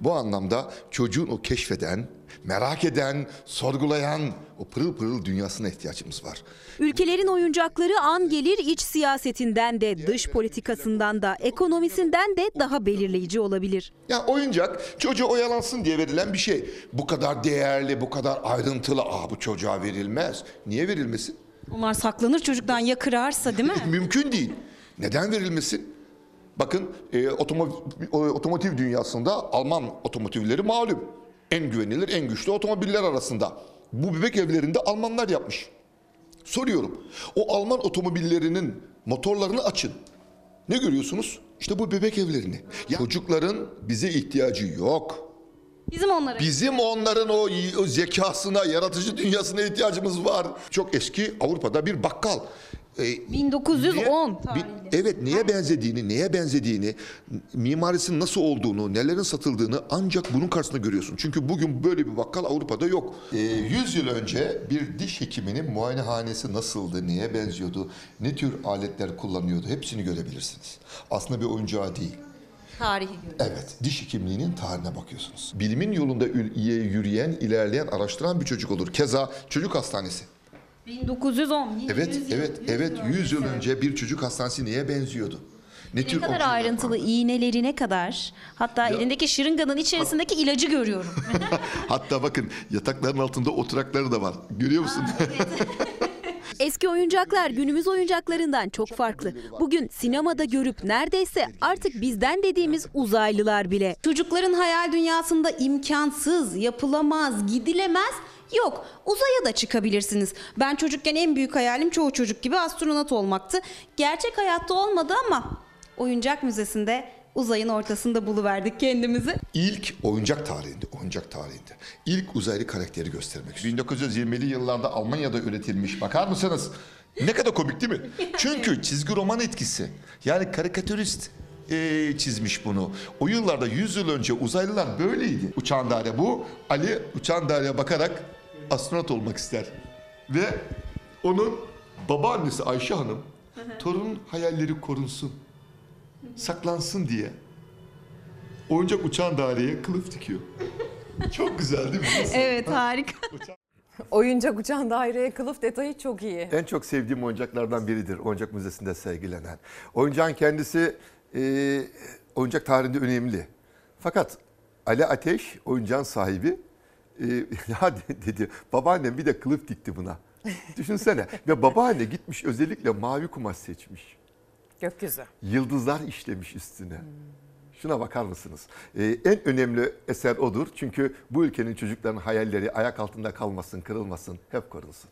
Bu anlamda çocuğun o keşfeden, merak eden, sorgulayan o pırıl pırıl dünyasına ihtiyacımız var. Ülkelerin oyuncakları an gelir iç siyasetinden de, dış politikasından da, ekonomisinden de daha belirleyici olabilir. Ya oyuncak çocuğa oyalansın diye verilen bir şey. Bu kadar değerli, bu kadar ayrıntılı. Aa bu çocuğa verilmez. Niye verilmesin? Onlar saklanır çocuktan ya kırarsa değil mi? Mümkün değil. Neden verilmesin? Bakın e, otomotiv dünyasında Alman otomotivleri malum. En güvenilir, en güçlü otomobiller arasında. Bu bebek evlerinde Almanlar yapmış. Soruyorum. O Alman otomobillerinin motorlarını açın. Ne görüyorsunuz? İşte bu bebek evlerini. Ya çocukların bize ihtiyacı yok. Bizim onlara. Bizim onların o, o zekasına, yaratıcı dünyasına ihtiyacımız var. Çok eski Avrupa'da bir bakkal. Ee, 1910 niye- bir- evet neye benzediğini, neye benzediğini, mimarisinin nasıl olduğunu, nelerin satıldığını ancak bunun karşısında görüyorsun. Çünkü bugün böyle bir bakkal Avrupa'da yok. Ee, 100 yıl önce bir diş hekiminin muayenehanesi nasıldı, neye benziyordu, ne tür aletler kullanıyordu hepsini görebilirsiniz. Aslında bir oyuncağı değil. Tarihi Evet, diş hekimliğinin tarihine bakıyorsunuz. Bilimin yolunda yürüyen, ilerleyen, araştıran bir çocuk olur. Keza çocuk hastanesi. 1910. yine Evet, 100 yıl- evet, evet. 100 yıl önce bir çocuk hastanesi neye benziyordu? Ne Ne tür kadar ayrıntılı iğnelerine kadar. Hatta elindeki şırınganın içerisindeki ilacı görüyorum. Hatta bakın yatakların altında oturakları da var. Görüyor musun? Eski oyuncaklar günümüz oyuncaklarından çok farklı. Bugün sinemada görüp neredeyse artık bizden dediğimiz uzaylılar bile. Çocukların hayal dünyasında imkansız, yapılamaz, gidilemez Yok uzaya da çıkabilirsiniz. Ben çocukken en büyük hayalim çoğu çocuk gibi astronot olmaktı. Gerçek hayatta olmadı ama oyuncak müzesinde uzayın ortasında buluverdik kendimizi. İlk oyuncak tarihinde, oyuncak tarihinde ilk uzaylı karakteri göstermek. 1920'li yıllarda Almanya'da üretilmiş. Bakar mısınız? Ne kadar komik değil mi? Çünkü çizgi roman etkisi. Yani karikatürist e, çizmiş bunu. O yıllarda 100 yıl önce uzaylılar böyleydi. Uçan daire bu. Ali uçan daireye bakarak astronot olmak ister. Ve onun babaannesi Ayşe Hanım torunun hayalleri korunsun, saklansın diye oyuncak uçan daireye kılıf dikiyor. Çok güzel değil mi? Evet harika. Oyuncak uçan daireye kılıf detayı çok iyi. En çok sevdiğim oyuncaklardan biridir. Oyuncak Müzesi'nde sergilenen. Oyuncağın kendisi e, oyuncak tarihinde önemli. Fakat Ali Ateş oyuncağın sahibi e, ya de- dedi babaannem bir de kılıf dikti buna. Düşünsene ve babaanne gitmiş özellikle mavi kumaş seçmiş. Gökyüzü. Yıldızlar işlemiş üstüne. Şuna bakar mısınız? Ee, en önemli eser odur. Çünkü bu ülkenin çocuklarının hayalleri ayak altında kalmasın, kırılmasın, hep korunsun.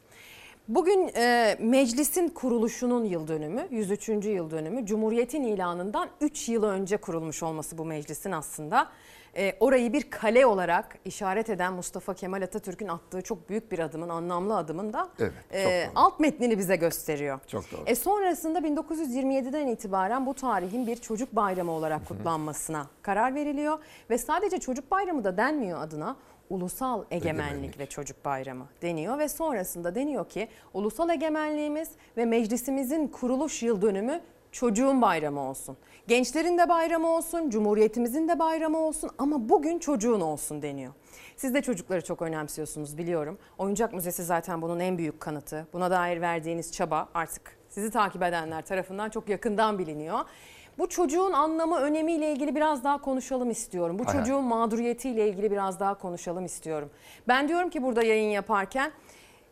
Bugün e, meclisin kuruluşunun yıl dönümü, 103. yıl dönümü. Cumhuriyetin ilanından 3 yıl önce kurulmuş olması bu meclisin aslında. E, orayı bir kale olarak işaret eden Mustafa Kemal Atatürk'ün attığı çok büyük bir adımın, anlamlı adımın da Evet, e, alt metnini bize gösteriyor. Çok doğru. E sonrasında 1927'den itibaren bu tarihin bir çocuk bayramı olarak kutlanmasına karar veriliyor ve sadece çocuk bayramı da denmiyor adına. Ulusal Egemenlik, Egemenlik. ve Çocuk Bayramı deniyor ve sonrasında deniyor ki ulusal egemenliğimiz ve meclisimizin kuruluş yıl dönümü çocuğun bayramı olsun. Gençlerin de bayramı olsun, cumhuriyetimizin de bayramı olsun ama bugün çocuğun olsun deniyor. Siz de çocukları çok önemsiyorsunuz biliyorum. Oyuncak Müzesi zaten bunun en büyük kanıtı. Buna dair verdiğiniz çaba artık sizi takip edenler tarafından çok yakından biliniyor. Bu çocuğun anlamı, önemiyle ilgili biraz daha konuşalım istiyorum. Bu hay. çocuğun mağduriyetiyle ilgili biraz daha konuşalım istiyorum. Ben diyorum ki burada yayın yaparken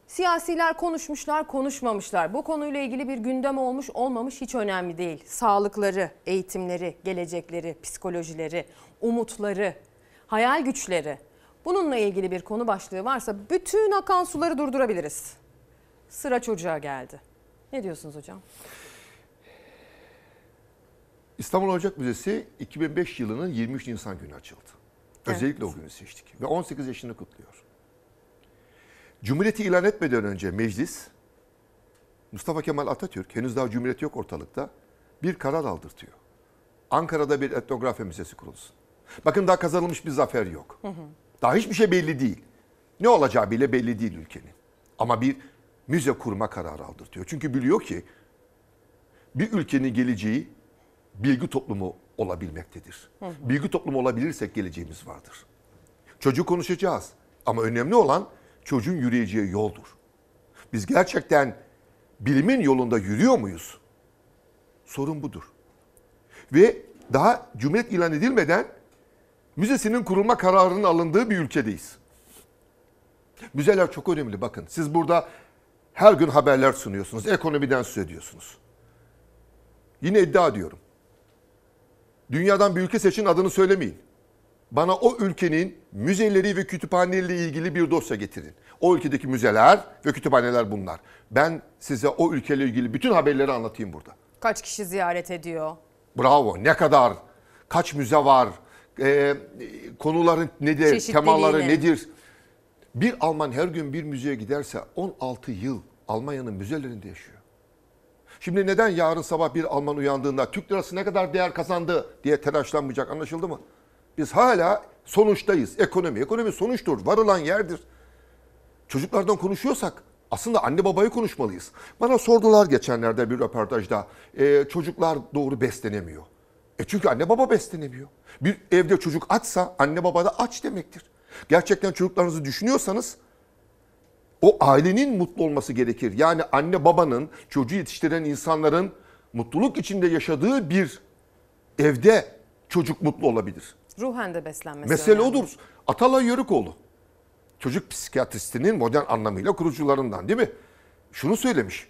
Siyasiler konuşmuşlar, konuşmamışlar. Bu konuyla ilgili bir gündem olmuş, olmamış hiç önemli değil. Sağlıkları, eğitimleri, gelecekleri, psikolojileri, umutları, hayal güçleri. Bununla ilgili bir konu başlığı varsa bütün akan suları durdurabiliriz. Sıra çocuğa geldi. Ne diyorsunuz hocam? İstanbul Ocak Müzesi 2005 yılının 23 Nisan günü açıldı. Özellikle o günü seçtik ve 18 yaşını kutluyor. Cumhuriyeti ilan etmeden önce meclis Mustafa Kemal Atatürk henüz daha cumhuriyet yok ortalıkta bir karar aldırtıyor. Ankara'da bir etnografya müzesi kurulsun. Bakın daha kazanılmış bir zafer yok. Daha hiçbir şey belli değil. Ne olacağı bile belli değil ülkenin. Ama bir müze kurma kararı aldırtıyor. Çünkü biliyor ki bir ülkenin geleceği bilgi toplumu olabilmektedir. Hı hı. Bilgi toplumu olabilirsek geleceğimiz vardır. Çocuğu konuşacağız. Ama önemli olan çocuğun yürüyeceği yoldur. Biz gerçekten bilimin yolunda yürüyor muyuz? Sorun budur. Ve daha Cumhuriyet ilan edilmeden müzesinin kurulma kararının alındığı bir ülkedeyiz. Müzeler çok önemli bakın. Siz burada her gün haberler sunuyorsunuz. Ekonomiden söz ediyorsunuz. Yine iddia ediyorum. Dünyadan bir ülke seçin adını söylemeyin. Bana o ülkenin müzeleri ve kütüphaneleriyle ilgili bir dosya getirin. O ülkedeki müzeler ve kütüphaneler bunlar. Ben size o ülkeyle ilgili bütün haberleri anlatayım burada. Kaç kişi ziyaret ediyor? Bravo. Ne kadar? Kaç müze var? Ee, konuların nedir? Temaları nedir? Bir Alman her gün bir müzeye giderse 16 yıl Almanya'nın müzelerinde yaşıyor. Şimdi neden yarın sabah bir Alman uyandığında Türk lirası ne kadar değer kazandı diye telaşlanmayacak anlaşıldı mı? Biz hala sonuçtayız. Ekonomi. Ekonomi sonuçtur. Varılan yerdir. Çocuklardan konuşuyorsak aslında anne babayı konuşmalıyız. Bana sordular geçenlerde bir röportajda. e, çocuklar doğru beslenemiyor. E çünkü anne baba beslenemiyor. Bir evde çocuk açsa anne baba da aç demektir. Gerçekten çocuklarınızı düşünüyorsanız o ailenin mutlu olması gerekir. Yani anne babanın, çocuğu yetiştiren insanların mutluluk içinde yaşadığı bir evde çocuk mutlu olabilir. Ruhen de beslenmesi Mesele önemli. odur. Atalay Yörükoğlu. Çocuk psikiyatristinin modern anlamıyla kurucularından değil mi? Şunu söylemiş.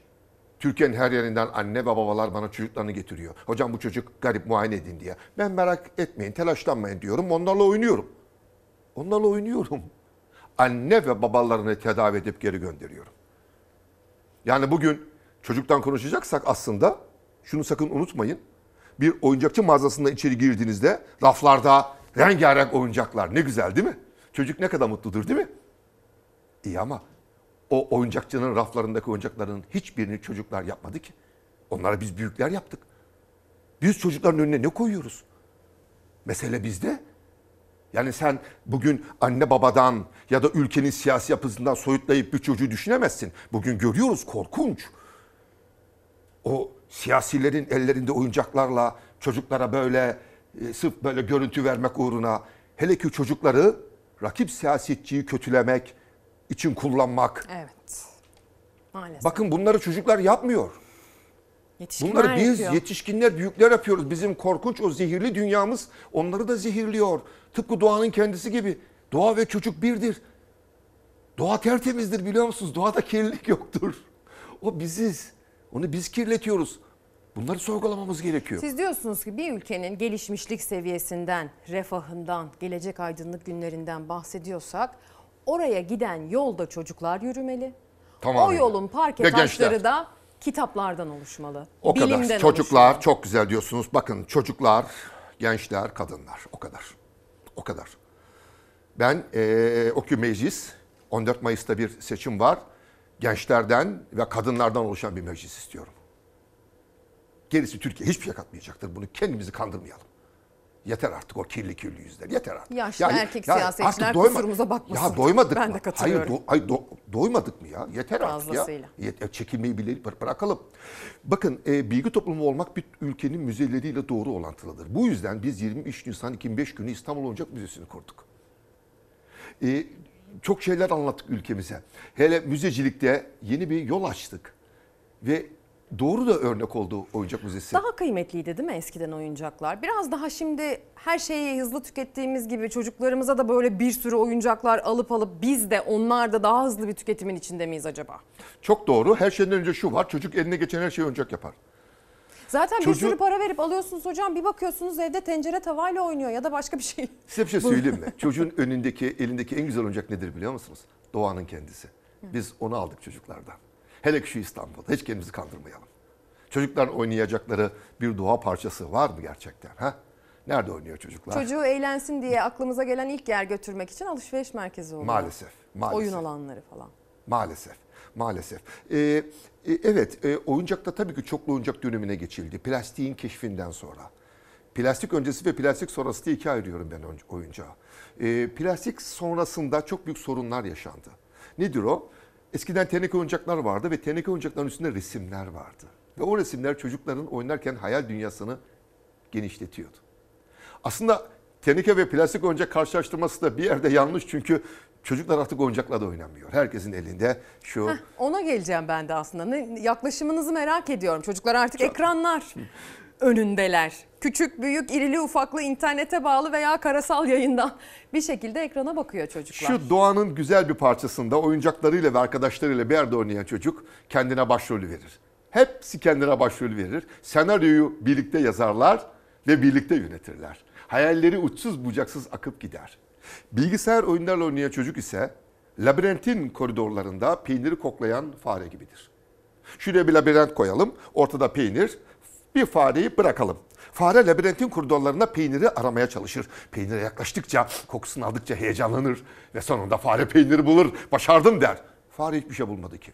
Türkiye'nin her yerinden anne ve babalar bana çocuklarını getiriyor. Hocam bu çocuk garip muayene edin diye. Ben merak etmeyin, telaşlanmayın diyorum. Onlarla oynuyorum. Onlarla oynuyorum. Anne ve babalarını tedavi edip geri gönderiyorum. Yani bugün çocuktan konuşacaksak aslında şunu sakın unutmayın. Bir oyuncakçı mağazasında içeri girdiğinizde raflarda rengarenk oyuncaklar. Ne güzel değil mi? Çocuk ne kadar mutludur değil mi? İyi ama o oyuncakçının raflarındaki oyuncakların hiçbirini çocuklar yapmadı ki. Onları biz büyükler yaptık. Biz çocukların önüne ne koyuyoruz? Mesele bizde. Yani sen bugün anne babadan ya da ülkenin siyasi yapısından soyutlayıp bir çocuğu düşünemezsin. Bugün görüyoruz korkunç. O siyasilerin ellerinde oyuncaklarla çocuklara böyle e, sırf böyle görüntü vermek uğruna hele ki çocukları rakip siyasetçiyi kötülemek için kullanmak. Evet. Maalesef. Bakın bunları çocuklar yapmıyor. Yetişkinler Bunları biz yapıyor. yetişkinler, büyükler yapıyoruz. Bizim korkunç o zehirli dünyamız onları da zehirliyor. Tıpkı doğanın kendisi gibi. Doğa ve çocuk birdir. Doğa tertemizdir biliyor musunuz? Doğada kirlilik yoktur. O biziz. Onu biz kirletiyoruz. Bunları sorgulamamız gerekiyor. Siz diyorsunuz ki bir ülkenin gelişmişlik seviyesinden, refahından, gelecek aydınlık günlerinden bahsediyorsak oraya giden yolda çocuklar yürümeli. Tamamen. O yolun parke Ve taşları gençler. da kitaplardan oluşmalı. O kadar. Çocuklar oluşmalı. çok güzel diyorsunuz. Bakın çocuklar, gençler, kadınlar. O kadar. O kadar. Ben eee OKÜ Meclis, 14 Mayıs'ta bir seçim var. Gençlerden ve kadınlardan oluşan bir meclis istiyorum. Gerisi Türkiye hiçbir şey katmayacaktır. Bunu kendimizi kandırmayalım. Yeter artık o kirli kirli yüzler. Yeter artık. Yaşlı erkek siyasetçiler artık doyma- kusurumuza bakmasın. Ya doymadık Ben mı? de katılıyorum. Hayır, do- hayır do- doymadık mı ya? Yeter artık ya. Fazlasıyla. Yet- çekilmeyi bile bıra- bırakalım. Bakın e, bilgi toplumu olmak bir ülkenin müzeleriyle doğru orantılıdır. Bu yüzden biz 23 Nisan 2005 günü İstanbul Oyuncak Müzesi'ni kurduk. E, çok şeyler anlattık ülkemize. Hele müzecilikte yeni bir yol açtık. Ve doğru da örnek oldu Oyuncak Müzesi. Daha kıymetliydi değil mi eskiden oyuncaklar? Biraz daha şimdi her şeyi hızlı tükettiğimiz gibi çocuklarımıza da böyle bir sürü oyuncaklar alıp alıp biz de onlar da daha hızlı bir tüketimin içinde miyiz acaba? Çok doğru. Her şeyden önce şu var. Çocuk eline geçen her şeyi oyuncak yapar. Zaten bir Çocuğu- sürü para verip alıyorsunuz hocam bir bakıyorsunuz evde tencere tavayla oynuyor ya da başka bir şey. Size bir şey söyleyeyim mi? Çocuğun önündeki, elindeki en güzel oyuncak nedir biliyor musunuz? Doğanın kendisi. Biz onu aldık çocuklardan. Hele ki şu İstanbul'da. Hiç kendimizi kandırmayalım. Çocuklar oynayacakları bir doğa parçası var mı gerçekten? Ha? Nerede oynuyor çocuklar? Çocuğu eğlensin diye aklımıza gelen ilk yer götürmek için alışveriş merkezi oluyor. Maalesef, maalesef. Oyun alanları falan. Maalesef, maalesef. Ee, e, evet, e, oyuncakta tabii ki çoklu oyuncak dönemine geçildi. Plastiğin keşfinden sonra. Plastik öncesi ve plastik sonrası diye ikiye ayırıyorum ben oyun- oyuncağı. Ee, plastik sonrasında çok büyük sorunlar yaşandı. Nedir o? Eskiden teneke oyuncaklar vardı ve teneke oyuncakların üstünde resimler vardı. Ve o resimler çocukların oynarken hayal dünyasını genişletiyordu. Aslında teneke ve plastik oyuncak karşılaştırması da bir yerde yanlış çünkü çocuklar artık oyuncakla da oynamıyor. Herkesin elinde şu Heh, ona geleceğim ben de aslında. Ne, yaklaşımınızı merak ediyorum. Çocuklar artık ekranlar önündeler. Küçük, büyük, irili ufaklı internete bağlı veya karasal yayından bir şekilde ekrana bakıyor çocuklar. Şu doğanın güzel bir parçasında oyuncaklarıyla ve arkadaşlarıyla bir yerde oynayan çocuk kendine başrolü verir. Hepsi kendine başrolü verir. Senaryoyu birlikte yazarlar ve birlikte yönetirler. Hayalleri uçsuz bucaksız akıp gider. Bilgisayar oyunlarla oynayan çocuk ise labirentin koridorlarında peyniri koklayan fare gibidir. Şuraya bir labirent koyalım, ortada peynir, bir fareyi bırakalım. Fare labirentin koridorlarında peyniri aramaya çalışır. Peynire yaklaştıkça, kokusunu aldıkça heyecanlanır ve sonunda fare peyniri bulur, başardım der. Fare hiçbir şey bulmadı ki.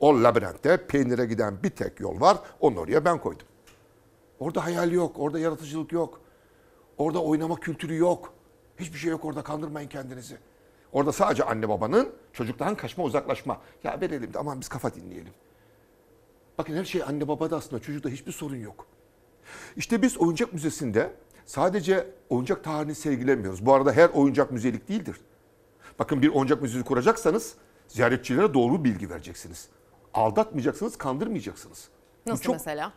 O labirentte peynire giden bir tek yol var, onu oraya ben koydum. Orada hayal yok, orada yaratıcılık yok. Orada oynama kültürü yok. Hiçbir şey yok orada, kandırmayın kendinizi. Orada sadece anne babanın çocuktan kaçma, uzaklaşma. Ya verelim de aman biz kafa dinleyelim. Bakın her şey anne babada aslında çocukta hiçbir sorun yok. İşte biz oyuncak müzesinde sadece oyuncak tarihini sergilemiyoruz. Bu arada her oyuncak müzelik değildir. Bakın bir oyuncak müzesi kuracaksanız ziyaretçilere doğru bilgi vereceksiniz. Aldatmayacaksınız, kandırmayacaksınız. Bu Nasıl çok- mesela?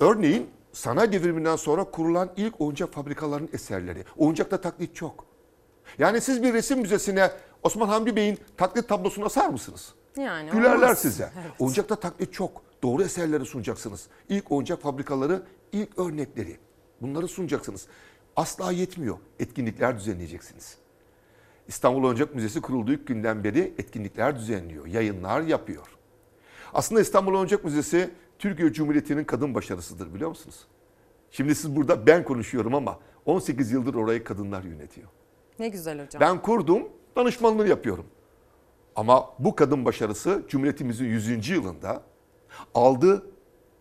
Örneğin sanayi devriminden sonra kurulan ilk oyuncak fabrikalarının eserleri. Oyuncakta taklit çok. Yani siz bir resim müzesine Osman Hamdi Bey'in taklit tablosunu asar mısınız? Yani Gülerler olmaz. size. Evet. Oyuncakta taklit çok. Doğru eserleri sunacaksınız. İlk oyuncak fabrikaları, ilk örnekleri. Bunları sunacaksınız. Asla yetmiyor. Etkinlikler düzenleyeceksiniz. İstanbul Oyuncak Müzesi kurulduğu ilk günden beri etkinlikler düzenliyor, yayınlar yapıyor. Aslında İstanbul Oyuncak Müzesi Türkiye Cumhuriyeti'nin kadın başarısıdır biliyor musunuz? Şimdi siz burada ben konuşuyorum ama 18 yıldır orayı kadınlar yönetiyor. Ne güzel hocam. Ben kurdum, danışmanlığı yapıyorum. Ama bu kadın başarısı Cumhuriyetimizin 100. yılında aldı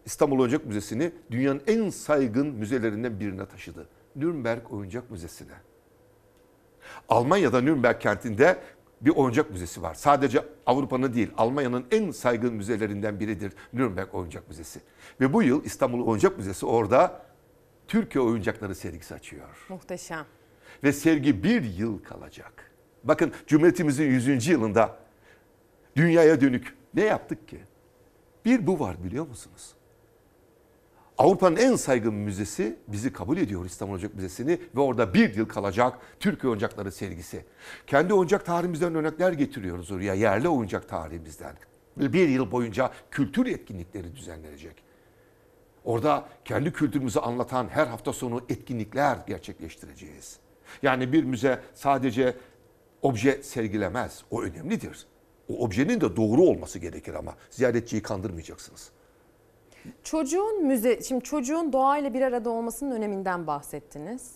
İstanbul Oyuncak Müzesi'ni dünyanın en saygın müzelerinden birine taşıdı. Nürnberg Oyuncak Müzesi'ne. Almanya'da Nürnberg kentinde bir oyuncak müzesi var. Sadece Avrupa'nın değil, Almanya'nın en saygın müzelerinden biridir Nürnberg Oyuncak Müzesi. Ve bu yıl İstanbul Oyuncak Müzesi orada Türkiye oyuncakları sergisi açıyor. Muhteşem. Ve sergi bir yıl kalacak. Bakın Cumhuriyetimizin 100. yılında dünyaya dönük ne yaptık ki? Bir bu var biliyor musunuz? Avrupa'nın en saygın müzesi bizi kabul ediyor İstanbul Oyuncak Müzesi'ni ve orada bir yıl kalacak Türkiye oyuncakları sergisi. Kendi oyuncak tarihimizden örnekler getiriyoruz oraya, yerli oyuncak tarihimizden. Bir yıl boyunca kültür etkinlikleri düzenlenecek. Orada kendi kültürümüzü anlatan her hafta sonu etkinlikler gerçekleştireceğiz. Yani bir müze sadece obje sergilemez. O önemlidir. O objenin de doğru olması gerekir ama ziyaretçiyi kandırmayacaksınız. Çocuğun müze, şimdi çocuğun doğayla bir arada olmasının öneminden bahsettiniz.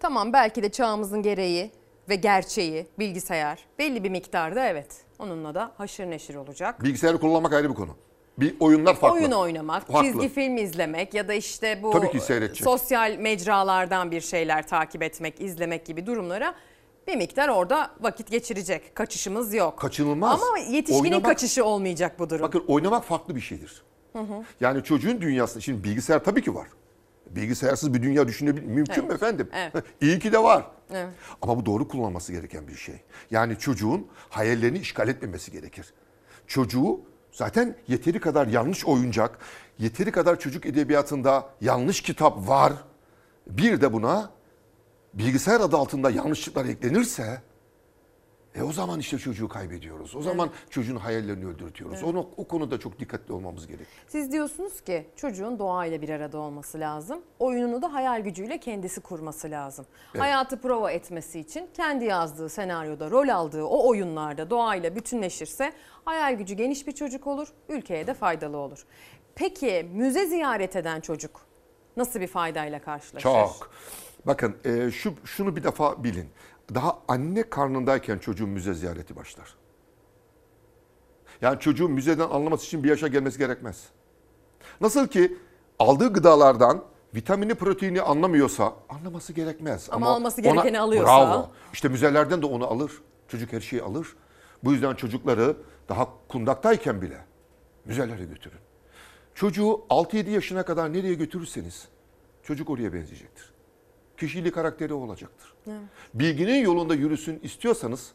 Tamam belki de çağımızın gereği ve gerçeği bilgisayar belli bir miktarda evet. Onunla da haşır neşir olacak. Bilgisayarı kullanmak ayrı bir konu. Bir oyunlar farklı. Oyun oynamak, Farklı. çizgi film izlemek ya da işte bu sosyal mecralardan bir şeyler takip etmek, izlemek gibi durumlara bir miktar orada vakit geçirecek. Kaçışımız yok. Kaçınılmaz. Ama yetişkinin Oynamak- kaçışı olmayacak bu durum. Bakın oynamak farklı bir şeydir. Hı hı. Yani çocuğun dünyasında şimdi bilgisayar tabii ki var. Bilgisayarsız bir dünya düşünebilir mümkün mü Evet. efendim? Evet. İyi ki de var. Evet. Ama bu doğru kullanılması gereken bir şey. Yani çocuğun hayallerini işgal etmemesi gerekir. Çocuğu zaten yeteri kadar yanlış oyuncak, yeteri kadar çocuk edebiyatında yanlış kitap var. Bir de buna bilgisayar adı altında yanlışlıklar eklenirse e o zaman işte çocuğu kaybediyoruz. O zaman çocuğun hayallerini öldürtüyoruz. Evet. Onu, o konuda çok dikkatli olmamız gerekir. Siz diyorsunuz ki çocuğun doğayla bir arada olması lazım. Oyununu da hayal gücüyle kendisi kurması lazım. Evet. Hayatı prova etmesi için kendi yazdığı senaryoda rol aldığı o oyunlarda doğayla bütünleşirse hayal gücü geniş bir çocuk olur, ülkeye de faydalı olur. Peki müze ziyaret eden çocuk nasıl bir faydayla karşılaşır? Çok. Bakın e, şu şunu bir defa bilin. Daha anne karnındayken çocuğun müze ziyareti başlar. Yani çocuğun müzeden anlaması için bir yaşa gelmesi gerekmez. Nasıl ki aldığı gıdalardan vitamini, proteini anlamıyorsa anlaması gerekmez. Ama alması gerekeni alıyorsa- Bravo. İşte müzelerden de onu alır. Çocuk her şeyi alır. Bu yüzden çocukları daha kundaktayken bile müzelere götürün. Çocuğu 6-7 yaşına kadar nereye götürürseniz çocuk oraya benzeyecektir. Kişiliği karakteri olacaktır. Bilginin yolunda yürüsün istiyorsanız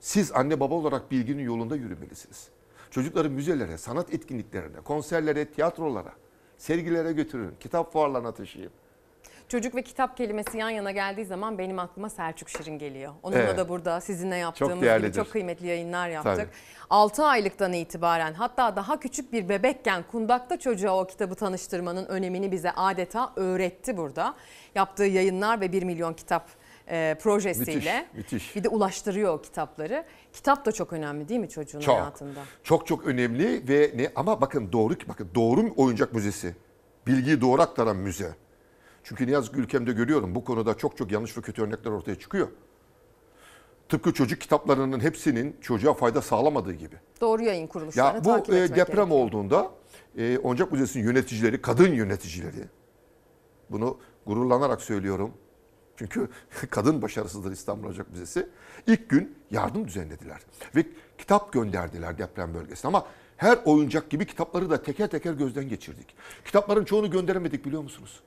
siz anne baba olarak bilginin yolunda yürümelisiniz. Çocukları müzelere, sanat etkinliklerine, konserlere, tiyatrolara, sergilere götürün. Kitap fuarlarına taşıyın. Çocuk ve kitap kelimesi yan yana geldiği zaman benim aklıma Selçuk Şirin geliyor. Onunla Evet. da burada sizinle yaptığımız gibi değerlidir. çok kıymetli yayınlar yaptık. Tabii. 6 aylıktan itibaren hatta daha küçük bir bebekken kundakta çocuğa o kitabı tanıştırmanın önemini bize adeta öğretti burada. Yaptığı yayınlar ve 1 milyon kitap e, projesiyle. Müthiş, müthiş. Bir de ulaştırıyor o kitapları. Kitap da çok önemli değil mi çocuğun Çok. hayatında? Çok çok önemli ve ne ama bakın doğru bakın doğru oyuncak müzesi. Bilgiyi doğru aktaran müze. Çünkü ne yazık ki ülkemde görüyorum bu konuda çok çok yanlış ve kötü örnekler ortaya çıkıyor. Tıpkı çocuk kitaplarının hepsinin çocuğa fayda sağlamadığı gibi. Doğru yayın kuruluşlarını Ya bu takip e, etmek deprem gerekiyor. olduğunda e, Oyuncak Müzesi'nin yöneticileri, kadın yöneticileri bunu gururlanarak söylüyorum. Çünkü kadın başarısıdır İstanbul Oyuncak Müzesi. İlk gün yardım düzenlediler ve kitap gönderdiler deprem bölgesine ama her oyuncak gibi kitapları da teker teker gözden geçirdik. Kitapların çoğunu gönderemedik biliyor musunuz?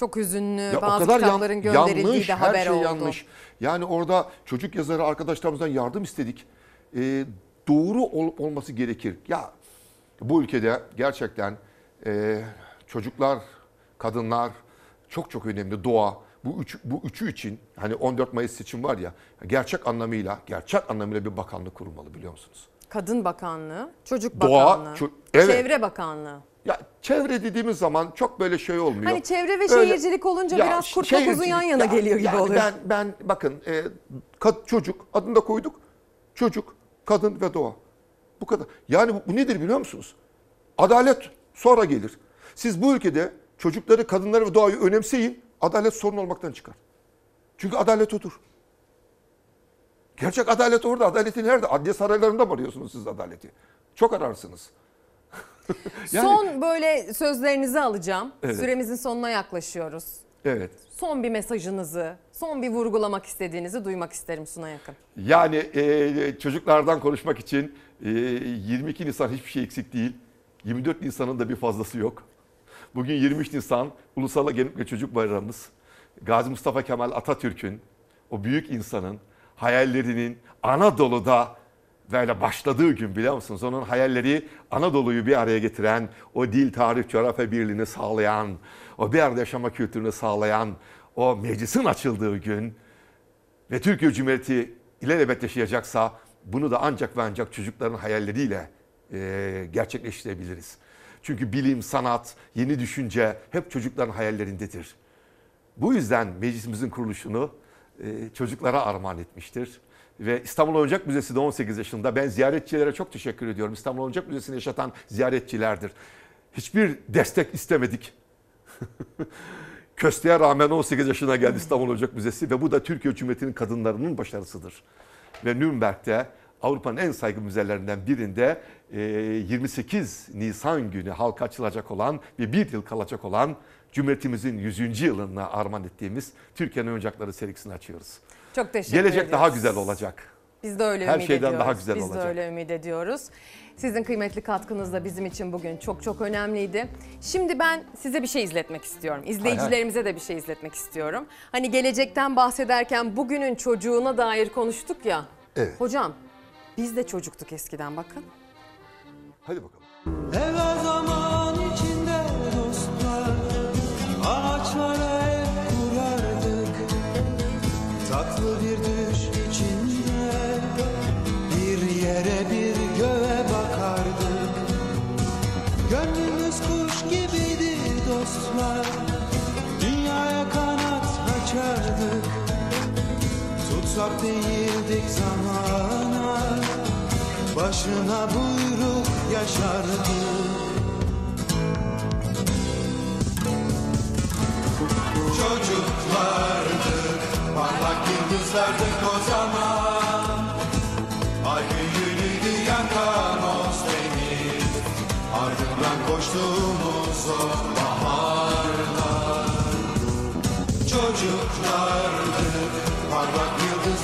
Çok hüzünlü Ya bazı yan- kitapların gönderildiği yanlış, de her haber şey oldu. yanlış. Yani orada çocuk yazarı arkadaşlarımızdan yardım istedik. Ee, doğru ol- olması gerekir. Ya bu ülkede gerçekten e, çocuklar, kadınlar çok çok önemli. Doğa. Bu, üç, bu üçü için hani 14 Mayıs seçim var ya gerçek anlamıyla gerçek anlamıyla bir bakanlık kurulmalı biliyor musunuz? Kadın Bakanlığı, Çocuk Doğa, Bakanlığı, ço- evet. Çevre Bakanlığı. Ya çevre dediğimiz zaman çok böyle şey olmuyor. Hani çevre ve Öyle- şehircilik olunca Ya biraz kurtla kuzu yan yana ya- geliyor gibi yani oluyor. Ben, ben bakın e, kad- çocuk adını da koyduk. Çocuk, kadın ve doğa. Bu kadar. Yani bu, bu nedir biliyor musunuz? Adalet sonra gelir. Siz bu ülkede çocukları, kadınları ve doğayı önemseyin. Adalet sorun olmaktan çıkar. Çünkü adalet odur. Gerçek adalet orada. Adaleti nerede? Adliye saraylarında mı arıyorsunuz siz adaleti? Çok ararsınız. Yani- Son böyle sözlerinizi alacağım. Evet. Süremizin sonuna yaklaşıyoruz. Evet. Son bir mesajınızı, son bir vurgulamak istediğinizi duymak isterim Suna Yakın. Yani e, çocuklardan konuşmak için e, 22 Nisan hiçbir şey eksik değil. 24 Nisan'ın da bir fazlası yok. Bugün 23 Nisan Ulusal Egemenlik ve Çocuk Bayramımız. Gazi Mustafa Kemal Atatürk'ün, o büyük insanın hayallerinin Anadolu'da böyle başladığı gün biliyor musunuz? Onun hayalleri Anadolu'yu bir araya getiren, o dil, tarih, coğrafya birliğini sağlayan, o bir arada yaşama kültürünü sağlayan, o meclisin açıldığı gün ve Türkiye Cumhuriyeti ilelebet yaşayacaksa bunu da ancak ve ancak çocukların hayalleriyle e, gerçekleştirebiliriz. Çünkü bilim, sanat, yeni düşünce hep çocukların hayallerindedir. Bu yüzden meclisimizin kuruluşunu e, çocuklara armağan etmiştir. Ve İstanbul Oyuncak Müzesi de 18 yaşında. Ben ziyaretçilere çok teşekkür ediyorum. İstanbul Oyuncak Müzesi'ni yaşatan ziyaretçilerdir. Hiçbir destek istemedik. Kösteğe rağmen 18 yaşına geldi İstanbul Ocak Müzesi ve bu da Türkiye Cumhuriyeti'nin kadınlarının başarısıdır. Ve Nürnberg'de Avrupa'nın en saygın müzelerinden birinde e, 28 Nisan günü halka açılacak olan ve bir yıl kalacak olan Cumhuriyetimizin 100. yılına armağan ettiğimiz Türkiye'nin oyuncakları serisini açıyoruz. Çok teşekkür Gelecek ediyoruz. daha güzel olacak. Biz de öyle Her ümit şeyden ediyoruz. daha güzel Biz olacak. de öyle ümit ediyoruz. Sizin kıymetli katkınız da bizim için bugün çok çok önemliydi. Şimdi ben size bir şey izletmek istiyorum. İzleyicilerimize de bir şey izletmek istiyorum. Hani gelecekten bahsederken bugünün çocuğuna dair konuştuk ya. Evet. Hocam biz de çocuktuk eskiden bakın. Hadi bakalım. Evvel Tutsak değildik zamana. Başına buyruk yaşardı Çocuklardık, parlak yıldızlardık o zaman Ay büyülüydü yakamoz deniz. Ardından koştuğumuz o baharlar. Parlak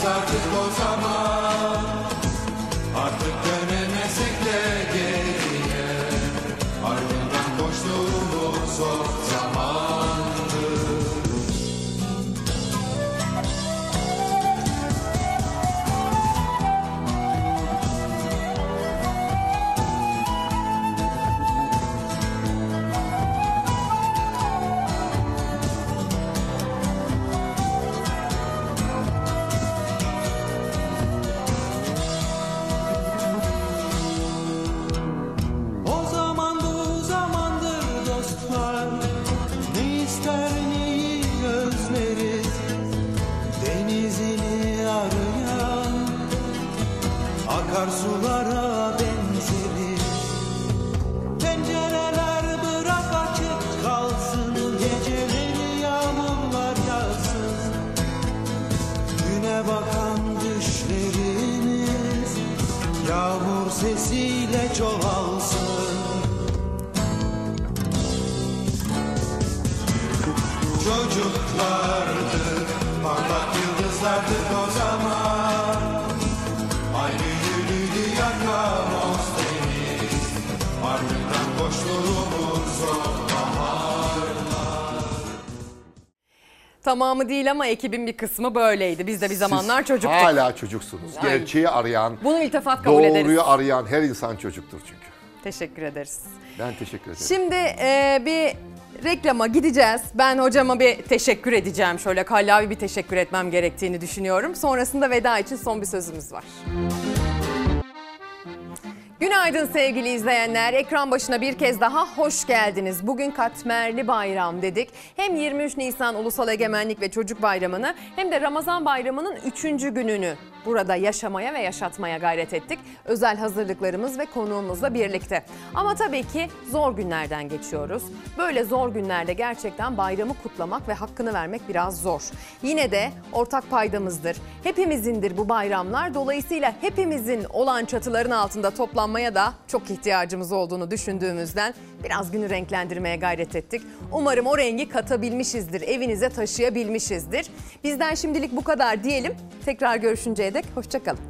yıldızlardık o zaman Tamamı değil ama ekibin bir kısmı böyleydi. Biz de bir zamanlar Siz çocuktuk. Hala çocuksunuz. Aynen. Gerçeği arayan, Bunu iltifat kabul ederiz. doğruyu arayan her insan çocuktur çünkü. Teşekkür ederiz. Ben teşekkür ederim. Şimdi e, bir reklama gideceğiz. Ben hocama bir teşekkür edeceğim. Şöyle kallavi bir teşekkür etmem gerektiğini düşünüyorum. Sonrasında veda için son bir sözümüz var. Günaydın sevgili izleyenler. Ekran başına bir kez daha hoş geldiniz. Bugün Katmerli Bayram dedik. Hem 23 Nisan Ulusal Egemenlik ve Çocuk Bayramı'nı hem de Ramazan Bayramı'nın 3. gününü burada yaşamaya ve yaşatmaya gayret ettik. Özel hazırlıklarımız ve konuğumuzla birlikte. Ama tabii ki zor günlerden geçiyoruz. Böyle zor günlerde gerçekten bayramı kutlamak ve hakkını vermek biraz zor. Yine de ortak paydamızdır. Hepimizindir bu bayramlar. Dolayısıyla hepimizin olan çatıların altında toplanmaya da çok ihtiyacımız olduğunu düşündüğümüzden biraz günü renklendirmeye gayret ettik. Umarım o rengi katabilmişizdir, evinize taşıyabilmişizdir. Bizden şimdilik bu kadar diyelim. Tekrar görüşünceye dek hoşçakalın.